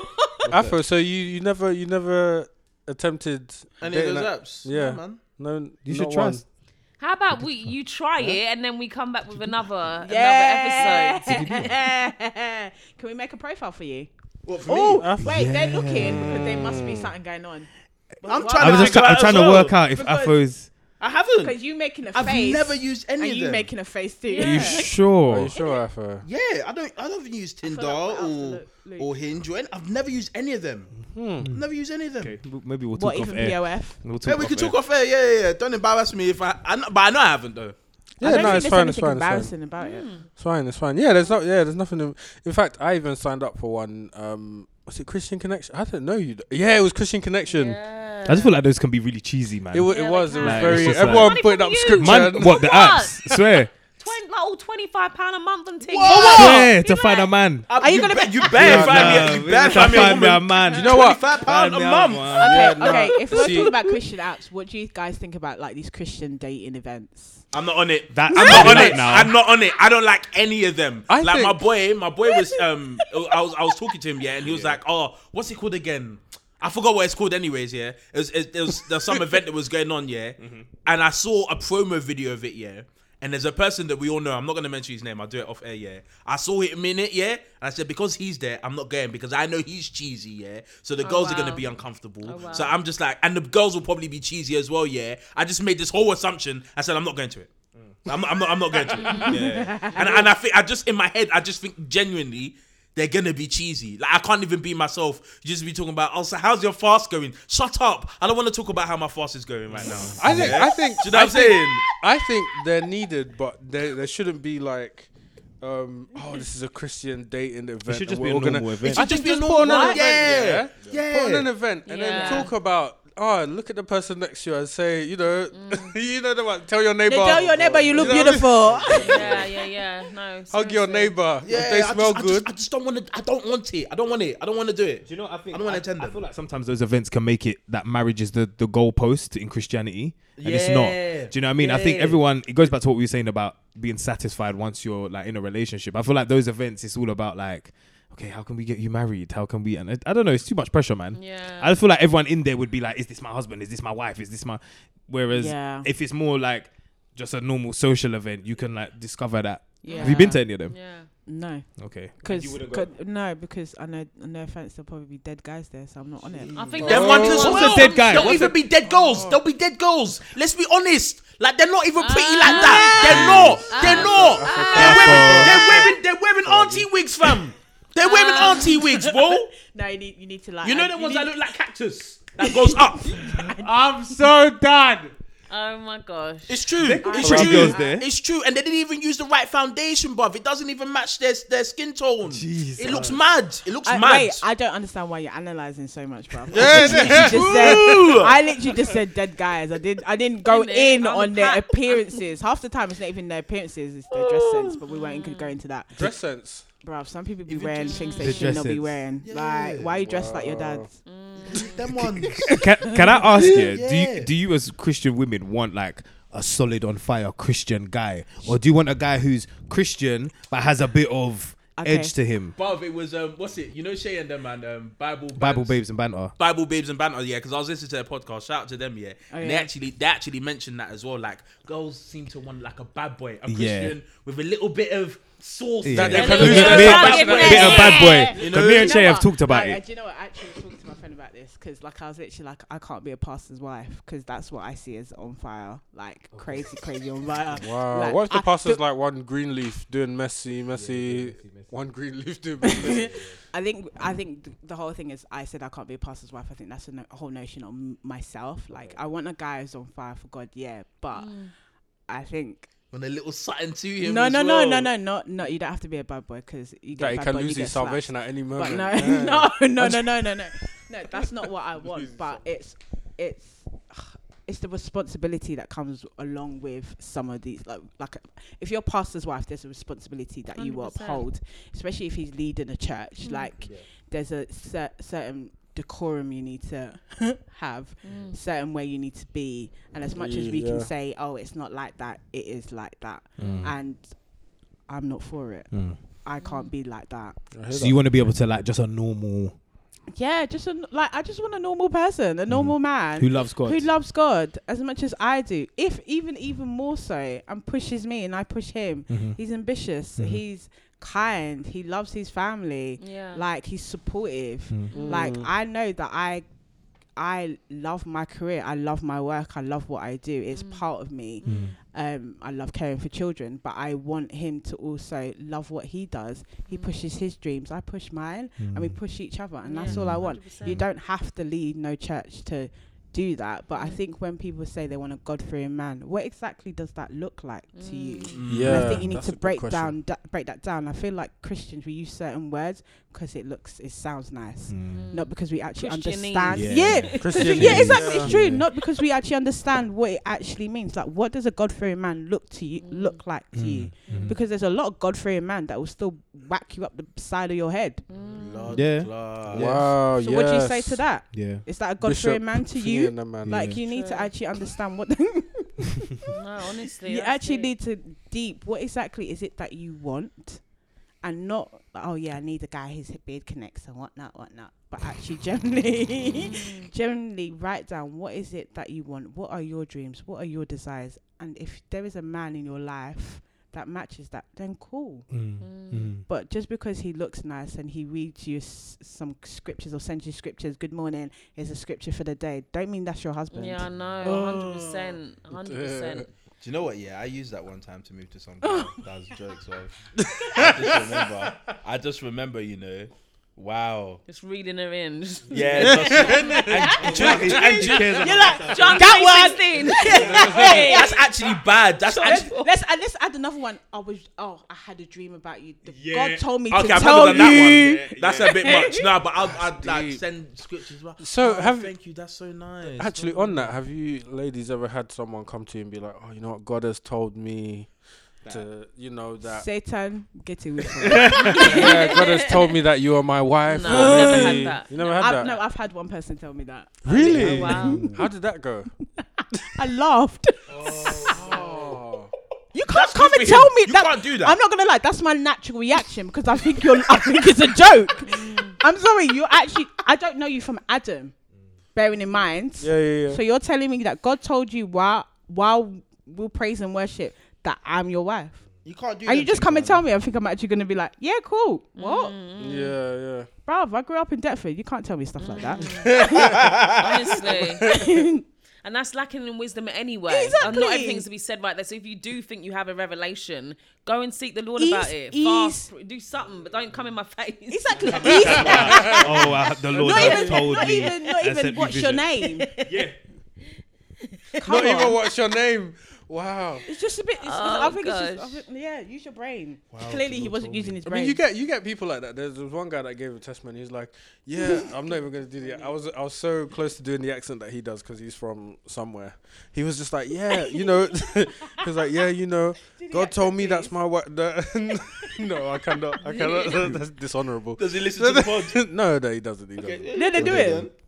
Afro, so you, you never you never attempted Any of dating those app- apps? Yeah. man. No, You not should try. one. How about we you try it and then we come back with another another episode? Can we make a profile for you? What for Oh, me? Af- uh, wait, they're looking because there must be something going on. I'm trying I was to just try- I'm trying to work out if Because- Afro's. I haven't. Because you making a I've face. I've never used any and of you them. making a face too. Are you Yeah. Are sure? you sure, Afro? Yeah, I don't. I don't even use Tinder like what else to or look- look. or Hinge or any, I've never used any of them. Never used any of them. Okay, maybe we'll What talk off even air. BOF? We'll talk Yeah, we can talk off air. Yeah, yeah, yeah. Don't embarrass me if I. I know, but I know I haven't though. Yeah, I don't no, think it's fine, it's anything fine, it's fine. embarrassing about it. It's fine, it's fine. Yeah, there's not. Yeah, there's nothing. In, in fact, I even signed up for one. Um, was it Christian Connection? I don't know you. Yeah, it was Christian Connection. I just feel like those can be really cheesy, man. It, wa- Yeah, it was. It was Like, very. Everyone like- putting up from you. scripture. Man, what the What? apps? Swear, Twenty, like, oh, 25 pound a month and things. swear to find a man. Are you you gonna be- be- You better Yeah, find nah, me. You we better to find me a find me a woman. man. You know what? Twenty-five pound a me month. Okay, okay. If we're talking about Christian apps, what do you guys think about like these Christian dating events? I'm not on it. That's I'm what not on it. now. I'm not on it. I don't like any of them. I like think- my boy, my boy was um I was I was talking to him, yeah, and he was like, Oh, what's it called again? I forgot what it's called anyways, yeah. It was, it, there was there's some event that was going on, yeah. And I saw a promo video of it, yeah. And there's a person that we all know. I'm not gonna mention his name. I'll do it off air. Yeah, I saw him in it. Yeah, and I said because he's there, I'm not going because I know he's cheesy. Yeah, so the oh, girls are gonna be uncomfortable. Oh, wow. So I'm just like, and the girls will probably be cheesy as well. Yeah, I just made this whole assumption. I said I'm not going to it. Mm. I'm not, I'm not. I'm not going to. It. Yeah. And and I think I just in my head I just think genuinely they're gonna be cheesy. Like I can't even be myself. You just be talking about. Oh, so how's your fast going? Shut up. I don't want to talk about how my fast is going right now. I think. I think. Do you know I what I'm think- saying? I think they're needed, but there there shouldn't be like. Um, oh, this is a Christian dating event. It should just we're be a all gonna- normal It event. should I just be a just put on normal an yeah. event, Yeah. Put on an event and Yeah. then talk about. Oh, look at the person next to you and say, you know, mm. you know the one. Tell your neighbor. Tell your neighbor you look You know what I mean? beautiful. Yeah, yeah, yeah. No. Hug your neighbor. Yeah, if they I smell just, I good. just, I just don't want to. I don't want it. I don't want it. I don't want to do it. Do you know? I think I don't wanna I, attend I feel like sometimes those events can make it that marriage is the the goalpost in Christianity, and it's not. Do you know what I mean? I think everyone. It goes back to what we were saying about being satisfied once you're like in a relationship. I feel like those events, it's all about like, okay, how can we get you married? How can we? And I, I don't know. It's too much pressure, man. Yeah. I feel like everyone in there would be like, is this my husband? Is this my wife? Is this my? Whereas Yeah. if it's more like just a normal social event, you can like discover that. Yeah. Have you been to any of them? Yeah. No, Okay. because You wouldn't go? no, because I know no offense, there'll probably be dead guys there, so I'm not on it. I think Them that's ones as What's well. dead guy? They'll What's even a- be dead girls. They'll be dead girls. Let's be honest. Like they're not even pretty Ah. like that. They're not. They're not. They're wearing. Ah. They're wearing. They're wearing auntie wigs, fam. They're wearing Ah. auntie wigs, bro. No, you need you need to like. You know uh, the ones need- that look like cactus that goes up. I'm so done. Oh my gosh. It's true. It's true. girls there. It's true. And they didn't even use the right foundation, bruv. It doesn't even match their their skin tone. Jesus. It looks mad. It looks I, mad. wait, I don't understand why you're analyzing so much, bro. Yeah, I literally just said, I literally just said dead guys. I did. I didn't go Innit? in I'm on their appearances. Half the time, it's not even their appearances; it's their dress sense. But we won't even go into that, Dress sense. Bro. Some people be Even wearing just- things The they should dress not be wearing. Yeah. Like, why you dressed like your Wow. dad's? Them ones. Can, can I ask you? Do you do you as Christian women want like a solid on fire Christian guy, or do you want a guy who's Christian but has a bit of Okay. edge to him? Bruv, it was um, what's it? You know Shay and them man, um, Bible Bible babes and banter. Bible babes and banter, yeah, because I was listening to their podcast. Shout out to them, yeah. Oh, and they actually they actually mentioned that as well. Like girls seem to want like a bad boy, a Yeah. Christian with a little bit of sauce. Yeah. that they Yeah, can me- lose me- their me- bad boy. me- bad boy. You know? me and know Shay have talked about Like, it. Do you know what? I actually was talking to my friend about this because, like, I was literally like, I can't be a pastor's wife because that's what I see as on fire, like crazy, crazy on fire. Wow. Like, what if the I- pastor's the- like one green leaf doing messy, messy, one green leaf doing messy? I think I think the whole thing is I said I can't be a pastor's wife. I think that's a, no- a whole notion on myself. Like I want a guy who's on fire for God, yeah, but mm. I think Want a little something to him. no, as no, no, well. no, no, no, no. You don't have to be a bad boy because you that get he bad can boy, lose get his slapped. salvation at any But moment. no, Yeah. no, no, no, no, no, no, no. That's not what I want. But it's it's it's the responsibility that comes along with some of these. Like like if you're a pastor's wife, there's a responsibility that you will 100%. uphold, especially if he's leading a church. Mm. Like there's a cer- certain decorum you need to have, certain way you need to be, and as much as we can say, oh, it's not like that, it is like that, Mm. and I'm not for it. Mm. I can't be like that. So that. you want to be able to like just a normal Yeah, just a, like I just want a normal person, a normal man who loves God. who loves God as much as I do. If even even more so, and pushes me and I push him. Mhm. He's ambitious. Mhm. He's kind. He loves his family. Yeah. Like he's supportive. Mm. Like Mm. I know that I I love my career. I love my work. I love what I do. It's Mm. part of me. Mm. Um, I love caring for children, but I want him to also love what he does. He pushes his dreams. I push mine, and we Mm. push each other, and that's all I want. 100%. You don't have to lead no church to do that, but I Mm. think when people say they want a God-fearing man, what exactly does that look like to you? Mm. And Yeah, I think you need to break down da- break that down. I feel like Christians we use certain words because it looks it sounds nice, Mm. not because we actually Christianese. understand. Yeah. Yeah, yeah, exactly. yeah. It's true. Yeah. Not because we actually understand what it actually means. Like, what does a God-fearing man look to you? Mm. Look like to you? Mm. Because there's a lot of God-fearing man that will still whack you up the side of your head. Mm. Blood Yeah. Wow. so what do you say to yes. that? Yeah. Is that a God-fearing Bishop man to you? man. Like Yeah. you need to actually understand what No, honestly. you actually it. need to deep. What exactly is it that you want, and not oh yeah, I need a guy whose beard connects and whatnot, whatnot. But actually, generally, Mm. generally write down what is it that you want. What are your dreams? What are your desires? And if there is a man in your life that matches that, then cool. Mm. Mm. But just because he looks nice and he reads you s- some scriptures or sends you scriptures, good morning, is a scripture for the day, don't mean that's your husband. Yeah, I know. Oh. Hundred percent. Hundred percent. Do you know what? Yeah, I used that one time to move to some girl. that was jokes. So I just remember. I just remember. You know, wow. Just reading her in. Just Yeah. Just, and, and, and, and, You're like, John That one. 16. that's actually bad. That's let's, actually. let's uh, let's add another one. I was oh I had a dream about you. The Yeah. God told me Okay, to I've tell you. that one. That's a bit much. No, but I'll, I'll like send scriptures. Well. So Oh, have thank you. That's so nice. actually on that, have you ladies ever had someone come to you and be like, "Oh, you know what? God has told me to, you know that." Satan, get away from me. yeah, God has told me that you are my wife. No, I've never had that. You never had I've, that. no, I've had one person tell me that. really? Oh, wow. Mm. How did that go? I laughed. Oh. You can't That's come and tell him. me You that. can't do that. I'm not gonna lie. That's my natural reaction because I think you're. I think it's a joke. Mm. I'm sorry. You actually. I don't know you from Adam. Bearing in mind. Yeah, yeah, yeah. So you're telling me that God told you while while we'll praise and worship that I'm your wife. You can't do. And you just come and tell me, I think I'm actually gonna be like, yeah, cool. What, Mm. yeah, yeah. bruv? I grew up in Deptford. You can't tell me stuff like that. Honestly. And that's lacking in wisdom anyway. And Exactly. not everything's to be said right there. So if you do think you have a revelation, go and seek the Lord Ease- about it. ease- Fast, do something, but don't come in my face. Exactly. oh, uh, the Lord not has even, told not me. even, not even what's your name. Yeah. Come Not on. even what's your name. Wow. It's just a bit. It's, Oh, I think it's just. I think, yeah, use your brain. Wow, Clearly, he wasn't using me. his I mean, you get you get people like that. There's, there was one guy that gave a testimony. He's like, "Yeah, I'm not even gonna do the." I was I was so close to doing the accent that he does because he's from somewhere. He was just like, "Yeah, you know," he was like, "Yeah, you know, God told me that's my wife." no, I cannot. I cannot. that's dishonorable. Does he listen to the pod? no, no, he doesn't. He doesn't. No, they do it.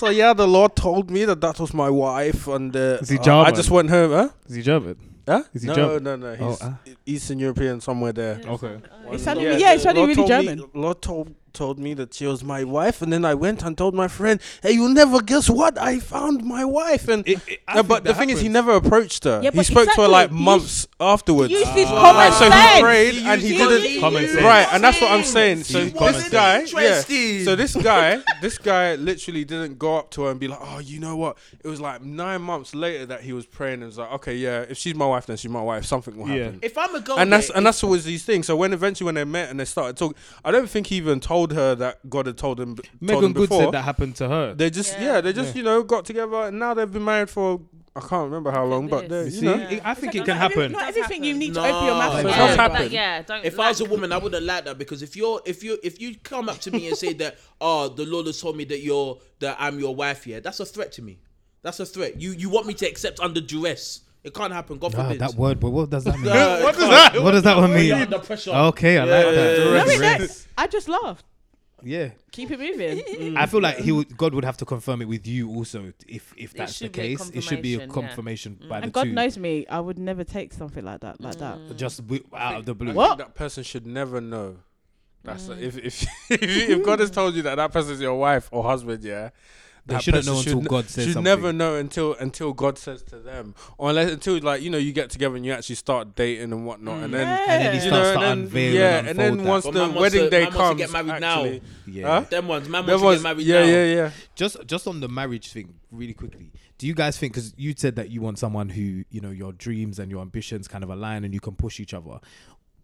So yeah, the Lord told me that that was my wife, and uh, Is he uh, I German? just went home. Huh? Is he German? Huh? Is he no, German? no, no. Oh, He's ah. Eastern European, somewhere there. Okay. It And sounded really- yeah, it the sounded Lord really told me- German. Lord told told me that she was my wife, and then I went and told my friend, "Hey, you'll never guess what? I found my wife." And It- it- I Uh, but the that thing is, he never approached her. Yeah, he but spoke to her like exactly. He months afterwards. Use his Ah. common Right, so he prayed He and he didn't. Common sense. Right, and that's what I'm saying. So this guy, yeah. So this guy, this guy literally didn't go up to her and be like, "Oh, you know what?" It was like nine months later that he was praying and was like, "Okay, yeah, if she's my wife, then she's my wife. Something will Yeah. happen." If I'm a girl, and that's yeah, and that's always these things. So when eventually when they met and they started talking, I don't think he even told her that God had told him. Megan him Good before. said that happened to her. They just yeah, Yeah. they just Yeah. you know got together and now they've been married for I can't remember how long, but they, you You know. see, Yeah. I think it Not can every- happen. Not Does everything you happen. need to open your mouth It for. does yeah, Yeah. happen. but yeah, don't. if I was a woman, I wouldn't like that because if you're if you if you come up to me and say that oh the Lord has told me that you're that I'm your wife, yeah, that's a threat to me. That's a threat. You you want me to accept under duress? It can't happen. God Ah, forbid. that word, but what does that mean? What it does can't. that- what does that one When you're mean? pressure. Okay, I like Yeah, that. yeah, No, yeah. I mean, I just laughed. Yeah. Keep it moving. Mm. I feel like he would, God would have to confirm it with you also if if that's the should be a case. It should be a confirmation, yeah. by and the God two. knows me, I would never take something like that. Like that. Mm. Just wi- out of the blue. What? that person should never know. That's mm. if if if God has told you that that person is your wife or husband, yeah. They that shouldn't know should until ne- God says should something. never know until until God says to them, or unless until like you know you get together and you actually start dating and whatnot, and mm. then Yeah. And then he You you starts know, to and unveil yeah, and and then unfold that. once But the wedding to- day man wants to comes, get married now. Yeah. Huh? Them ones, man there wants to get married yeah, now. yeah, yeah. Just just on the marriage thing, really quickly. Do you guys think because you said that you want someone who you know your dreams and your ambitions kind of align and you can push each other?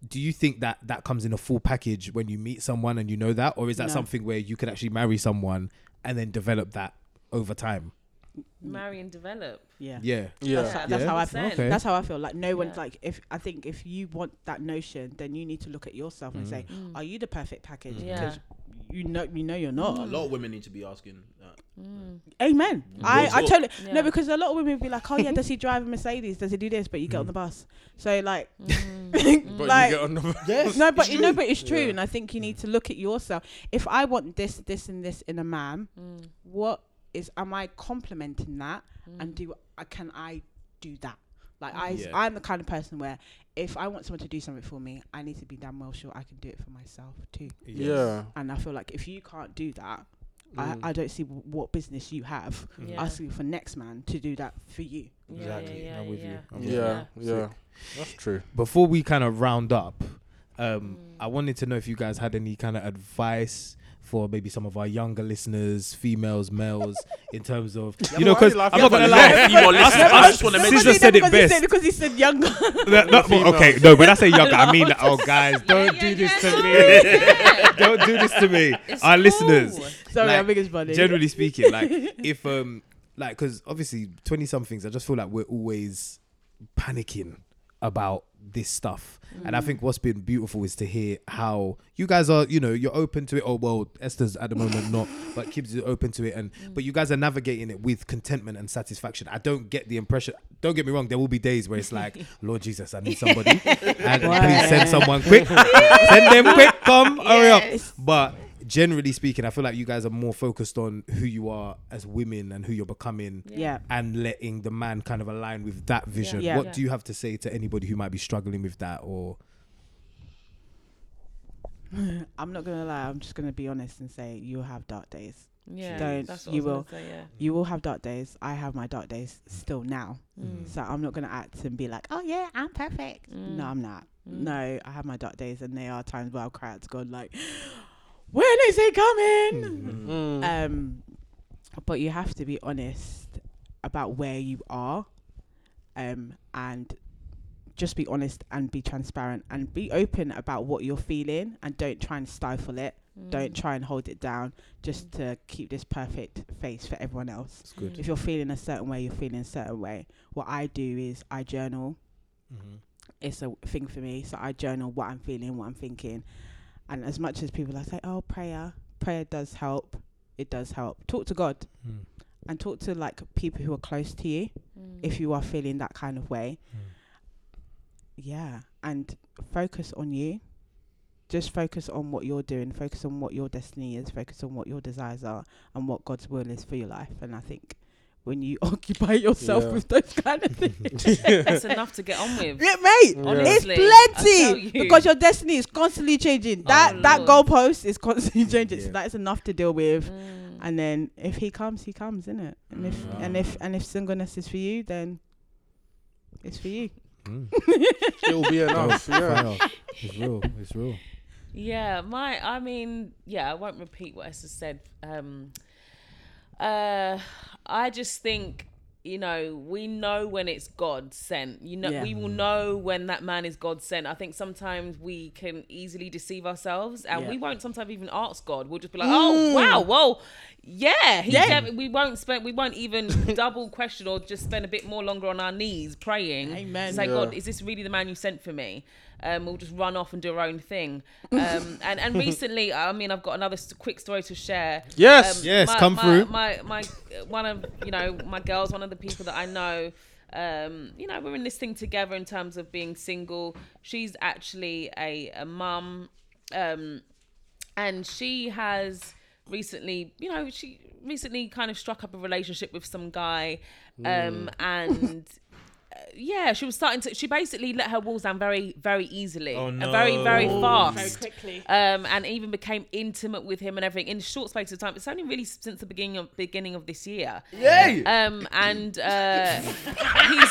Do you think that that comes in a full package when you meet someone and you know that, or is that No. something where you could actually marry someone and then develop that over time? marry and develop. Yeah. Yeah. Yeah. That's, how, that's Yeah. how I feel. Okay. That's how I feel. Like no one Yeah. like if I think if you want that notion, then you need to look at yourself and say, mm. are you the perfect package? Mm. Yeah. Because you know you know you're not. A lot of women need to be asking. Mm. That. Amen. Mm. I, I totally Yeah. no because a lot of women would be like, oh yeah, does he drive a Mercedes? Does he do this? But you get on the bus. So like, mm. But like you get on the Yes. no, but you know, but it's true, Yeah. and I think you need to look at yourself. If I want this, this, and this in a man, what is? Am I complimenting that? And do uh, can I do that? Like I, Yeah. I'm the kind of person where if I want someone to do something for me, I need to be damn well sure I can do it for myself too. yeah. And I feel like if you can't do that, Mm. I, I don't see w- what business you have Yeah. asking for next man to do that for you. Yeah, Exactly. Yeah, I'm with you. yeah. I'm with Yeah, you. yeah, that's true. Before we kind of round up, um, I wanted to know if you guys had any kind of advice for maybe some of our younger listeners, females, males, in terms of you know, but why are because I'm not at gonna lie. Female listeners, I just want to mention. Caesar said it because He best. said, because he said younger. That- that- okay, no, when I say younger, I mean, oh guys, don't do this to me. don't do this to me. It's Our cool. listeners, Sorry, Like, I think it's funny. generally speaking, like if um, like because obviously twenty somethings, I just feel like we're always panicking about this stuff, and I think mm. what's been beautiful is to hear how you guys are. You know, you're open to it. Oh well, Esther's at the moment not, but Kibbs is open to it, and mm. but you guys are navigating it with contentment and satisfaction. I don't get the impression. Don't get me wrong. There will be days where it's like, Lord Jesus, I need somebody, and please send someone quick. send them quick. Come, hurry up. But generally speaking, I feel like you guys are more focused on who you are as women and who you're becoming yeah. and letting the man kind of align with that vision. Yeah. What Yeah. do you have to say to anybody who might be struggling with that or I'm not gonna lie. I'm just gonna be honest and say you'll have dark days. Yeah, Don't- that's what you I was will. say, yeah. You will have dark days. I have my dark days still now. Mm. So I'm not gonna act and be like, oh yeah, I'm perfect. Mm. No, I'm not. Mm. No, I have my dark days, and there are times where I'll cry out to God like, when is he coming? Mm. Um, but you have to be honest about where you are, um, and just be honest and be transparent and be open about what you're feeling and don't try and stifle it. Don't try and hold it down just to keep this perfect face for everyone else. It's good. If you're feeling a certain way, you're feeling a certain way. What I do is I journal. Mm-hmm. It's a thing for me. So I journal what I'm feeling, what I'm thinking. And as much as people are say, oh, prayer, prayer does help. It does help. Talk to God Mm. and talk to like people who are close to you Mm. if you are feeling that kind of way. Yeah. And focus on you. Just focus on what you're doing. Focus on what your destiny is. Focus on what your desires are and what God's will is for your life. And I think when you occupy yourself Yeah. with those kind of things, That's enough to get on with. yeah, mate, Yeah. Honestly, it's plenty you. because your destiny is constantly changing. That Oh, that Lord. goalpost is constantly changing. So that's enough to deal with. Mm. And then if he comes, he comes, isn't it? And if Mm. and if and if singleness is for you, then it's for you. Mm. It'll be enough. yeah. It's real. It's real. Yeah, my I mean, yeah, I won't repeat what Esther said. Um uh I just think you know, we know when it's God sent. You know, Yeah. we will know when that man is God sent. I think sometimes we can easily deceive ourselves, and Yeah. we won't sometimes even ask God. We'll just be like, "Oh, wow, well, yeah, he Yeah. dev- we won't spend, we won't even double question or just spend a bit more longer on our knees praying. Amen. Say, Yeah. God, is this really the man you sent for me? Um, we'll just run off and do our own thing. Um, and and recently, I mean, I've got another quick story to share. Yes. Um, Yes, my, come my, through. My my uh, one of you know my girls, one of the people that I know. Um, you know, we're in this thing together in terms of being single. She's actually a a mum, um, and she has recently, you know, she recently kind of struck up a relationship with some guy, um, and. Yeah, she was starting to. She basically let her walls down very, very easily, Oh, and very, very no. fast quickly. um, and even became intimate with him and everything in a short space of time. It's only really since the beginning of beginning of this year. Yay! Um, and uh, he's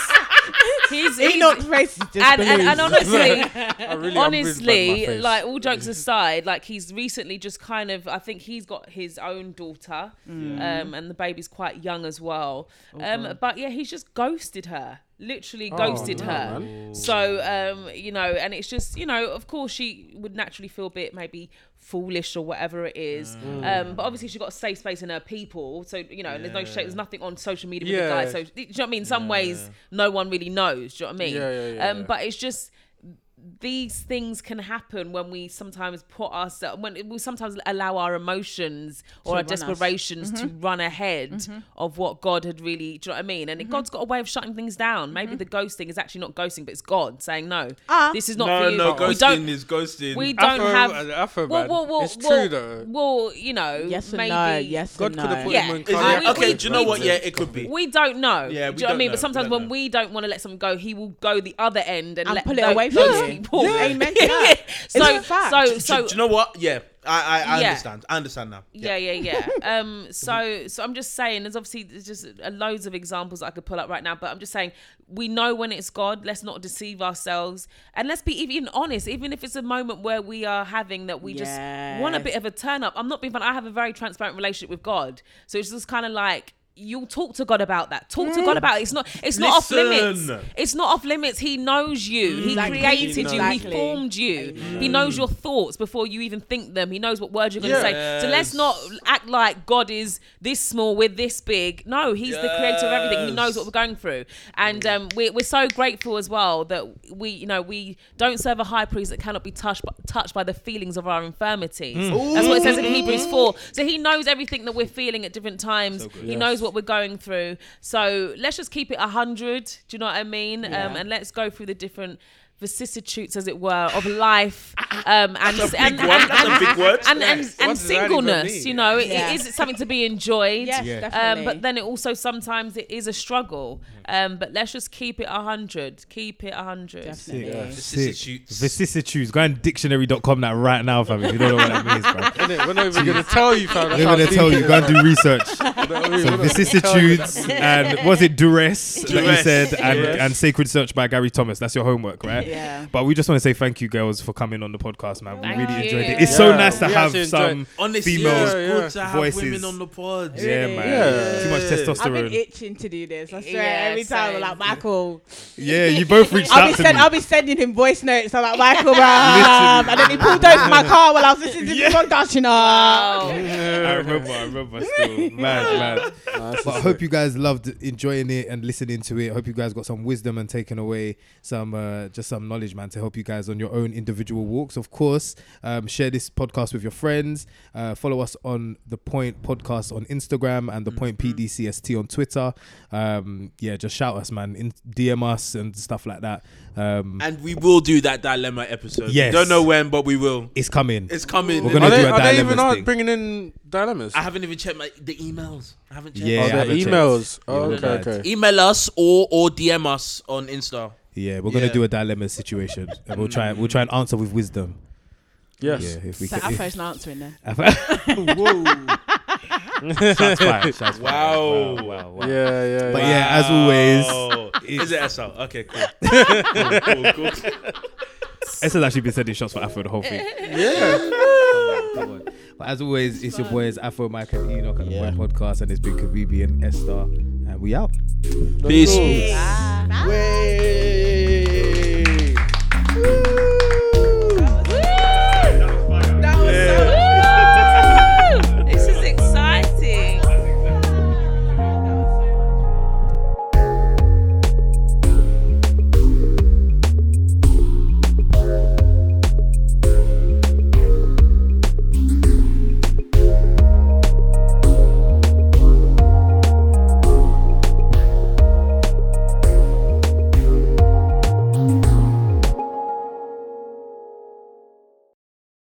he's, he's Enoch's face is just and, and, and honestly, really, honestly, bruised by my face. like all jokes aside, like he's recently just kind of, I think he's got his own daughter, Mm. um, and the baby's quite young as well. Um, but yeah, he's just ghosted her, literally Oh, ghosted no, her. man. So, um, you know, and it's just, you know, of course she would naturally feel a bit maybe foolish or whatever it is. Um, but obviously she got a safe space in her people. So, you know, and there's no shade, there's nothing on social media with the Yeah. guy. So, do you know what I mean? In some ways, no one really knows. Do you know what I mean? Yeah, yeah, yeah, um, yeah. But it's just these things can happen when we sometimes put ourselves when we sometimes allow our emotions or our run us. desperations to mm-hmm. run ahead mm-hmm. of what God had really do you know what I mean and mm-hmm. God's got a way of shutting things down maybe the ghosting is actually not ghosting but it's God saying no Ah. this is not no, for you no, we ghosting don't is ghosting. we don't feel- have uh, I feel well, well, well, it's well, true though. well you know yes and maybe no. Yes God and could have no. put Yeah. him in Is it? I- we- okay, we- do you know we- what? Yeah, it could be. we don't know. Yeah, Do you know what I mean? But sometimes when we don't want to let someone go, he will go the other end and, And let pull it away from those you. People. Yeah. Amen to that. so, It's a fact. so, Do- so, do, you know what? Yeah, I, I, I Yeah. understand. I understand now. yeah, yeah, yeah. Um, so, so I'm just saying, there's obviously there's just loads of examples I could pull up right now, but I'm just saying we know when it's God. Let's not deceive ourselves, and let's be even honest. Even if it's a moment where we are having that, we just want a bit of a turn up. I'm not being fun. I have a very transparent relationship with God, so it's just kind of like. You'll talk to God about that. Talk to God about it. It's not. It's not off limits. It's not off limits. He knows you. He Exactly. created you. He formed you. He knows your thoughts before you even think them. He knows what words you're going to say. So let's Yes. not act like God is this small, we're this big. No, He's the creator of everything. He knows what we're going through, and um, we're we're so grateful as well that we, you know, we don't serve a high priest that cannot be touched by, touched by the feelings of our infirmities. That's what it says in Hebrews four. So He knows everything that we're feeling at different times. he knows what we're going through. So let's just keep it a hundred. Do you know what I mean? Um, and let's go through the different vicissitudes, as it were, of life. Um, and, and, and, and- and, and, and does that even singleness, you know, it- Yeah. it is something to be enjoyed. Yes, Yeah. definitely. Um, but then it also sometimes it is a struggle. Um, but let's just keep it a hundred. Keep it a hundred. Definitely. Yeah. Sick. Vicissitudes. Vicissitudes. Go on dictionary.com that right now, fam, if you don't know what that means, bro. We're not even gonna tell you, fam. That's They're how gonna tell you. Go and do research. You know what I mean? So We're not gonna tell you vicissitudes and was it duress, that you said and, and sacred search by Gary Thomas. That's your homework, right? Yeah. But we just want to say thank you, girls, for coming on the podcast, man. We Thank really you. enjoyed it. It's so nice to we have some. Honestly, Female it's Yeah, good yeah. to have voices. women on the pod. Yeah, man. Yeah. Too much testosterone. I've been itching to do this. I swear, Yeah, every time. I'm like Michael. Yeah, you both reached I'll out be, to send, me. I'll be sending him voice notes. I'm like Michael, bruh. and then he pulled over my car while I was listening to the podcast. You know. Oh. I remember, I remember still. Man, man. Nice But I hope you guys loved enjoying it and listening to it. Hope you guys got some wisdom and taken away some uh, just some knowledge, man, to help you guys on your own individual walks. Of course, um, share this podcast with your friends. Uh, follow us on the Point Podcast on Instagram and the Point PDCST on Twitter. Um, yeah, just shout us, man. In, DM us and stuff like that. Um, And we will do that dilemma episode. Yes. Don't know when, but we will. it's coming. It's coming. We're gonna they, do a are they even dilemmas thing. bringing in dilemmas? I haven't even checked my the emails. I haven't checked. Yeah, oh, I their checked. emails. Oh, okay, okay. Email us or or DM us on Insta. Yeah, we're gonna Yeah. do a dilemma situation, and we'll try. We'll try and answer with wisdom. Yes. Yeah, if we So can. Afro's not answering there. Shots fired. Shots fired. Wow. wow, wow, wow. Yeah, yeah. But yeah. yeah, as always, Oh. is it SL? Okay, cool. cool, cool, cool. Esther's actually been sending shots for Afro the whole thing. yeah. Come on. But as always, it's your boys Afro, Mike, and Enoch at Yeah. the Point Podcast, and it's been Kibibi and Esther, and we out. Let's Peace. go. Bye. Woo!